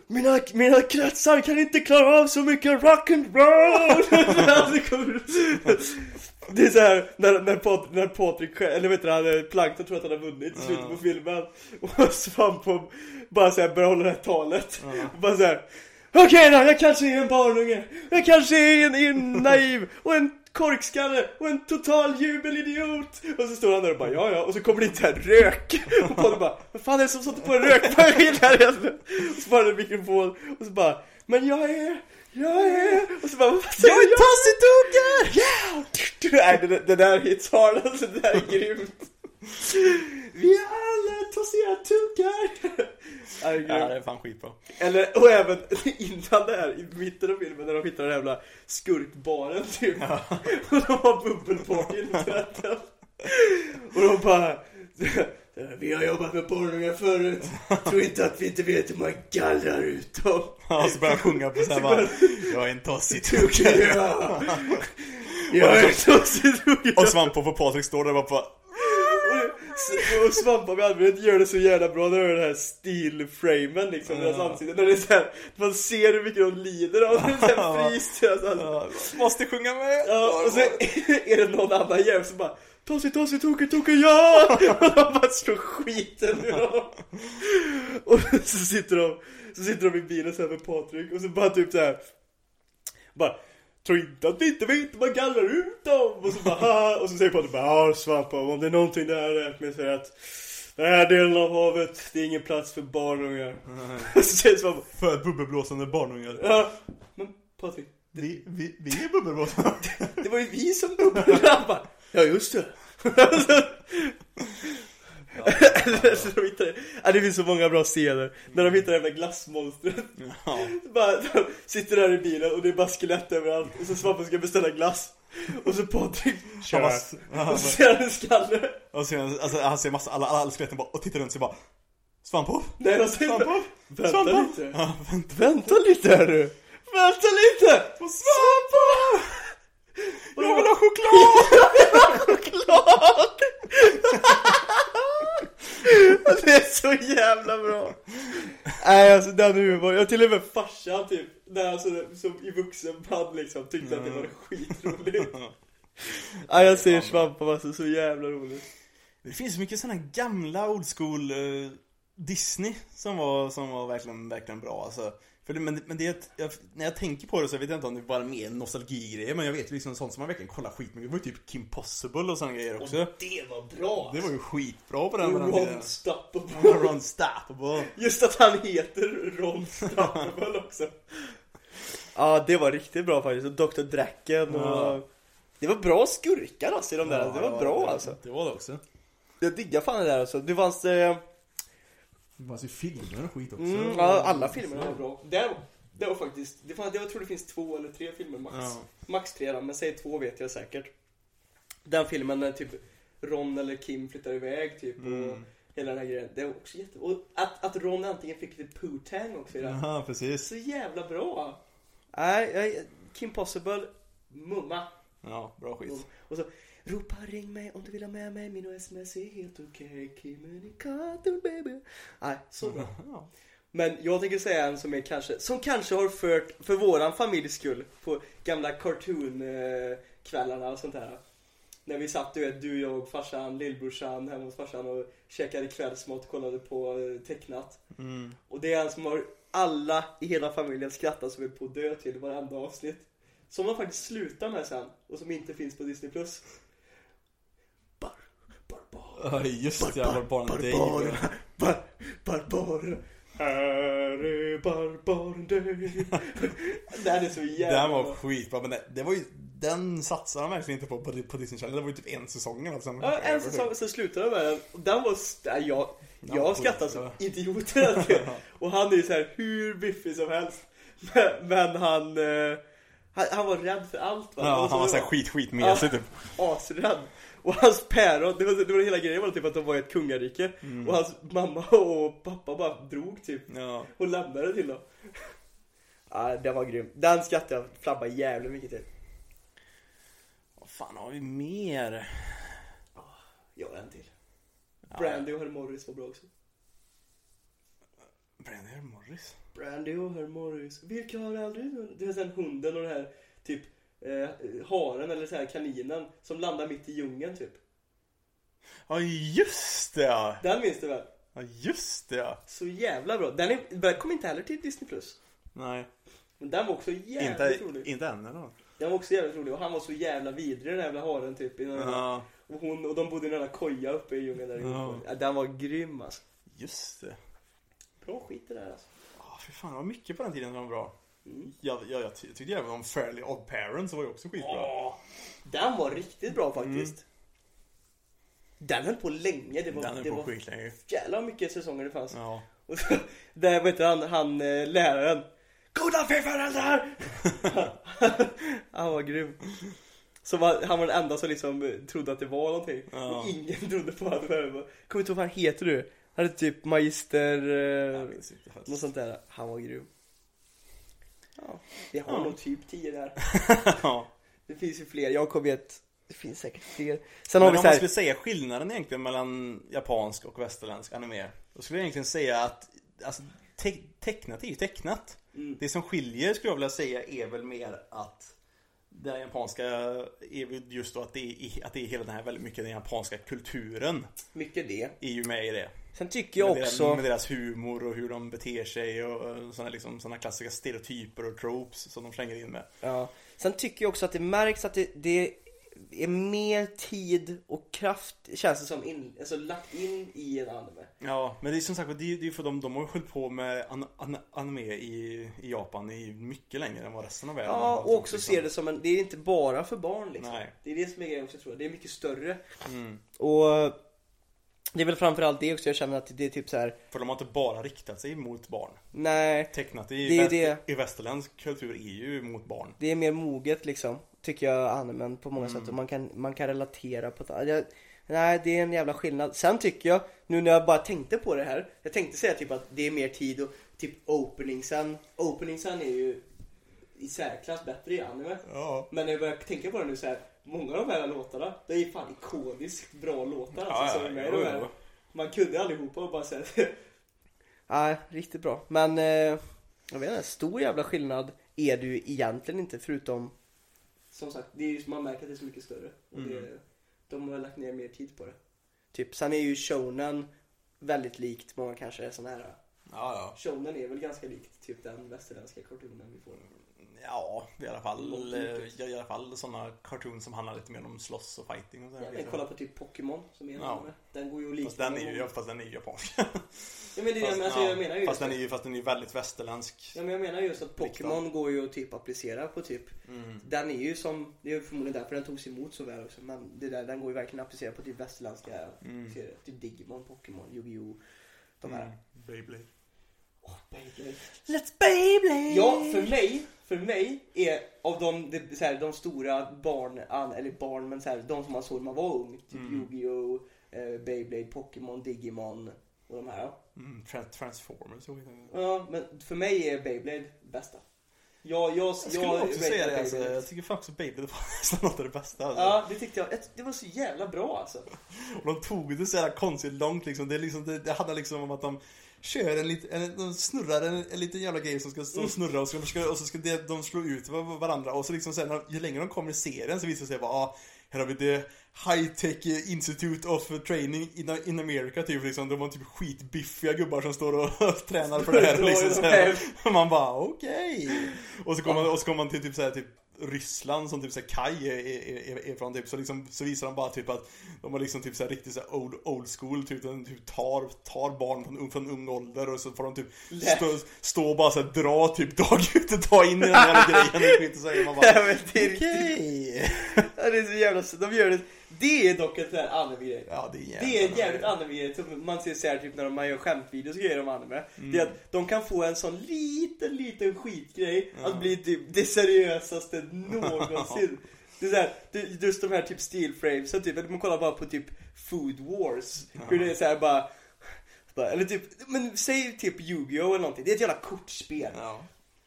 Speaker 1: Mina, mina kretsar kan inte klara av så mycket rock'n'roll! (laughs) det, är så här när, när, Pat, när Patrik eller vet du han, Plankton tror att han har vunnit i slutet på filmen. Och Svampbob bara såhär börjar hålla det här talet. Och bara såhär Okej då, jag kanske är en barnunge. Jag kanske är en, en naiv och en korkskalle och en total jubelidiot. Och så står han där och bara ja ja. Och så kommer det inte här rök. Och Patrik bara Vad fan är det som satte på en rökmaskin här egentligen? Och så bara mikrofon. Och så bara Men jag är jag är... Och så bara, vad säger jag?
Speaker 2: Tossi, tokig!
Speaker 1: Yeah! Nej, det, det där hard, alltså det där är grymt. Vi är alla tossiga grymt.
Speaker 2: Ja, det är fan skitbra.
Speaker 1: Eller, och även (laughs) innan det här, i mitten av filmen när de hittar den jävla skurkbaren typ. (laughs) Och de har bubbelparty i. Och de bara Vi har jobbat med porrungar förut. Tror inte att vi inte vet hur man gallrar ut dem.
Speaker 2: Ja, så börjar jag sjunga på såhär bara Jag är en tossi, tokig.
Speaker 1: Ja. Jag är tossig
Speaker 2: Och Svampo på Patrik står där och bara
Speaker 1: Och- svampar med allmänhet gör det så jävla bra när den här stilframen liksom, deras ansikten. När det är så här, man ser hur mycket de lider av det. Så här (laughs) fryst
Speaker 2: ja, Måste sjunga med!
Speaker 1: Ja, och så är det någon annan jävel som bara Tossi, tossi, toki, toki, ja! Och (laughs) de bara slår skiten ur. Och så sitter de, så sitter de i bilen så här med Patrik och så bara typ så här. Bara Tror inte att vi inte vet man gallrar ut dem! Och så bara Haha. Och så säger Patrik bara Ja Svampa, om det är någonting där har lärt mig så är det att Den här delen av havet, det är ingen plats för barnungar. Och (laughs) så säger Svampa
Speaker 2: För bubbelblåsande barnungar.
Speaker 1: Ja, men Patrik
Speaker 2: Vi, vi, vi är bubbelblåsande. (laughs)
Speaker 1: Det var ju vi som bubblade. Ja just det. Eller (laughs) så de hittar, ja, det finns så många bra scener. När de hittar det jävla glassmonstret.
Speaker 2: Ja. (laughs)
Speaker 1: Bara, de sitter där i bilen och det är bara skelett överallt. Och så Svampen ska beställa glass. Och så Patrik kör.
Speaker 2: Bara-
Speaker 1: Och så ser han en skalle.
Speaker 2: Och sen, alltså, han ser massa, alla, alla skeletten bara, och tittar runt sig bara Svampo?
Speaker 1: Nej, de säger
Speaker 2: Svampo?
Speaker 1: Vänta
Speaker 2: Svampo?
Speaker 1: lite.
Speaker 2: Ja, vänta.
Speaker 1: Vänta lite här nu. Vänta lite.
Speaker 2: Jag vill ha choklad!
Speaker 1: choklad! (laughs) det är så jävla bra. Nej alltså den humorn, jag till och med farsan typ, när alltså, som i vuxenband liksom, tyckte att det var skitroligt. (laughs) Nej jag ser Svampa alltså så jävla roligt.
Speaker 2: Det finns så mycket sådana gamla old school eh, Disney som var, som var verkligen, verkligen bra alltså. För men, men det, jag, när jag tänker på det så vet jag inte om det bara är mer nostalgigrejer Men jag vet liksom sånt som man verkligen kollar skitmycket Det var ju typ Kim Possible och sådana grejer också
Speaker 1: det var bra!
Speaker 2: Det var ju skitbra på den,
Speaker 1: Ron
Speaker 2: tiden
Speaker 1: Stoppable. (laughs)
Speaker 2: Ron Stoppable
Speaker 1: Just att han heter Ron Stoppable också. Ja det var riktigt bra faktiskt, och Dr. Draken och...
Speaker 2: Ja.
Speaker 1: Det var bra skurkar alltså i de där, det var bra
Speaker 2: det,
Speaker 1: alltså.
Speaker 2: Det var det också
Speaker 1: Jag diggar fan det där alltså. Det fanns eh,
Speaker 2: Det fanns ju filmer och skit också
Speaker 1: mm, ja, alla filmer var bra. Det var, det var faktiskt, det fanns, jag tror det finns två eller tre filmer max.
Speaker 2: Ja.
Speaker 1: Max tre då, men säg två vet jag säkert. Den filmen när typ Ron eller Kim flyttar iväg typ och
Speaker 2: Mm.
Speaker 1: hela den här grejen. Det var också jättebra. Och att, att Ron antingen fick lite poo-tang också i den.
Speaker 2: Jaha, precis
Speaker 1: Så jävla bra. Nej, Kim Possible, mumma.
Speaker 2: Ja, bra skit.
Speaker 1: Och så Ropa ring mig om du vill ha med mig Min sms är helt okej Communicator baby Nej, så bra. (laughs) Men jag tänker säga en som är kanske Som kanske har fört för våran familjs skull På gamla cartoon-kvällarna och sånt här När vi satt du vet, du, jag, farsan, lillbrorsan hemma hos farsan och käkade kvällsmat och kollade på eh, tecknat
Speaker 2: Mm.
Speaker 1: Och det är en som har alla i hela familjen skrattat som är på att dö till varenda avsnitt. Som man faktiskt slutar med sen och som inte finns på Disney+. Plus. Barbar,
Speaker 2: Ja, just var barn Dave.
Speaker 1: barbarerna, bar, barbarerna. Här är barbaren Dave. Den är så jävla
Speaker 2: Den var
Speaker 1: bra.
Speaker 2: skitbra, men det, det var ju, den satsade de verkligen inte på på, på Disney Channel. Det var ju typ en säsong eller något.
Speaker 1: Ja, en säsong, så slutade de med den. Den var... nej, Jag, jag
Speaker 2: var
Speaker 1: skrattar som idiot. (laughs) Och han är ju så här hur biffig som helst. Men, men han, eh, han... Han var rädd för allt va?
Speaker 2: Ja, han var såhär skit skitmesig typ.
Speaker 1: asrädd. Och hans päron, det var, det var hela grejen var typ att de var i ett kungarike.
Speaker 2: Mm.
Speaker 1: Och hans mamma och pappa bara drog typ.
Speaker 2: Ja.
Speaker 1: Och lämnade till dem. (laughs) Ja, den var grym. Den skrattade jag flabba jävligt mycket till.
Speaker 2: Vad fan har vi mer?
Speaker 1: Jag har en till.
Speaker 2: Ja.
Speaker 1: Brandy och Herr Morris var bra också.
Speaker 2: Brandy Morris.
Speaker 1: Brandy och Herr Morris. Vilka har aldrig... Det är den hunden och den här typ eh, haren eller så här kaninen som landar mitt i djungeln typ.
Speaker 2: Ja just det ja!
Speaker 1: Den minns du väl?
Speaker 2: Ja just det ja!
Speaker 1: Så jävla bra. Den, är, den kom inte heller till Disney+. Plus.
Speaker 2: Nej,
Speaker 1: Men den var också jävligt
Speaker 2: inte,
Speaker 1: rolig.
Speaker 2: inte än eller?
Speaker 1: Den var också jävligt rolig och han var så jävla vidrig den jävla haren typ. I
Speaker 2: Ja,
Speaker 1: och, hon, och de bodde i den där koja uppe i djungeln där
Speaker 2: Ja.
Speaker 1: Den var grym alltså.
Speaker 2: just det.
Speaker 1: Bra skit det där alltså.
Speaker 2: Ja, för fan det var mycket på den tiden som var bra.
Speaker 1: Mm.
Speaker 2: Jag, jag, jag ty- tyckte även om Fairly Odd Parents var ju också skitbra.
Speaker 1: Åh, den var riktigt bra faktiskt. Den höll på länge. Det var,
Speaker 2: Den är
Speaker 1: det
Speaker 2: på
Speaker 1: var
Speaker 2: skitlänge.
Speaker 1: jävla mycket säsonger det fanns.
Speaker 2: Ja. (laughs)
Speaker 1: Och så, där vet du han, han eh, läraren. Goda förföräldrar! (laughs) han var grym. Så var, han var den enda som liksom eh, trodde att det var någonting.
Speaker 2: Ja.
Speaker 1: Och ingen trodde på var. Kommer inte ihåg vad han heter du? Han hade typ magister... Eh, något sånt där. Han var grym. Ja, vi har
Speaker 2: Ja.
Speaker 1: nog typ 10 där. (laughs)
Speaker 2: ja.
Speaker 1: Det finns ju fler. Jag kommer att det finns säkert fler. Sen har
Speaker 2: Men
Speaker 1: vi
Speaker 2: om
Speaker 1: så
Speaker 2: man
Speaker 1: här,
Speaker 2: skulle säga skillnaden egentligen mellan japansk och västerländsk anime Då skulle jag egentligen säga att alltså, te- tecknat är ju tecknat
Speaker 1: Mm.
Speaker 2: Det som skiljer skulle jag vilja säga är väl mer att Det japanska är just då att det är, att det är hela den här väldigt mycket den japanska kulturen
Speaker 1: mycket det.
Speaker 2: Är ju med i det
Speaker 1: Sen tycker jag
Speaker 2: med,
Speaker 1: också...
Speaker 2: deras, med deras humor och hur de beter sig och sådana liksom, såna klassiska stereotyper och tropes som de slänger in med
Speaker 1: Ja. Sen tycker jag också att det märks att det, det är mer tid och kraft, känns det som, in, alltså lagt in i en anime.
Speaker 2: Ja, men det är som sagt det är det är för de, de har ju hållit på med an, an, anime i, i Japan i mycket längre än vad resten av världen
Speaker 1: Ja, och
Speaker 2: gjort,
Speaker 1: också
Speaker 2: liksom.
Speaker 1: ser det som en, det är inte bara för barn liksom.
Speaker 2: Nej.
Speaker 1: Det är det som är grejen också tror jag. Det är mycket större.
Speaker 2: Mm.
Speaker 1: Och det är väl framförallt det också jag känner att det är typ så här.
Speaker 2: För de har inte bara riktat sig mot barn.
Speaker 1: nej,
Speaker 2: Tecknat i,
Speaker 1: Det är
Speaker 2: väst,
Speaker 1: det.
Speaker 2: i västerländsk kultur är ju mot barn.
Speaker 1: det är mer moget liksom. Tycker jag animen på många
Speaker 2: Mm.
Speaker 1: sätt. Och man kan, man kan relatera på ett jag, Nej, det är en jävla skillnad. Sen tycker jag, nu när jag bara tänkte på det här. Jag tänkte säga typ att det är mer tid och typ openingsen. Openingsen är ju i särklass bättre i anime.
Speaker 2: Ja.
Speaker 1: Men när jag börjar tänka på det nu så här. Många av de här låtarna, det är ju fan ikoniskt bra låtar alltså,
Speaker 2: ja,
Speaker 1: som är med
Speaker 2: jo,
Speaker 1: de här. Man kunde allihopa och bara säga Ja, riktigt bra. Men eh, jag vet inte, stor jävla skillnad är det ju egentligen inte förutom Som sagt, det är ju, man märker att det är så mycket större. Och
Speaker 2: Mm.
Speaker 1: det, de har lagt ner mer tid på det. Typ, sen är ju shonen väldigt likt många kanske sådana här
Speaker 2: Ja,
Speaker 1: Shonen är väl ganska likt typ den västerländska cartoonen vi får.
Speaker 2: Ja. Ja, i alla fall, eh, ja, i alla fall sådana cartoons som handlar lite mer om slåss och fighting och sådär.
Speaker 1: Ja,
Speaker 2: liksom.
Speaker 1: kolla på typ Pokémon som är en
Speaker 2: Ja.
Speaker 1: Den går ju att likna
Speaker 2: Fast den är ju, fast den är ju japansk.
Speaker 1: Ja men det är det, (laughs) men alltså, jag menar ju
Speaker 2: fast den är ju, fast den är ju väldigt västerländsk.
Speaker 1: Ja men jag menar just att
Speaker 2: Riktad.
Speaker 1: Pokémon går ju att typ applicera på typ
Speaker 2: Mm.
Speaker 1: Den är ju som, det är förmodligen därför den togs emot så väl också Men det där, den går ju verkligen att applicera på typ västerländska
Speaker 2: Mm.
Speaker 1: serier Typ Digimon, Pokémon, Yu-Gi-Oh! De här
Speaker 2: Mm. Beyblade.
Speaker 1: Åh, Beyblade.
Speaker 2: Let's Beyblade!
Speaker 1: Ja, för mig, för mig är av de, de, så här, de stora barn, eller barn men så här, de som man såg när man var ung Typ
Speaker 2: Mm.
Speaker 1: Yu-Gi-Oh! Eh, Beyblade, Pokémon, Digimon och de här
Speaker 2: Mm, Tra- Transformers. och-
Speaker 1: Ja, men för mig är Beyblade bästa Jag, jag,
Speaker 2: Jag skulle
Speaker 1: jag
Speaker 2: också säga det alltså.
Speaker 1: Baby.
Speaker 2: Jag tycker fan också Baby var (laughs) nästan något av det bästa alltså.
Speaker 1: Ja, det tyckte jag. Det var så jävla bra alltså.
Speaker 2: Och de tog det så jävla konstigt långt liksom. Det, är liksom, det, det handlar liksom om att de kör en liten, en, de snurrar en, en liten jävla grej som ska stå och snurra och så ska, och så ska det, de slå ut var- varandra och så liksom sen ju längre de kommer i serien så visar det sig bara ah, här har vi det High Tech Institute of Training in, in America typ liksom. De var typ skitbiffiga gubbar som står och tränar för det här (laughs) liksom. Man bara okej. Och så kommer man, och så kommer man till typ så här, typ Ryssland som typ såhär Kaj är, är, är, är från typ så, liksom, så visar de bara typ att de har liksom typ såhär riktigt såhär old, old school typ, de typ tar, tar barn från, från ung ålder och så får de typ stå, stå och bara såhär dra typ dag (laughs) ut och dag in i den jävla (laughs) grejen och så är man bara okej.
Speaker 1: Ja, det är så jävla de gör det. Det är dock en sån här anime-grej.
Speaker 2: Ja det är
Speaker 1: Det är en jävligt anime-grej som man ser så här, typ när man gör skämtvideos och grejer om anime. Det är att de kan få en sån liten, liten skitgrej att bli typ det seriösaste någonsin. (laughs) Det är så här, just de här typ steel frames, så typ, man kollar bara på typ Food Wars. Hur det är så här bara eller typ, men säg typ Yu-Gi-Oh eller någonting. Det är ett jävla kortspel.
Speaker 2: Ja.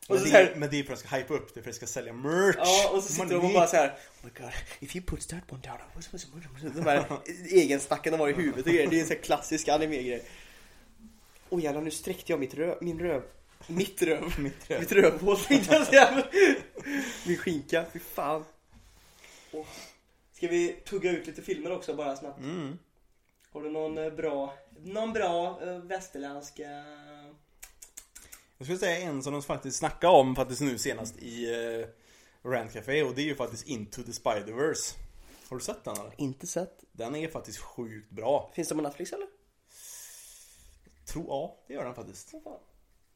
Speaker 2: Men det,
Speaker 1: här-
Speaker 2: är- men det är för att de ska hypa upp det, för att det ska sälja merch.
Speaker 1: Ja, och så sitter de och bara så här. Oh my god, if you put that one down, what's, what's, what's, de här (laughs) egensnacken de har i huvudet och grejer. Det är en sån här klassisk anime-grej. Åh jävlar, nu sträckte jag mitt röv, min röv. Mitt röv. (laughs)
Speaker 2: Mitt röv.
Speaker 1: Mitt rövhål tänkte jag säga. (laughs) Min skinka, fy fan. Åh. Ska vi tugga ut lite filmer också bara snabbt?
Speaker 2: Mm.
Speaker 1: Har du någon eh, bra, någon bra uh, västerländsk... eh,
Speaker 2: Jag skulle säga en som de faktiskt snackade om faktiskt nu senast i uh, Rant Café och det är ju faktiskt Into the Spider-Verse. Har du sett den eller?
Speaker 1: Inte sett.
Speaker 2: Den är faktiskt sjukt bra.
Speaker 1: Finns det på Netflix eller?
Speaker 2: Tro, ja, det gör den faktiskt.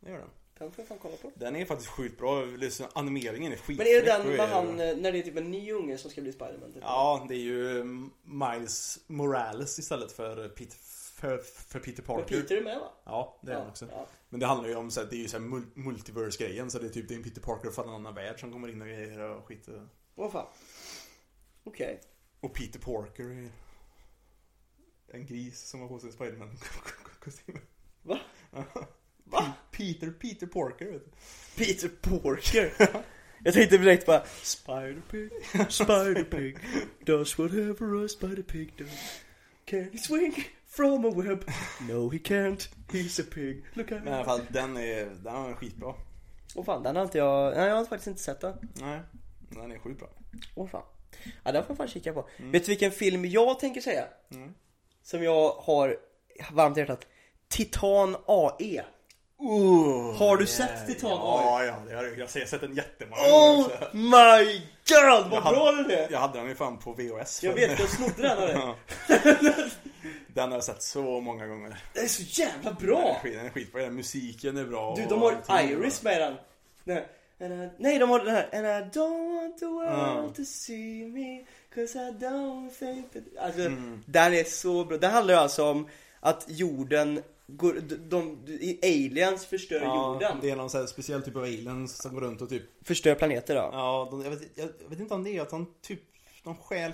Speaker 2: Det gör den.
Speaker 1: den får jag fan kolla på.
Speaker 2: Den är faktiskt sjukt bra. Animeringen är skitfräck.
Speaker 1: Men är det den med han, eh, när det är typ en ny unge som ska bli Spiderman? Typ?
Speaker 2: Ja, det är ju Miles Morales istället för Peter, för, för Peter Parker.
Speaker 1: Peter är med va?
Speaker 2: Ja, det är han också.
Speaker 1: Ja.
Speaker 2: Men det handlar ju om så här, det är ju så här mul- multiverse-grejen så det är typ det är en Peter Parker från en annan värld som kommer in och grejer och skit.
Speaker 1: Vad fan. Okej.
Speaker 2: Och Peter Parker är en gris som har på sig Spiderman-kostym. (laughs)
Speaker 1: Va?
Speaker 2: Va? Peter, Peter Parker vet du.
Speaker 1: Peter Porker. Jag tänkte direkt bara Spider-Pig, Spider-Pig Does whatever a Spider-Pig does Can he swing from a web? No he can't, he's a pig Look at
Speaker 2: Men i alla fall den är, den är skitbra.
Speaker 1: Åh fan, den har inte jag, nej jag har faktiskt inte sett den
Speaker 2: Nej, den är sjukt bra.
Speaker 1: Åh fan Ja den får jag fan kika på Vet du vilken film jag tänker säga? Som jag har varmt i hjärtat Titan AE
Speaker 2: Oh,
Speaker 1: Har du sett Titan
Speaker 2: Ja, ja, det har jag. Jag har sett den jättemånga gånger
Speaker 1: Oh
Speaker 2: också.
Speaker 1: my god, vad
Speaker 2: Jag
Speaker 1: bra
Speaker 2: hade-
Speaker 1: den är!
Speaker 2: Jag hade den ju fan på VHS.
Speaker 1: Jag vet, jag snodde den av (laughs) dig. (laughs)
Speaker 2: Den har jag sett så många gånger.
Speaker 1: Den är så jävla
Speaker 2: Den är,
Speaker 1: bra!
Speaker 2: den är skitbra. Den musiken är bra.
Speaker 1: Du, de har
Speaker 2: bra.
Speaker 1: Iris med den. I, nej, de har den här And I don't want the world
Speaker 2: Ja.
Speaker 1: to see me Cause I don't think that... Alltså,
Speaker 2: Mm.
Speaker 1: den är så bra. Den handlar ju alltså om att jorden går, de, de, aliens förstör
Speaker 2: Ja,
Speaker 1: jorden.
Speaker 2: det är någon sån här speciell typ av aliens som går runt och typ
Speaker 1: Förstör planeter då.
Speaker 2: Ja, de, jag, vet, jag, jag vet inte om det är att de typ De stjäl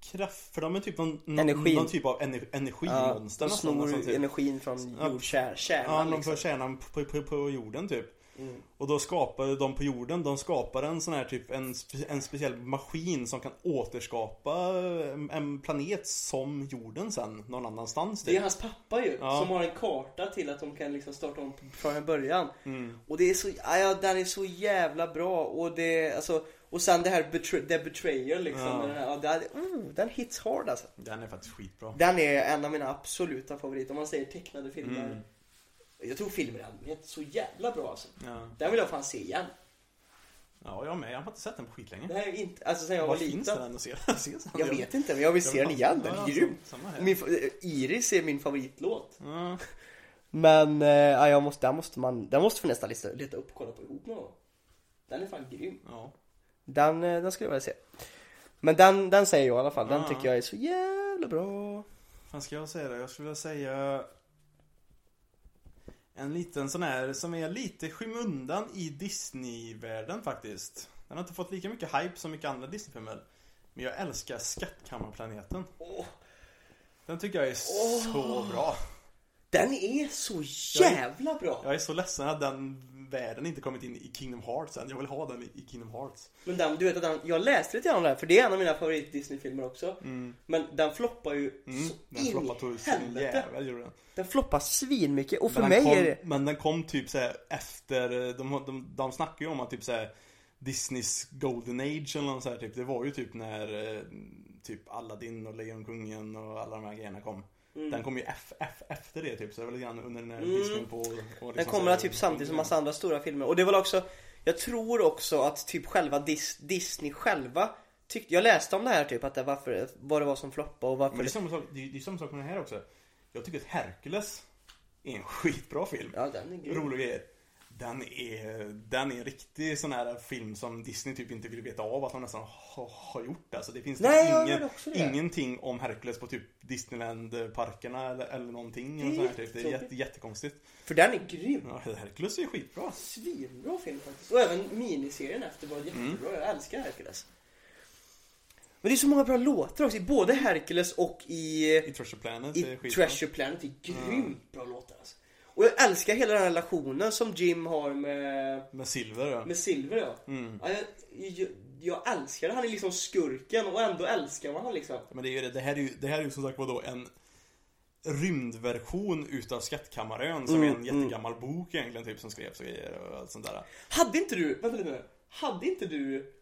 Speaker 2: kraft För de är typ någon, någon,
Speaker 1: Energin.
Speaker 2: någon typ av ener,
Speaker 1: Ja,
Speaker 2: energimonster nästan,
Speaker 1: snor
Speaker 2: nästan, typ.
Speaker 1: energin från
Speaker 2: Ja,
Speaker 1: jordkärnan.
Speaker 2: Ja, de
Speaker 1: liksom.
Speaker 2: får kärnan på, på, på jorden typ
Speaker 1: Mm.
Speaker 2: Och då skapar de på jorden, de skapar en sån här typ en, spe- en speciell maskin som kan återskapa en, planet som jorden sen någon annanstans
Speaker 1: Det är
Speaker 2: typ.
Speaker 1: hans pappa ju,
Speaker 2: Ja.
Speaker 1: som har en karta till att de kan liksom starta om från början.
Speaker 2: Mm.
Speaker 1: Och det är så, ja, ja, den är så jävla bra och det, alltså, och sen det här betray, the betrayal liksom.
Speaker 2: Ja.
Speaker 1: Den, här, den, oh, den hits hard alltså.
Speaker 2: Den är faktiskt skitbra.
Speaker 1: Den är en av mina absoluta favoriter om man säger tecknade filmer.
Speaker 2: Mm.
Speaker 1: Jag tror filmer i allmänhet är så jävla bra alltså.
Speaker 2: Ja.
Speaker 1: Den vill jag fan se igen.
Speaker 2: ja, jag med. Jag har inte sett den på skitlänge.
Speaker 1: Är inte, alltså sen jag var
Speaker 2: Var finns
Speaker 1: liten.
Speaker 2: den att se? (laughs)
Speaker 1: Jag vet inte men jag vill se den igen, den är
Speaker 2: Ja,
Speaker 1: grym. Min, fa- Iris är min favoritlåt.
Speaker 2: Ja.
Speaker 1: Men, eh, ja, jag måste, den måste man, den måste vi nästan leta, upp och kolla på ihop någon gång. Den är fan grym.
Speaker 2: Ja.
Speaker 1: Den, eh, den skulle jag vilja se. Men den, den säger jag i alla fall, den
Speaker 2: Ja.
Speaker 1: tycker jag är så jävla bra.
Speaker 2: Vad ska jag säga då? Jag skulle vilja säga En liten sån här som är lite skymundan i Disney-världen faktiskt. Den har inte fått lika mycket hype som mycket andra Disney-filmer. Men jag älskar Skattkammarplaneten.
Speaker 1: Åh,
Speaker 2: Den tycker jag är så bra.
Speaker 1: den är så jävla bra!
Speaker 2: Jag är så ledsen att den världen inte kommit in i Kingdom Hearts än. Jag vill ha den i, Kingdom Hearts.
Speaker 1: Men den, du vet att den, jag läste lite grann om här för det är en av mina favorit Disney-filmer också. Men den floppar ju
Speaker 2: Mm.
Speaker 1: så
Speaker 2: Den
Speaker 1: in i helvete.
Speaker 2: jävel den.
Speaker 1: Den floppar svinmycket och för
Speaker 2: Men
Speaker 1: mig
Speaker 2: den kom,
Speaker 1: är det...
Speaker 2: Men den kom typ såhär efter, de, de, de snackar ju om att typ såhär Disneys Golden Age eller något så här, typ. Det var ju typ när eh, typ Aladdin och Lejonkungen och alla de här grejerna kom.
Speaker 1: Mm.
Speaker 2: Den kom ju F, F, efter det typ, så det var lite grann under när Disney på... Och liksom
Speaker 1: Den kommer
Speaker 2: här-
Speaker 1: typ samtidigt som massa andra stora filmer. Och det var också, jag tror också att typ själva Dis, Disney själva tyckte, jag läste om det här typ att det varför, vad det var som floppade och varför
Speaker 2: Men det är
Speaker 1: det,
Speaker 2: samma sak, det är, det är samma sak med den här också. Jag tycker att Hercules är en skitbra film.
Speaker 1: Ja den är grym.
Speaker 2: Roliga grejer. Den är, den är en riktig sån här film som Disney typ inte vill veta av att de nästan har, har gjort. Alltså det finns
Speaker 1: Nej,
Speaker 2: ingen,
Speaker 1: det.
Speaker 2: ingenting om Hercules på typ Disneyland-parkerna eller, eller någonting. sånt här, typ. Det är jätte, jättekonstigt.
Speaker 1: För den är grym.
Speaker 2: Ja, Hercules är skitbra.
Speaker 1: Svinbra film faktiskt. Och även miniserien efter var jättebra.
Speaker 2: Mm.
Speaker 1: Jag älskar Hercules. Men det är så många bra låtar också. I både Hercules och i,
Speaker 2: I Treasure Planet är
Speaker 1: i
Speaker 2: skitbra.
Speaker 1: Treasure Planet. Det är grymt bra låtar alltså. Och jag älskar hela den här relationen som Jim har med,
Speaker 2: Med Silver ja.
Speaker 1: med Silver ja.
Speaker 2: Mm.
Speaker 1: ja jag, jag, älskar det. Han är liksom skurken och ändå älskar man han liksom.
Speaker 2: Men det, är ju, det, det, här är ju, det här är ju som sagt då en rymdversion utav Skattkammarön som
Speaker 1: Mm,
Speaker 2: är en jättegammal bok egentligen typ som skrevs och grejer och allt sånt där.
Speaker 1: Hade inte du, vänta lite nu. Hade inte du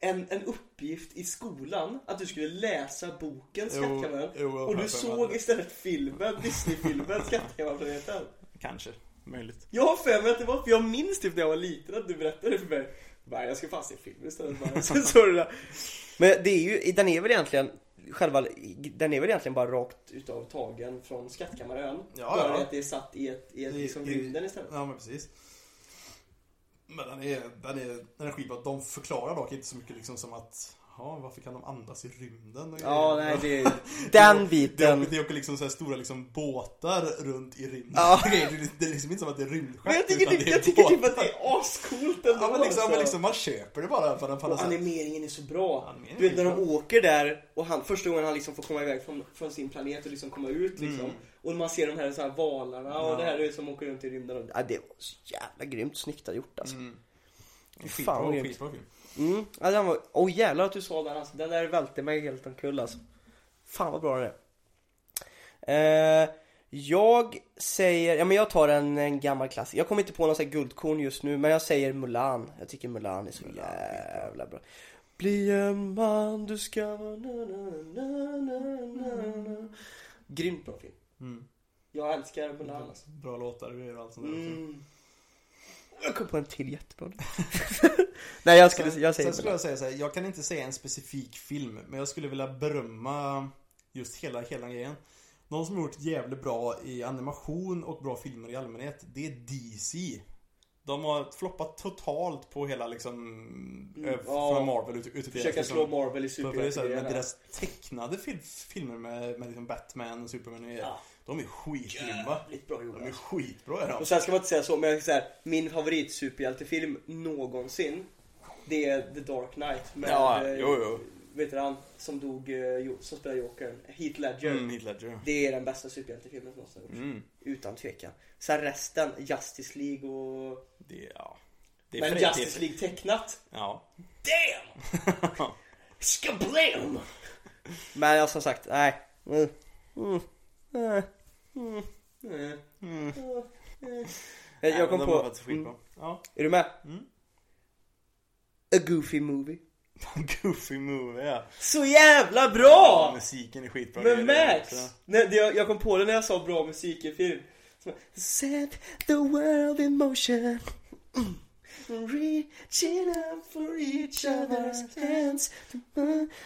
Speaker 1: en, en uppgift i skolan att du skulle läsa boken
Speaker 2: jag
Speaker 1: och du såg istället filmen, Disney-filmen (laughs) Skattkammarplaneten?
Speaker 2: Kanske, möjligt.
Speaker 1: Jag har för mig att det var, för jag minns typ när jag var liten att du berättade för mig. Bara, jag ska fan se filmen istället. Så det. (laughs) Men det är ju, den är väl egentligen Själva, den är väl egentligen bara rakt utav tagen från Skattkammarön.
Speaker 2: Ja,
Speaker 1: bara
Speaker 2: ja.
Speaker 1: att det är satt i ett, i ett
Speaker 2: I-
Speaker 1: liksom
Speaker 2: i-
Speaker 1: rymden istället.
Speaker 2: Ja men precis. Men den är, den är, den är skitbra. De förklarar dock inte så mycket liksom som att Ja, varför kan de andas i rymden? Och
Speaker 1: Ja,
Speaker 2: grejer?
Speaker 1: nej det är (laughs) den biten.
Speaker 2: det åker liksom så här stora liksom båtar runt i rymden.
Speaker 1: Ja. (laughs)
Speaker 2: Det, är, det är liksom inte som att det är rymdskepp.
Speaker 1: Men jag tycker,
Speaker 2: det
Speaker 1: jag tycker typ att det är ascoolt ändå.
Speaker 2: Ja men liksom,
Speaker 1: alltså.
Speaker 2: men liksom man köper det bara på den
Speaker 1: Och animeringen är så bra.
Speaker 2: Animeringen
Speaker 1: Du vet
Speaker 2: är
Speaker 1: när de åker där och han, första gången han liksom får komma iväg från, från sin planet och liksom komma ut liksom.
Speaker 2: Mm.
Speaker 1: Och man ser de här, så här valarna och
Speaker 2: Ja.
Speaker 1: det här som åker runt i rymden. Och, ja, det var så jävla grymt snyggt gjort alltså.
Speaker 2: Mm.
Speaker 1: Fan,
Speaker 2: Skitbra, skitbra film.
Speaker 1: Mm. Ja, den var, åh jävlar att du sa den alltså. Den där välte mig helt omkull alltså. Fan vad bra den är. Eh, jag säger, ja men jag tar en, en gammal klassiker. Jag kommer inte på någon sån här guldkorn just nu men jag säger Mulan. Jag tycker Mulan är så jävla bra. Bli en man, du ska vara na, na, na, na, na. Grymt bra film.
Speaker 2: Mm.
Speaker 1: Jag älskar Mulan alltså.
Speaker 2: Bra låtar och allt sånt där.
Speaker 1: Mm. Jag kom på en till jättebra. (laughs) Nej jag skulle,
Speaker 2: Sen,
Speaker 1: jag säger
Speaker 2: sen skulle jag säga så här, jag kan inte säga en specifik film, men jag skulle vilja berömma just hela, hela grejen. Någon som har gjort jävligt bra i animation och bra filmer i allmänhet, det är DC. De har floppat totalt på hela liksom, mm,
Speaker 1: ja.
Speaker 2: från Marvel ut, ut
Speaker 1: Försöka slå Marvel i
Speaker 2: här, men
Speaker 1: superhjältegrejerna.
Speaker 2: deras tecknade fil filmer med, med liksom Batman och Superman och
Speaker 1: Ja.
Speaker 2: de är skitgrymma.
Speaker 1: Bra gjorda.
Speaker 2: De är skitbra är de.
Speaker 1: Och sen ska man inte säga så, men jag säga, min favorit superhjältefilm någonsin Det är The Dark Knight med,
Speaker 2: Ja,
Speaker 1: eh,
Speaker 2: jo, jo.
Speaker 1: Vet du han, som dog, eh, som spelar Jokern, Heath Ledger
Speaker 2: Mm, Heath Ledger.
Speaker 1: Det är den bästa superhjältefilmen som någonsin har gjorts,
Speaker 2: Mm.
Speaker 1: utan tvekan Sen resten, Justice League och...
Speaker 2: Det, ja. Det
Speaker 1: Men. Justice League tecknat,
Speaker 2: Ja.
Speaker 1: damn! (laughs) Skablam! Men ja, som sagt, nej mm. Mm. Nej. Mm. Nej.
Speaker 2: Mm.
Speaker 1: Eh. Jag kom på, mm.
Speaker 2: Ja.
Speaker 1: är du med?
Speaker 2: Mm.
Speaker 1: A Goofy Movie
Speaker 2: Goofy movie ja.
Speaker 1: Så jävla
Speaker 2: Ja,
Speaker 1: bra!
Speaker 2: musiken är skitbra.
Speaker 1: Men Max! det, jag, jag kom på det när jag sa bra musik i film Set the world in motion Mm. Reaching out for each other's hands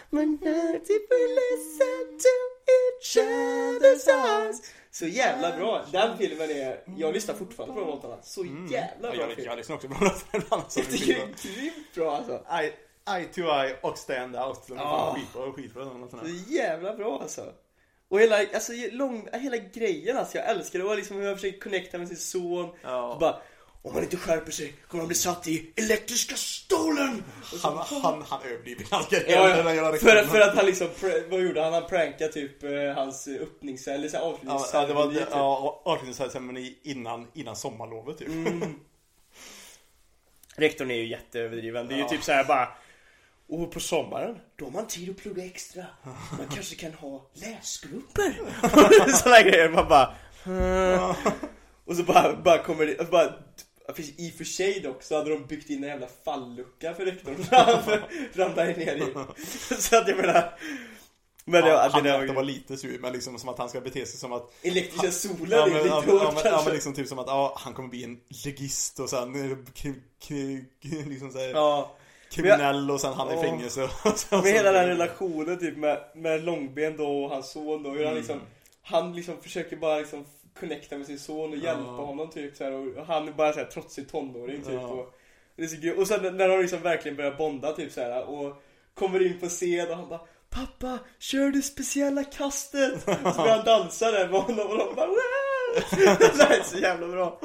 Speaker 1: When we listen to each other's eyes Så jävla bra! Den filmen är... Jag lyssnar fortfarande på de låtarna. Så jävla
Speaker 2: Ja,
Speaker 1: bra
Speaker 2: jag,
Speaker 1: film.
Speaker 2: jag lyssnar också på låtarna ibland. (laughs)
Speaker 1: Jag
Speaker 2: det är
Speaker 1: grymt bra alltså.
Speaker 2: Eye, eye to eye och stand out.
Speaker 1: Ja.
Speaker 2: fan skitbra, skitbra.
Speaker 1: Så jävla bra alltså. Och hela, alltså, lång, hela grejen alltså, jag älskar det. Och liksom hur jag försöker connecta med sin son.
Speaker 2: Ja.
Speaker 1: Så bara, om han inte skärper sig kommer han bli satt i elektriska stolen! Så,
Speaker 2: Han, han, han överdriver ganska
Speaker 1: ja,
Speaker 2: han
Speaker 1: ja, för, för att han liksom, vad gjorde han? Han prankade typ eh, hans öppnings eller så avslutningsceremoni
Speaker 2: ja, det var
Speaker 1: typ.
Speaker 2: ja, avslutningsceremoni innan, innan sommarlovet typ.
Speaker 1: Mm. (laughs) Rektorn är ju jätteöverdriven. Det är ju
Speaker 2: Ja.
Speaker 1: typ så här bara och på sommaren, då har man tid att plugga extra. Man kanske kan ha läsgrupper. (laughs) Sådana grejer. Man bara... Och så bara, bara kommer det... Bara, i och för sig dock så hade de byggt in en jävla fallucka för rektorn (laughs) för ramlar ner i. Så att jag menar... Men det,
Speaker 2: Ja,
Speaker 1: det
Speaker 2: han
Speaker 1: där var
Speaker 2: lite sur, men liksom som att han ska bete sig som att
Speaker 1: Elektriska solen
Speaker 2: Ja
Speaker 1: är
Speaker 2: men,
Speaker 1: lite
Speaker 2: ja,
Speaker 1: hårt
Speaker 2: ja, men, ja, men liksom typ som att ja, han kommer bli en legist och sen liksom så här,
Speaker 1: Ja.
Speaker 2: Kriminell och sen han i fängelse
Speaker 1: Med hela den relationen typ med, med Långben då och hans son då, hur han
Speaker 2: Mm.
Speaker 1: liksom Han liksom försöker bara liksom connecta med sin son och hjälpa
Speaker 2: Ja.
Speaker 1: honom typ så här, och han är bara såhär trotsig tonåring typ
Speaker 2: Ja.
Speaker 1: och, det är så kul. och sen när de liksom verkligen börjar bonda typ så här och kommer in på scen och han bara Pappa, kör det speciella kastet! Så (laughs) börjar han dansa där med honom och de bara "Wow!" (laughs) Det är så jävla bra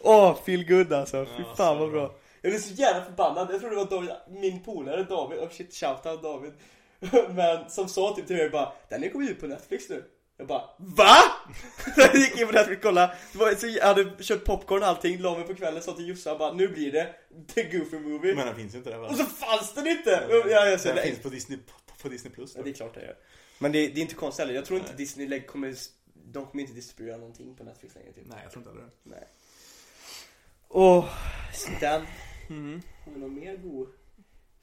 Speaker 1: Åh, feel good alltså, fy fan vad bra
Speaker 2: bra.
Speaker 1: Jag blev så jävla förbannad, jag tror det var David, min polare David, oh shit shoutout David. (laughs) Men som sa typ till mig bara Den är kommit ut på Netflix nu. Jag bara VA? (laughs) jag gick in på Netflix och kollade. Det var, så Jag hade köpt popcorn och allting, la mig på kvällen, sa till Jossan bara Nu blir det The Goofy Movie.
Speaker 2: Men den finns ju inte där va?
Speaker 1: Och så fanns den inte! Ja, jag, så,
Speaker 2: den finns på Disney, på, Disney Plus
Speaker 1: Ja, det är klart det gör. Men det, det är inte konstigt heller, jag tror inte
Speaker 2: Nej.
Speaker 1: Disney kommer De kommer inte distribuera någonting på Netflix längre typ.
Speaker 2: Nej jag tror inte heller det.
Speaker 1: Nej. Åh, Stan
Speaker 2: mm.
Speaker 1: Har vi någon mer god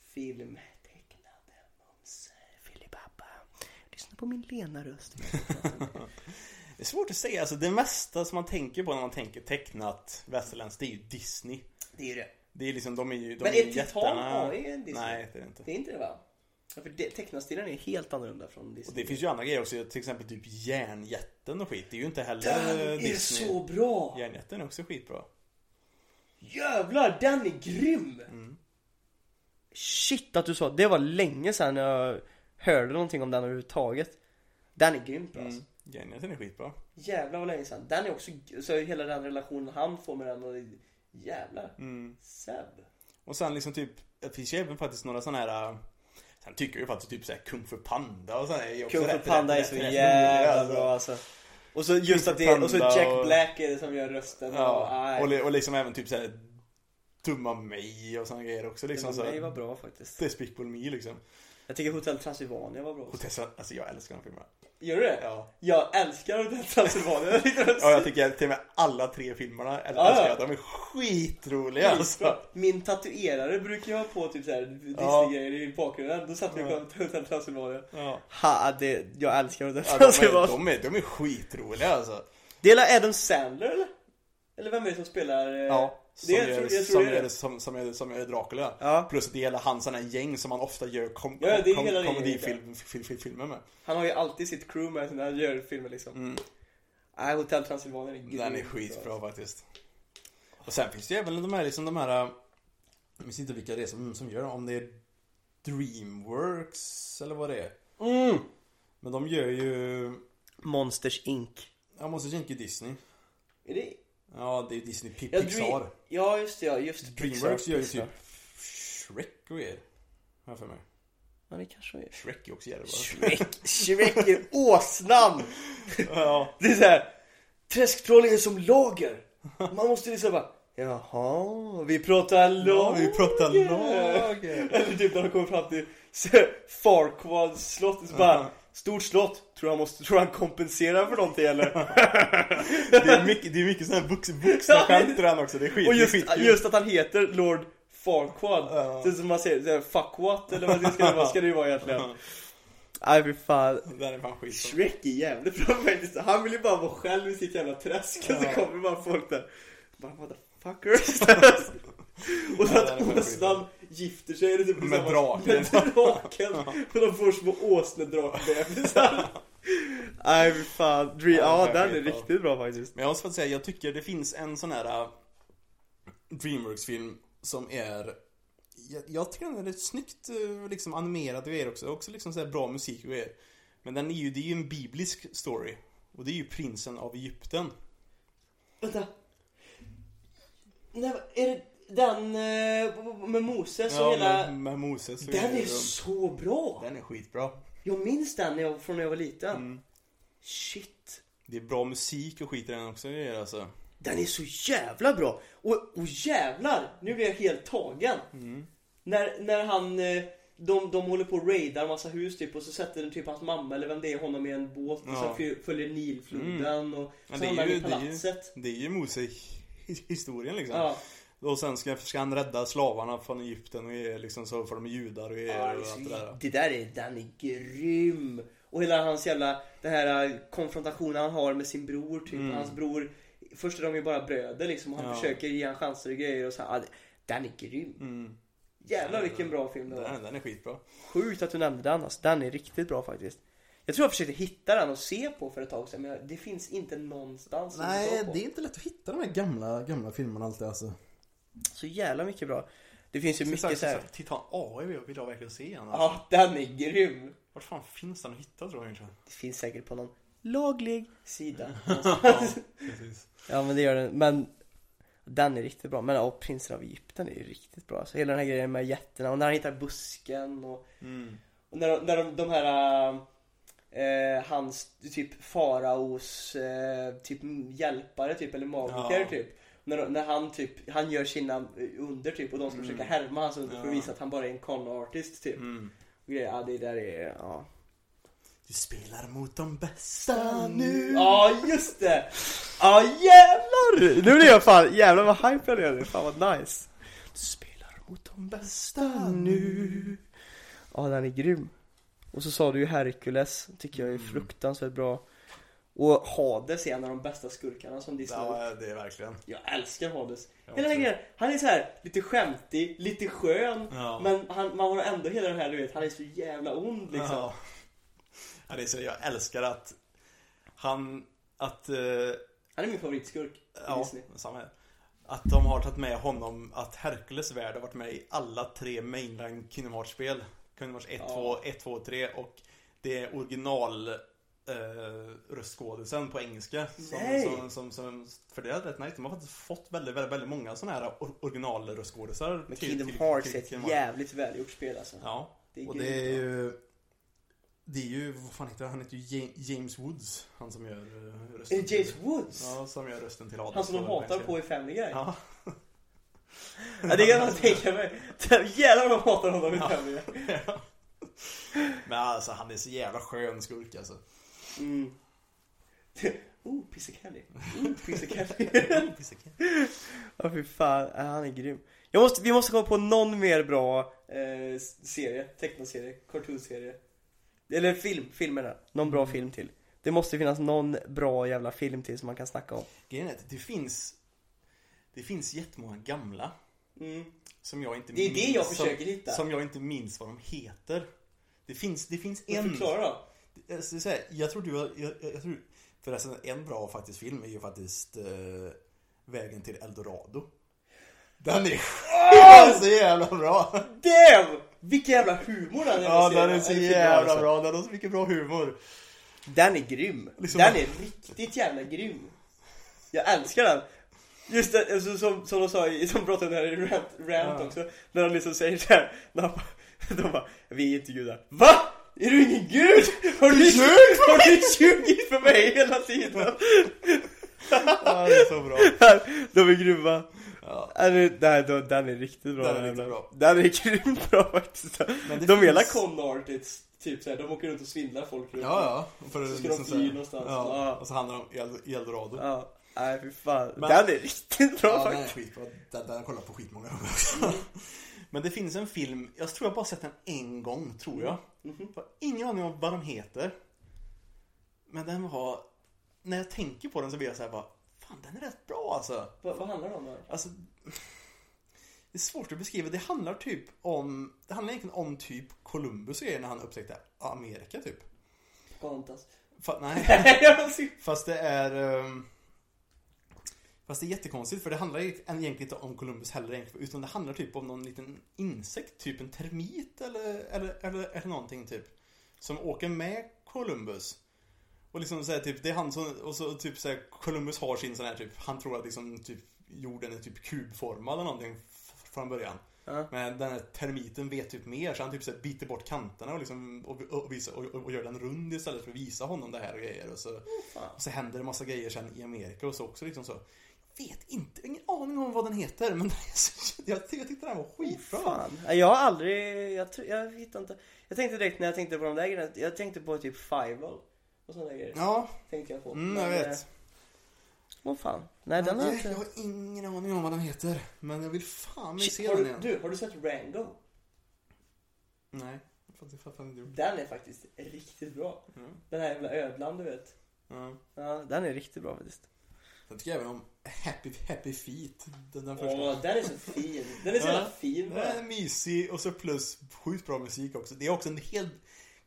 Speaker 1: film? Tecknad mums Filipappa? Lyssna på min lena röst. (laughs)
Speaker 2: Det är svårt att säga, alltså det mesta som man tänker på när man tänker tecknat västerländskt det är ju Disney.
Speaker 1: Det är ju det.
Speaker 2: Det är liksom, de är ju, de
Speaker 1: Men
Speaker 2: är
Speaker 1: är Titan AI en Disney?
Speaker 2: Nej det är det inte.
Speaker 1: Det är inte det va? Ja, för det, är helt annorlunda från Disney.
Speaker 2: Och det finns ju andra grejer också, till exempel typ järnjätten och skit. Det är ju inte heller
Speaker 1: Den är
Speaker 2: Disney.
Speaker 1: så bra!
Speaker 2: Järnjätten är också skitbra
Speaker 1: Jävlar, den är grym!
Speaker 2: Mm.
Speaker 1: Shit att du sa, det var länge sedan jag hörde någonting om den överhuvudtaget Den är grymt bra alltså.
Speaker 2: mm. Järnjätten är skitbra
Speaker 1: Jävlar vad länge sedan. Den är också, så hela den relationen han får med den och jävlar.
Speaker 2: mm.
Speaker 1: Seb.
Speaker 2: Och sen liksom typ, det finns ju även faktiskt några sådana här äh, Sen tycker jag ju faktiskt typ såhär Kung Fu Panda och sådär är
Speaker 1: Kung Fu
Speaker 2: rätt-
Speaker 1: Panda är
Speaker 2: rätt-
Speaker 1: så
Speaker 2: rätt
Speaker 1: jävla
Speaker 2: alltså.
Speaker 1: bra alltså. Och så just att det är, och så Jack Black är det som gör rösten.
Speaker 2: Ja,
Speaker 1: och,
Speaker 2: och, och liksom även typ såhär Dumma mig och sådana grejer också liksom
Speaker 1: det
Speaker 2: så
Speaker 1: var, var bra faktiskt.
Speaker 2: Despicable Me liksom
Speaker 1: Jag tycker Hotel Transylvania var bra. också.
Speaker 2: Alltså jag älskar de filmerna
Speaker 1: Gör du det?
Speaker 2: Ja
Speaker 1: Jag älskar Hotel Transylvania. Jag det är
Speaker 2: Ja jag tycker till och med alla tre filmerna älskar
Speaker 1: Ja, ja.
Speaker 2: jag, de är skitroliga alltså.
Speaker 1: Min tatuerare brukar ju ha på typ såhär Disney-grejer i bakgrunden. Då satt vi
Speaker 2: Ja.
Speaker 1: på Hotel Transylvania.
Speaker 2: Ja,
Speaker 1: Ha, det, jag älskar Hotel
Speaker 2: ja de,
Speaker 1: Transylvania.
Speaker 2: är, de, är, de är skitroliga alltså
Speaker 1: Delar Adam Sandler eller? Eller vem är det som spelar? eh,
Speaker 2: Ja, som
Speaker 1: det,
Speaker 2: gör,
Speaker 1: jag jag
Speaker 2: som, gör,
Speaker 1: det.
Speaker 2: som, som, gör, som gör Dracula
Speaker 1: Ja.
Speaker 2: Plus att det gäller han sådana gäng som man ofta gör kom,
Speaker 1: Ja,
Speaker 2: kom,
Speaker 1: hela
Speaker 2: komedifilmer film, film, filmer med
Speaker 1: Han har ju alltid sitt crew med sig när han gör filmer liksom.
Speaker 2: mm.
Speaker 1: Nej, Hotel Transylvania är grymt
Speaker 2: Den är
Speaker 1: bra.
Speaker 2: skitbra faktiskt Och sen finns det ju även de här liksom de här Jag minns inte vilka det är som, som gör dem, om det är Dreamworks eller vad det är
Speaker 1: Mm.
Speaker 2: Men de gör ju
Speaker 1: Monsters Inc.
Speaker 2: Jag måste tänka Disney
Speaker 1: Är det?
Speaker 2: Ja det är Disney Pi-
Speaker 1: Ja,
Speaker 2: Pixar
Speaker 1: Dream... ja just det, ja just.
Speaker 2: Dreamworks gör ju typ Shrek och grejer Har för mig
Speaker 1: Ja, det kanske är.
Speaker 2: Shrek är också jävla bra
Speaker 1: Shrek, Shrek är åsnamn! (laughs)
Speaker 2: Ja
Speaker 1: Det är såhär, träsktroll är som lager. Man måste liksom bara, jaha, vi pratar lager.
Speaker 2: Ja, vi pratar lager.
Speaker 1: Eller typ när de kommer fram till Farquads slott, så bara, stort slott, tror han måste, tror han kompenserar för någonting eller? (laughs)
Speaker 2: Det är mycket, det är mycket sådana här vux, vuxna skämt den också, det är skit,
Speaker 1: Och just,
Speaker 2: skitkul.
Speaker 1: just att han heter Lord Farquad.
Speaker 2: Ja.
Speaker 1: Det är som man säger, fuck what eller vad ska det vara, ska det vara egentligen. Nej fy fan.
Speaker 2: Den är fan skit.
Speaker 1: Shrek är jävligt bra faktiskt. Han vill ju bara vara själv i sitt jävla träsk och så kommer bara folk där. Bara motherfuckers. (laughs) och så att åsnan gifter sig eller typ
Speaker 2: Med
Speaker 1: tillsammans
Speaker 2: draken.
Speaker 1: Med draken. Och de får små åsnedrakbebisar. Nej fy fan. Dre-
Speaker 2: Ja,
Speaker 1: ja
Speaker 2: den är
Speaker 1: är riktigt bra faktiskt.
Speaker 2: Men jag måste faktiskt säga, jag tycker det finns en sån här äh, Dreamworks-film som är jag, jag tycker den är rätt snyggt äh, liksom animerad och grejer också. Också liksom så här bra musik och grejer. Men den är ju, det är ju en biblisk story. Och det är ju prinsen av Egypten.
Speaker 1: Vänta. Nej, är det den eh, med Moses och
Speaker 2: Ja,
Speaker 1: hela...
Speaker 2: med, med Moses och
Speaker 1: Den är
Speaker 2: grejer.
Speaker 1: så bra!
Speaker 2: Den är skitbra.
Speaker 1: Jag minns den när jag, från när jag var liten.
Speaker 2: Mm.
Speaker 1: Shit.
Speaker 2: Det är bra musik och skit i den också och grejer alltså.
Speaker 1: Den är så jävla bra! Och, och jävlar! Nu blir jag helt tagen. När, när han... eh, De, de håller på och raidar massa hus typ och så sätter den typ hans mamma eller vem det är honom i en båt och
Speaker 2: Ja.
Speaker 1: så följer Nilfloden och
Speaker 2: Men
Speaker 1: så
Speaker 2: det är
Speaker 1: hamnar han
Speaker 2: ju,
Speaker 1: i
Speaker 2: det är ju,
Speaker 1: palatset.
Speaker 2: det är ju Mose-historien liksom.
Speaker 1: Ja.
Speaker 2: Och sen ska, ska han rädda slavarna från Egypten och är liksom så för de är judar och är
Speaker 1: Ja,
Speaker 2: och allt det där.
Speaker 1: det där är, den är grym. Och hela hans jävla, den här eh, konfrontationen han har med sin bror typ. Hans bror, först är de ju bara bröder liksom och han
Speaker 2: Mm. Ja.
Speaker 1: försöker ge han chanser och grejer och så här, Den är grym.
Speaker 2: Mm.
Speaker 1: Jävlar vilken bra film det var.
Speaker 2: Den, den är skitbra.
Speaker 1: Sjukt att du nämnde den alltså. Den är riktigt bra faktiskt. Jag tror jag försökte hitta den och se på för ett tag sedan men det finns inte någonstans att
Speaker 3: Nej, det är inte lätt att hitta de här gamla, gamla filmerna alltid alltså.
Speaker 1: Så jävla mycket bra. Det finns ju
Speaker 2: Så
Speaker 1: mycket så här.
Speaker 2: Titan AI vill jag- verkligen se igen. Alltså.
Speaker 1: Ja, den är grym.
Speaker 2: Vart fan finns den att hitta tror jag egentligen?
Speaker 1: Det finns säkert på någon laglig sida. (laughs)
Speaker 2: Ja, precis.
Speaker 1: Ja men det gör den. Men den är riktigt bra. Men ja, Prinsen av Egypten är ju riktigt bra. Så hela den här grejen med jätterna och när han hittar busken och,
Speaker 2: Mm.
Speaker 1: och när, de, när de, de här eh, hans typ faraos eh, typ hjälpare typ eller magiker
Speaker 2: Ja.
Speaker 1: typ. När, när han typ, han gör sina under typ och de ska försöka härma hans under för att visa att han bara är en con artist typ.
Speaker 2: Mm.
Speaker 1: Grejer. Ja det där är, ja.
Speaker 2: Du spelar mot de bästa nu.
Speaker 1: Ja just det! Ja jävlar! Nu blir jag fan, jävlar vad hype jag nu. Fan vad nice. Du spelar mot de bästa nu. Ja den är grym. Och så sa du ju Hercules, tycker jag är fruktansvärt bra. Och Hades är en av de bästa skurkarna som Disney har.
Speaker 2: Ja, det är verkligen.
Speaker 1: Jag älskar Hades.
Speaker 2: Jag
Speaker 1: Hela den grejen, han är så här lite skämtig, lite skön.
Speaker 2: Ja.
Speaker 1: Men han, man har ändå hela den här du vet, han är så jävla ond liksom.
Speaker 2: Ja. ja, det är så, jag älskar att han, att, eh,
Speaker 1: Han är min favoritskurk i
Speaker 2: ja,
Speaker 1: Disney.
Speaker 2: samma här. Att de har tagit med honom, att Hercules värld har varit med i alla tre mainline Kingdom Hearts-spel. Kingdom Hearts 1,
Speaker 1: Ja.
Speaker 2: 2, 1, 2, 3 och det är original eh, röstskådisen på engelska. Som, som, som, som, för det är rätt nice. De har faktiskt fått väldigt, väldigt, väldigt många sådana här or- originalröstskådisar.
Speaker 1: Men
Speaker 2: till-
Speaker 1: Kingdom
Speaker 2: till-
Speaker 1: Hearts
Speaker 2: till
Speaker 1: är ett
Speaker 2: Kingdom
Speaker 1: jävligt välgjort spel alltså.
Speaker 2: Ja,
Speaker 1: Det är
Speaker 2: och
Speaker 1: grymt
Speaker 2: det är ju Det är ju, vad fan heter han? Han heter ju Ja- James Woods Han som gör eh, rösten
Speaker 1: Är det James Woods?
Speaker 2: Ja, som gör rösten till Hades
Speaker 1: Han som de hatar på i Family Guy?
Speaker 2: Ja, (laughs)
Speaker 1: Ja, det kan man tänka mig. Jävlar vad de hatar honom i. Family Guy. (laughs)
Speaker 2: Men alltså han är så jävla skön skurk alltså
Speaker 1: Mm. (laughs) Oh, Pisse Kelly. Oh, Pisse Kelly. Ja fy fan, han är grym. Jag måste, vi måste komma på någon mer bra eh, serie, tecknaserie, cartoonserie. Eller film, filmerna. Någon bra film till. Det måste finnas någon bra jävla film till som man kan snacka om.
Speaker 2: Grejen är att det finns Det finns jättemånga gamla
Speaker 1: Mm.
Speaker 2: Som jag inte
Speaker 1: Det är det jag
Speaker 2: som,
Speaker 1: försöker hitta.
Speaker 2: Som jag inte minns vad de heter Det finns, det finns
Speaker 1: en Förklara då.
Speaker 2: Jag, ska säga, jag tror du har, jag, jag, tror, förresten en bra faktiskt film är ju faktiskt eh, Vägen till Eldorado. Den är (laughs) så jävla bra!
Speaker 1: Damn! Vilken jävla humor den
Speaker 2: Ja
Speaker 1: serien
Speaker 2: den är så jävla
Speaker 1: alltså.
Speaker 2: bra, den har så mycket bra humor.
Speaker 1: Den är grym.
Speaker 2: Liksom-
Speaker 1: Den är riktigt jävla grym. Jag älskar den. Just det, alltså, som, som de sa, i- som pratade här i rant, rant
Speaker 2: Ja.
Speaker 1: också. När de liksom säger såhär, när han bara- de bara, vi är inte gudar. VA? Är du ingen gud? Har du, har du ljugit för mig hela tiden?
Speaker 2: Ja, det är så bra.
Speaker 1: De är grymma.
Speaker 2: Ja.
Speaker 1: Nej, den- den är riktigt bra.
Speaker 2: Den är riktigt bra.
Speaker 1: Den är grymt bra faktiskt.
Speaker 2: Men det
Speaker 1: de
Speaker 2: finns-
Speaker 1: hela con artists, typ såhär, de åker runt och svindlar folk runt.
Speaker 2: Ja, ja. För
Speaker 1: Så ska
Speaker 2: liksom
Speaker 1: de fly någonstans.
Speaker 2: Ja.
Speaker 1: Ja.
Speaker 2: Och så handlar det om El- Eldorado.
Speaker 1: Ja, nej fy fan.
Speaker 2: Men-
Speaker 1: Den är riktigt bra
Speaker 2: Ja, den är
Speaker 1: faktiskt.
Speaker 2: skitbra. Den, den kollat på skitmånga gånger också. (laughs) Men det finns en film, jag tror jag bara sett den en gång, tror jag.
Speaker 1: Mhm.
Speaker 2: Jag har ingen aning om vad den heter. Men den var, när jag tänker på den så blir jag så här bara, fan den är rätt bra alltså.
Speaker 1: Vad, vad handlar det om då?
Speaker 2: Alltså, det är svårt att beskriva. Det handlar typ om, det handlar egentligen om typ Columbus grejer när han upptäckte Amerika typ.
Speaker 1: Pocahontas.
Speaker 2: Fa- nej. (laughs) Fast det är... ehm, Fast det är jättekonstigt för det handlar egentligen inte om Columbus heller egentligen, utan det handlar typ om någon liten insekt, typ en termit eller, eller, eller, eller någonting typ. Som åker med Columbus. Och liksom såhär typ, det är han som, och så typ såhär, Columbus har sin sån här typ, han tror att liksom typ jorden är typ kubformad eller någonting från början.
Speaker 1: Ja.
Speaker 2: Men den här termiten vet typ mer så han typ så här biter bort kanterna och, liksom, och, och, visa, och, och, gör den rund istället för att visa honom det här och grejer. Och så,
Speaker 1: fan.
Speaker 2: och så händer det massa grejer sen i Amerika och så också liksom så. Vet inte, ingen aning om vad den heter men jag, (laughs) jag tyckte den var skitbra.
Speaker 1: Fan. Ja, Jag har aldrig, jag, jag hittar inte. Jag tänkte direkt när jag tänkte på de där grejerna, jag tänkte på typ Fivel. Och sådana grejer.
Speaker 2: Ja,
Speaker 1: Tänkte jag på.
Speaker 2: mm, jag
Speaker 1: Men,
Speaker 2: vet.
Speaker 1: eh, Åh fan. Nej den har jag
Speaker 2: jag, jag
Speaker 1: inte.
Speaker 2: har ingen aning om vad den heter. Men jag vill fan mig se den
Speaker 1: du,
Speaker 2: igen.
Speaker 1: du, har du sett Rango?
Speaker 2: Nej, jag fattar inte.
Speaker 1: Den är faktiskt riktigt bra.
Speaker 2: Mm.
Speaker 1: Den här jävla ödlan du vet.
Speaker 2: Ja.
Speaker 1: Ja, den är riktigt bra faktiskt.
Speaker 2: Jag tycker även om Happy, Happy Feet. Den, den första.
Speaker 1: Åh, den är så fin. Den är så jävla fin
Speaker 2: Den är mysig och så plus sjukt bra musik också. Det är också en helt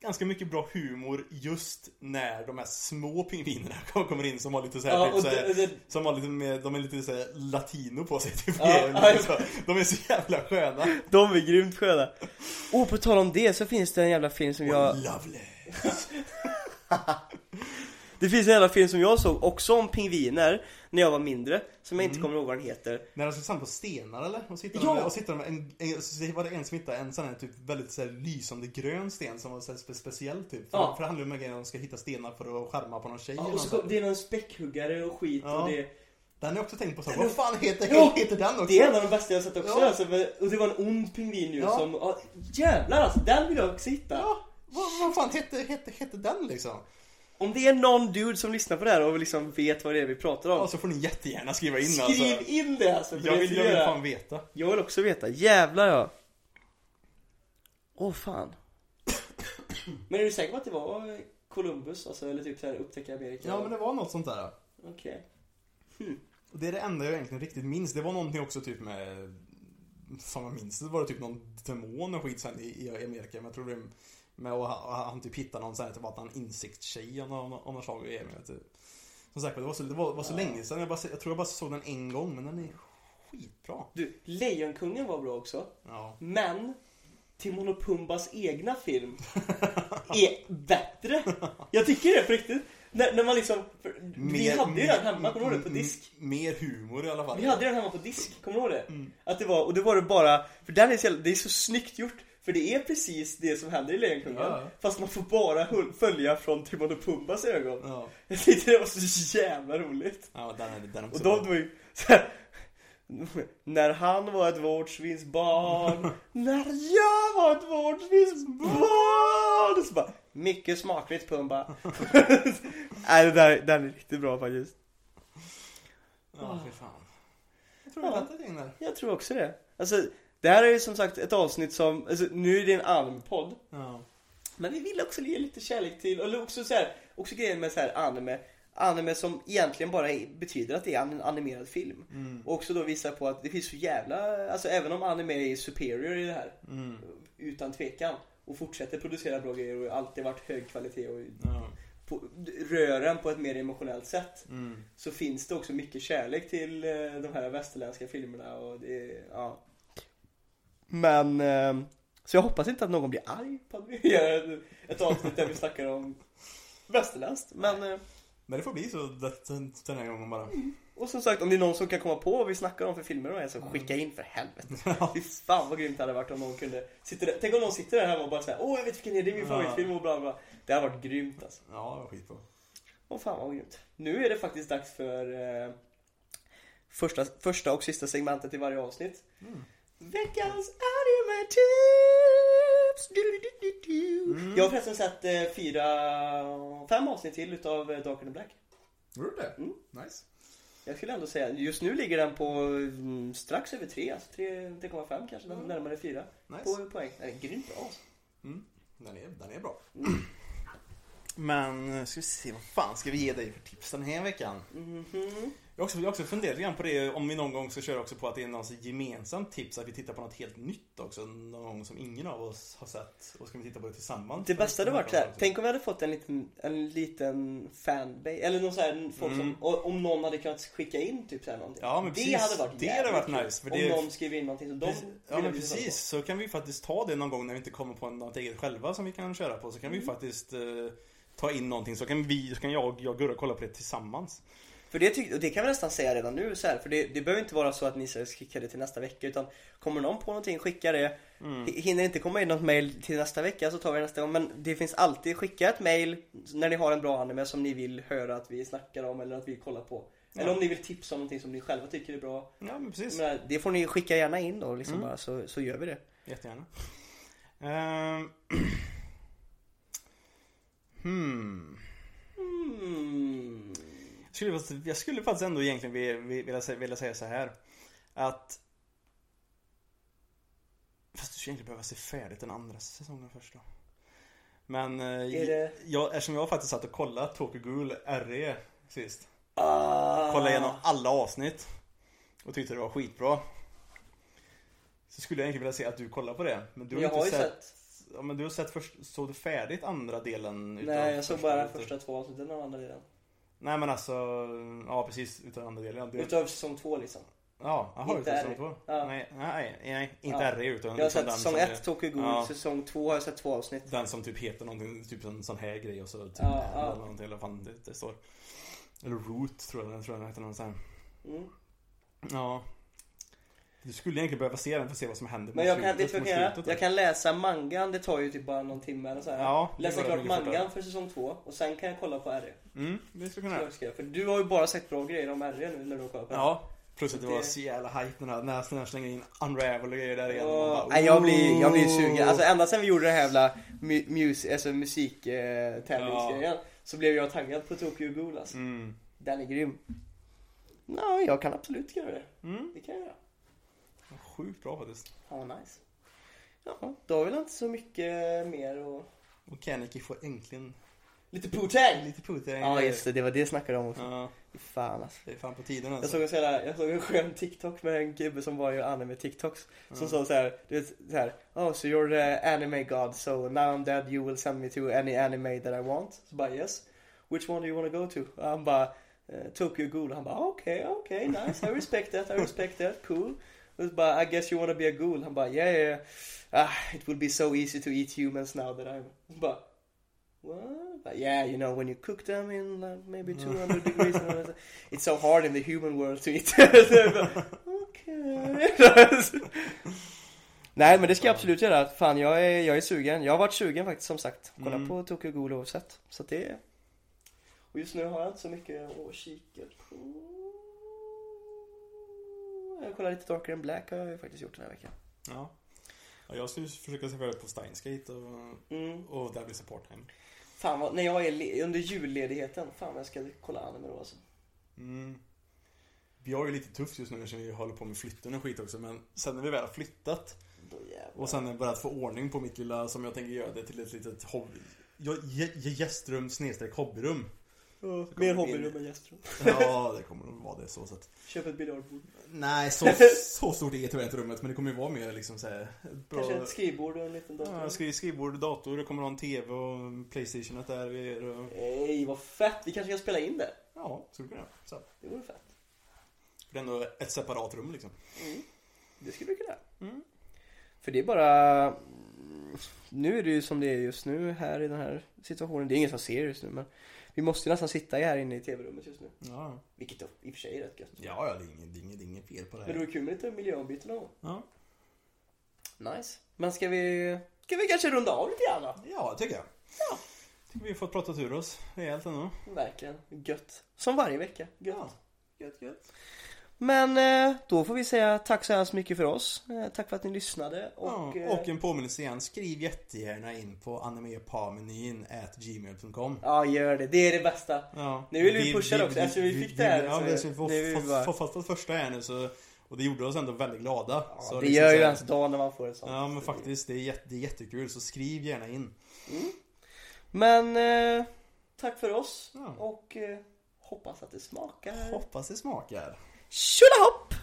Speaker 2: Ganska mycket bra humor just när de här små pingvinerna (laughs) kommer in som har lite så här,
Speaker 1: Ja,
Speaker 2: typ så här
Speaker 1: det, det,
Speaker 2: Som har lite mer, de är lite så här latino på sig typ.
Speaker 1: Ja, ja.
Speaker 2: så. De är så jävla sköna.
Speaker 1: de är grymt sköna. Och på tal om det så finns det en jävla film som jag...
Speaker 2: Lovely. (laughs)
Speaker 1: Det finns en jävla film som jag såg också om pingviner när jag var mindre. Som jag inte
Speaker 2: Mm.
Speaker 1: kommer ihåg vad den heter.
Speaker 2: När de sitter på stenar eller? Och sitter
Speaker 1: Ja.
Speaker 2: de och sitter de med en, en, så var det en som hittade en sån här typ väldigt så här, lysande grön sten som var så här, spe, speciell typ. För,
Speaker 1: Ja.
Speaker 2: för det handlar ju om att de ska hitta stenar för att skärma på någon tjej
Speaker 1: Ja,
Speaker 2: eller
Speaker 1: och så,
Speaker 2: något
Speaker 1: kom- det är någon späckhuggare och skit
Speaker 2: Ja.
Speaker 1: och det...
Speaker 2: Den har jag också tänkt på så. Vad fan heter,
Speaker 1: Ja,
Speaker 2: heter den också?
Speaker 1: Det är en av de bästa jag sett också
Speaker 2: Ja.
Speaker 1: alltså, men- Och det var en ond pingvin ju
Speaker 2: Ja.
Speaker 1: som... Ja, jävlar alltså, den vill jag också hitta.
Speaker 2: Ja, vad, vad fan hette, hette, hette den liksom?
Speaker 1: Om det är någon dude som lyssnar på det här och liksom vet vad det är vi pratar om.
Speaker 2: Ja, så får ni jättegärna skriva in
Speaker 1: Skriv
Speaker 2: alltså.
Speaker 1: in det alltså.
Speaker 2: Jag vill, jag vill fan veta.
Speaker 1: Jag vill också veta. Jävlar ja. Åh fan. Men är du säker på att det var Columbus? Alltså, eller typ såhär upptäcka Amerika?
Speaker 2: Ja men det var något sånt där.
Speaker 1: Okej.
Speaker 2: Och det är det enda jag egentligen riktigt minns. Det var någonting också typ med... Fan vad minns det? var det typ någon demon och skit sen i, i Amerika. Men jag tror det med att han, han typ hittade någon sån här, typ att han insiktstjej av något slag. och men vet du. Som sagt det var så, det var, var så länge sedan. Jag, bara, jag tror jag bara såg den en gång men den är skitbra.
Speaker 1: Du, Lejonkungen var bra också.
Speaker 2: Ja.
Speaker 1: Men Timon och Pumbas egna film (laughs) är bättre. Jag tycker det på riktigt. När, när man liksom, för, vi hade ju den hemma, kommer du ihåg det? På disk.
Speaker 2: Mer humor i alla fall.
Speaker 1: Vi hade den hemma på disk, kommer du ihåg det? Att det var, och det var det bara, för den är så, det är så snyggt gjort. För det är precis det som händer i Lejonkungen.
Speaker 2: Ja.
Speaker 1: Fast man får bara följa från Timon och Pumbas ögon.
Speaker 2: Ja. (laughs)
Speaker 1: Jag tyckte det var så jävla roligt.
Speaker 2: Ja, den är, den är också
Speaker 1: Och de var ju (laughs) När han var ett vårdsvinsbarn (laughs) När jag var ett vårdsvinsbarn Så bara, mycket smakligt Pumba Nej där, den är riktigt bra faktiskt
Speaker 2: Ja, fy fan. Jag tror jag
Speaker 1: Ja.
Speaker 2: ett gäng där.
Speaker 1: Jag tror också det Alltså, det här är ju som sagt ett avsnitt som, alltså, nu är det en anime-podd
Speaker 2: Ja.
Speaker 1: Men vi vill också ge lite kärlek till, eller också så här, också grejen med så här anime Anime som egentligen bara betyder att det är en animerad film
Speaker 2: Mm.
Speaker 1: Och också då visar på att det finns så jävla, alltså även om anime är superior i det här
Speaker 2: Mm.
Speaker 1: Utan tvekan Och fortsätter producera bra grejer och alltid varit hög kvalitet och
Speaker 2: Ja.
Speaker 1: på, rör en på ett mer emotionellt sätt
Speaker 2: Mm.
Speaker 1: Så finns det också mycket kärlek till eh, de här västerländska filmerna och det, ja Men, eh, så jag hoppas inte att någon blir arg på att vi gör ett, avsnitt där vi snackar om västerländskt Men, eh,
Speaker 2: Men det får bli så den här gången bara.
Speaker 1: och som sagt om det är någon som kan komma på vad vi snackar om för filmer och är så skicka in för helvete. (laughs) Fy fan vad grymt det hade varit om någon kunde sitta där, Tänk om någon sitter där hemma och bara säger Åh jag vet vilken det är, det är min favoritfilm och bla bla Det hade varit grymt alltså.
Speaker 2: Ja, det var skitbra.
Speaker 1: Åh fan vad grymt. Nu är det faktiskt dags för eh, första, första och sista segmentet i varje avsnitt Veckans anime-tips! Du-du-du-du-du. Jag har förresten sett eh, fyra, fem avsnitt till utav eh, Dark and Black
Speaker 2: Gjorde du det?
Speaker 1: Mm.
Speaker 2: Nice.
Speaker 1: Jag skulle ändå säga, just nu ligger den på mm, strax över 3, alltså 3, 3,5 kanske,
Speaker 2: Mm.
Speaker 1: närmare 4
Speaker 2: Nice.
Speaker 1: på poäng. Den är grymt bra alltså.
Speaker 2: Den är, den är bra. Men, eh, ska vi se, vad fan ska vi ge dig för tips den här veckan?
Speaker 1: Mhm.
Speaker 2: Jag har också, jag också funderat lite på det, om vi någon gång ska köra också på att det är någon sån gemensamt tips, att vi tittar på något helt nytt också, någon gång som ingen av oss har sett. Och så kan vi titta på det tillsammans.
Speaker 1: Det bästa hade varit så här, tänk om vi hade fått en liten, en liten fanbase, eller någon så här, folk
Speaker 2: Mm.
Speaker 1: som, om någon hade kunnat skicka in typ så här någonting.
Speaker 2: Ja, men
Speaker 1: det
Speaker 2: precis.
Speaker 1: hade varit
Speaker 2: Det hade varit nice, för
Speaker 1: Om
Speaker 2: det-
Speaker 1: någon skriver in någonting så de.
Speaker 2: Ja men
Speaker 1: vi
Speaker 2: precis, så kan vi faktiskt ta det någon gång när vi inte kommer på något eget själva som vi kan köra på. Så kan vi
Speaker 1: Mm.
Speaker 2: faktiskt eh, ta in någonting så kan vi, så kan jag, jag och Gurra kolla på det tillsammans.
Speaker 1: För det, tyck, och det kan vi nästan säga redan nu så här, för det, det behöver inte vara så att ni ska skicka det till nästa vecka utan Kommer någon på någonting, skicka det
Speaker 2: Mm.
Speaker 1: Hinner inte komma in något mail till nästa vecka så tar vi det nästa gång men det finns alltid, skicka ett mail när ni har en bra anime som ni vill höra att vi snackar om eller att vi kollar på Eller om ni vill tipsa om någonting som ni själva tycker är bra.
Speaker 2: Ja men precis.
Speaker 1: Men det får ni skicka gärna in då liksom
Speaker 2: Mm.
Speaker 1: bara, så, så gör vi det.
Speaker 2: Jättegärna. Ehm. (clears throat) hmm.
Speaker 1: Mm.
Speaker 2: Jag skulle, jag skulle faktiskt ändå egentligen vilja, vilja, säga, så här. Att... Fast du skulle egentligen behöva se färdigt den andra säsongen först då. Men... eh,
Speaker 1: det-
Speaker 2: jag, eftersom jag faktiskt satt och kollade Tokyo Ghoul RE sist.
Speaker 1: Ah.
Speaker 2: Kollade igenom alla avsnitt. Och tyckte det var skitbra. Så skulle jag egentligen vilja se att du kollar på det. Men du har
Speaker 1: Jag
Speaker 2: inte
Speaker 1: har
Speaker 2: sett...
Speaker 1: sett.
Speaker 2: Ja, men du har sett först... Såg du färdigt andra delen?
Speaker 1: Nej jag såg bara första två avsnitten av andra delen.
Speaker 2: Nej men alltså... Ja precis, utav andra delen. Du...
Speaker 1: Utav säsong två liksom.
Speaker 2: Ja, jaha,
Speaker 1: Inte
Speaker 2: säsong
Speaker 1: RE.
Speaker 2: två?
Speaker 1: Ja.
Speaker 2: Nej, nej, nej, inte
Speaker 1: Ja.
Speaker 2: RE utan
Speaker 1: Jag har
Speaker 2: utan
Speaker 1: sett säsong ett Tokyo Ghoul,
Speaker 2: Ja.
Speaker 1: säsong två har jag sett två avsnitt.
Speaker 2: Den som typ heter någonting, typ en sån här grej och så typ
Speaker 1: Ja,
Speaker 2: eller
Speaker 1: ja.
Speaker 2: någonting eller fan det, det står. Eller Root tror jag den tror jag den heter någon sån här.
Speaker 1: Mm.
Speaker 2: Ja. Du skulle egentligen behöva se den för att se vad som händer
Speaker 1: Men jag kan, vad
Speaker 2: mot
Speaker 1: jag kan läsa mangan, det tar ju typ bara någon timme eller så här.
Speaker 2: Ja, det
Speaker 1: Läsa klart
Speaker 2: fortare.
Speaker 1: mangan för säsong två och sen kan jag kolla på RE.
Speaker 2: Mm, det skulle kunna
Speaker 1: jag. För du har ju bara sett bra grejer om RE nu när du har kollat på det.
Speaker 2: Ja. Plus att det var
Speaker 1: Det-
Speaker 2: så jävla hype den här, när när jag slänger in Unravel och grejer där igen. och
Speaker 1: Ja,
Speaker 2: bara,
Speaker 1: nej, jag blir, jag blir sugen. Alltså ända sen vi gjorde det här jävla mu- alltså musiktävlingsgrejen så blev jag taggad på Tokyo Ghoul alltså.
Speaker 2: Mm.
Speaker 1: Den är grym. Ja, jag kan absolut göra det.
Speaker 2: Mm.
Speaker 1: Det kan jag göra.
Speaker 2: Sjukt bra faktiskt.
Speaker 1: Ja, nice. Ja, då har vi väl inte så mycket mer och...
Speaker 2: Och Kaneki får äntligen
Speaker 1: Lite Pooh-Tang!
Speaker 2: lite putter.
Speaker 1: Ja, just det. Det var det jag snackade om också.
Speaker 2: Ja,
Speaker 1: Fan alltså.
Speaker 2: det är fan på tiden
Speaker 1: Jag
Speaker 2: alltså.
Speaker 1: såg, en sån här, jag såg en skön TikTok med en gubbe som var i anime TikToks Som
Speaker 2: Ja.
Speaker 1: sa så här, du vet så här, Oh so you're the anime god so now I'm dead you will send me to any anime that I want Så bara yes Which one do you want to go to? Och han bara eh, Tokyo Ghoul Han bara okej okej nice I respect that I respect that cool Och bara I guess you want to be a ghoul Han bara yeah yeah ah, It will be so easy to eat humans now that I'm Så bara What? But yeah, you know, when you cook them in like, maybe 200 degrees, and all that, it's so hard in the human world to eat. (laughs) (laughs) Okej. Nej, men det ska jag absolut göra. Fan, jag är, jag är sugen. Jag har varit sugen faktiskt, som sagt. Kolla
Speaker 2: Mm.
Speaker 1: på Tokyo Ghoul oavsett. Så det. Och just nu har jag inte så mycket att kika på. Jag kollar lite Darker and Black har jag ju faktiskt gjort den här veckan.
Speaker 2: Ja. ja. Jag ska ju försöka se färdigt på Steinsgate och,
Speaker 1: Mm.
Speaker 2: och blir support time.
Speaker 1: Fan vad, när jag är under julledigheten, fan vad jag ska kolla anime då alltså.
Speaker 2: Mm. Vi har ju lite tufft just nu eftersom vi håller på med flytten och skit också men sen när vi väl har flyttat och sen börjat få ordning på mitt lilla som jag tänker göra det till ett litet hobby gästrum snedstreck hobbyrum
Speaker 1: Ja, mer hobbyrum än gästrum. (laughs)
Speaker 2: Ja, det kommer nog vara det så sett
Speaker 1: Köp ett biljardbord.
Speaker 2: Nej, så, (laughs) så stort är tyvärr inte rummet men det kommer ju vara mer liksom såhär bra...
Speaker 1: Kanske ett skrivbord och en liten dator.
Speaker 2: Ja, skriv, skrivbord, dator, det kommer ha en TV och Playstationet där vi är och...
Speaker 1: Nej, vad fett! Vi kanske kan spela in det.
Speaker 2: Ja, skulle kunna. Så.
Speaker 1: Det vore fett.
Speaker 2: Det är ändå ett separat rum liksom.
Speaker 1: Mm. Det skulle vi kunna.
Speaker 2: Mm.
Speaker 1: För det är bara... Nu är det ju som det är just nu här i den här situationen. Det är ingen som ser just nu men vi måste ju nästan sitta här inne i tv-rummet just nu.
Speaker 2: Ja,
Speaker 1: Vilket då i och för sig är rätt gött.
Speaker 2: ja, ja det, är inget, det, är inget, det är inget fel på det
Speaker 1: Men det
Speaker 2: här.
Speaker 1: vore kul med lite miljöombyte någon gång.
Speaker 2: Ja,
Speaker 1: Nice. Men ska vi... Ska vi kanske runda av lite grann då?
Speaker 2: ja det tycker jag.
Speaker 1: Ja.
Speaker 2: Tycker vi har fått pratat ur oss rejält ändå.
Speaker 1: Verkligen. Gött. Som varje vecka. Gött.
Speaker 2: Ja. Gött, gött.
Speaker 1: Men eh, då får vi säga tack så hemskt mycket för oss. Eh, Tack för att ni lyssnade. Och,
Speaker 2: Och,
Speaker 1: eh,
Speaker 2: ja, och en påminnelse igen, skriv jättegärna in på animepamenyn at gmail.com
Speaker 1: Ja, gör det. Det är det bästa.
Speaker 2: Ja.
Speaker 1: Nu vill vi pusha det också, eftersom vi fick det här,
Speaker 2: Ja,
Speaker 1: så
Speaker 2: vi
Speaker 1: vill vi bara-
Speaker 2: fått, fått, fått första här nu så Och det gjorde oss ändå väldigt glada.
Speaker 1: Ja,
Speaker 2: Så
Speaker 1: det
Speaker 2: liksom
Speaker 1: gör ju
Speaker 2: så
Speaker 1: ens dag när man får ett sånt.
Speaker 2: Ja men faktiskt, det är, jätte, det är jättekul så skriv gärna in.
Speaker 1: Men eh, tack för oss
Speaker 2: Ja.
Speaker 1: och eh, hoppas att det smakar.
Speaker 2: Hoppas det smakar.
Speaker 1: Tjolahopp!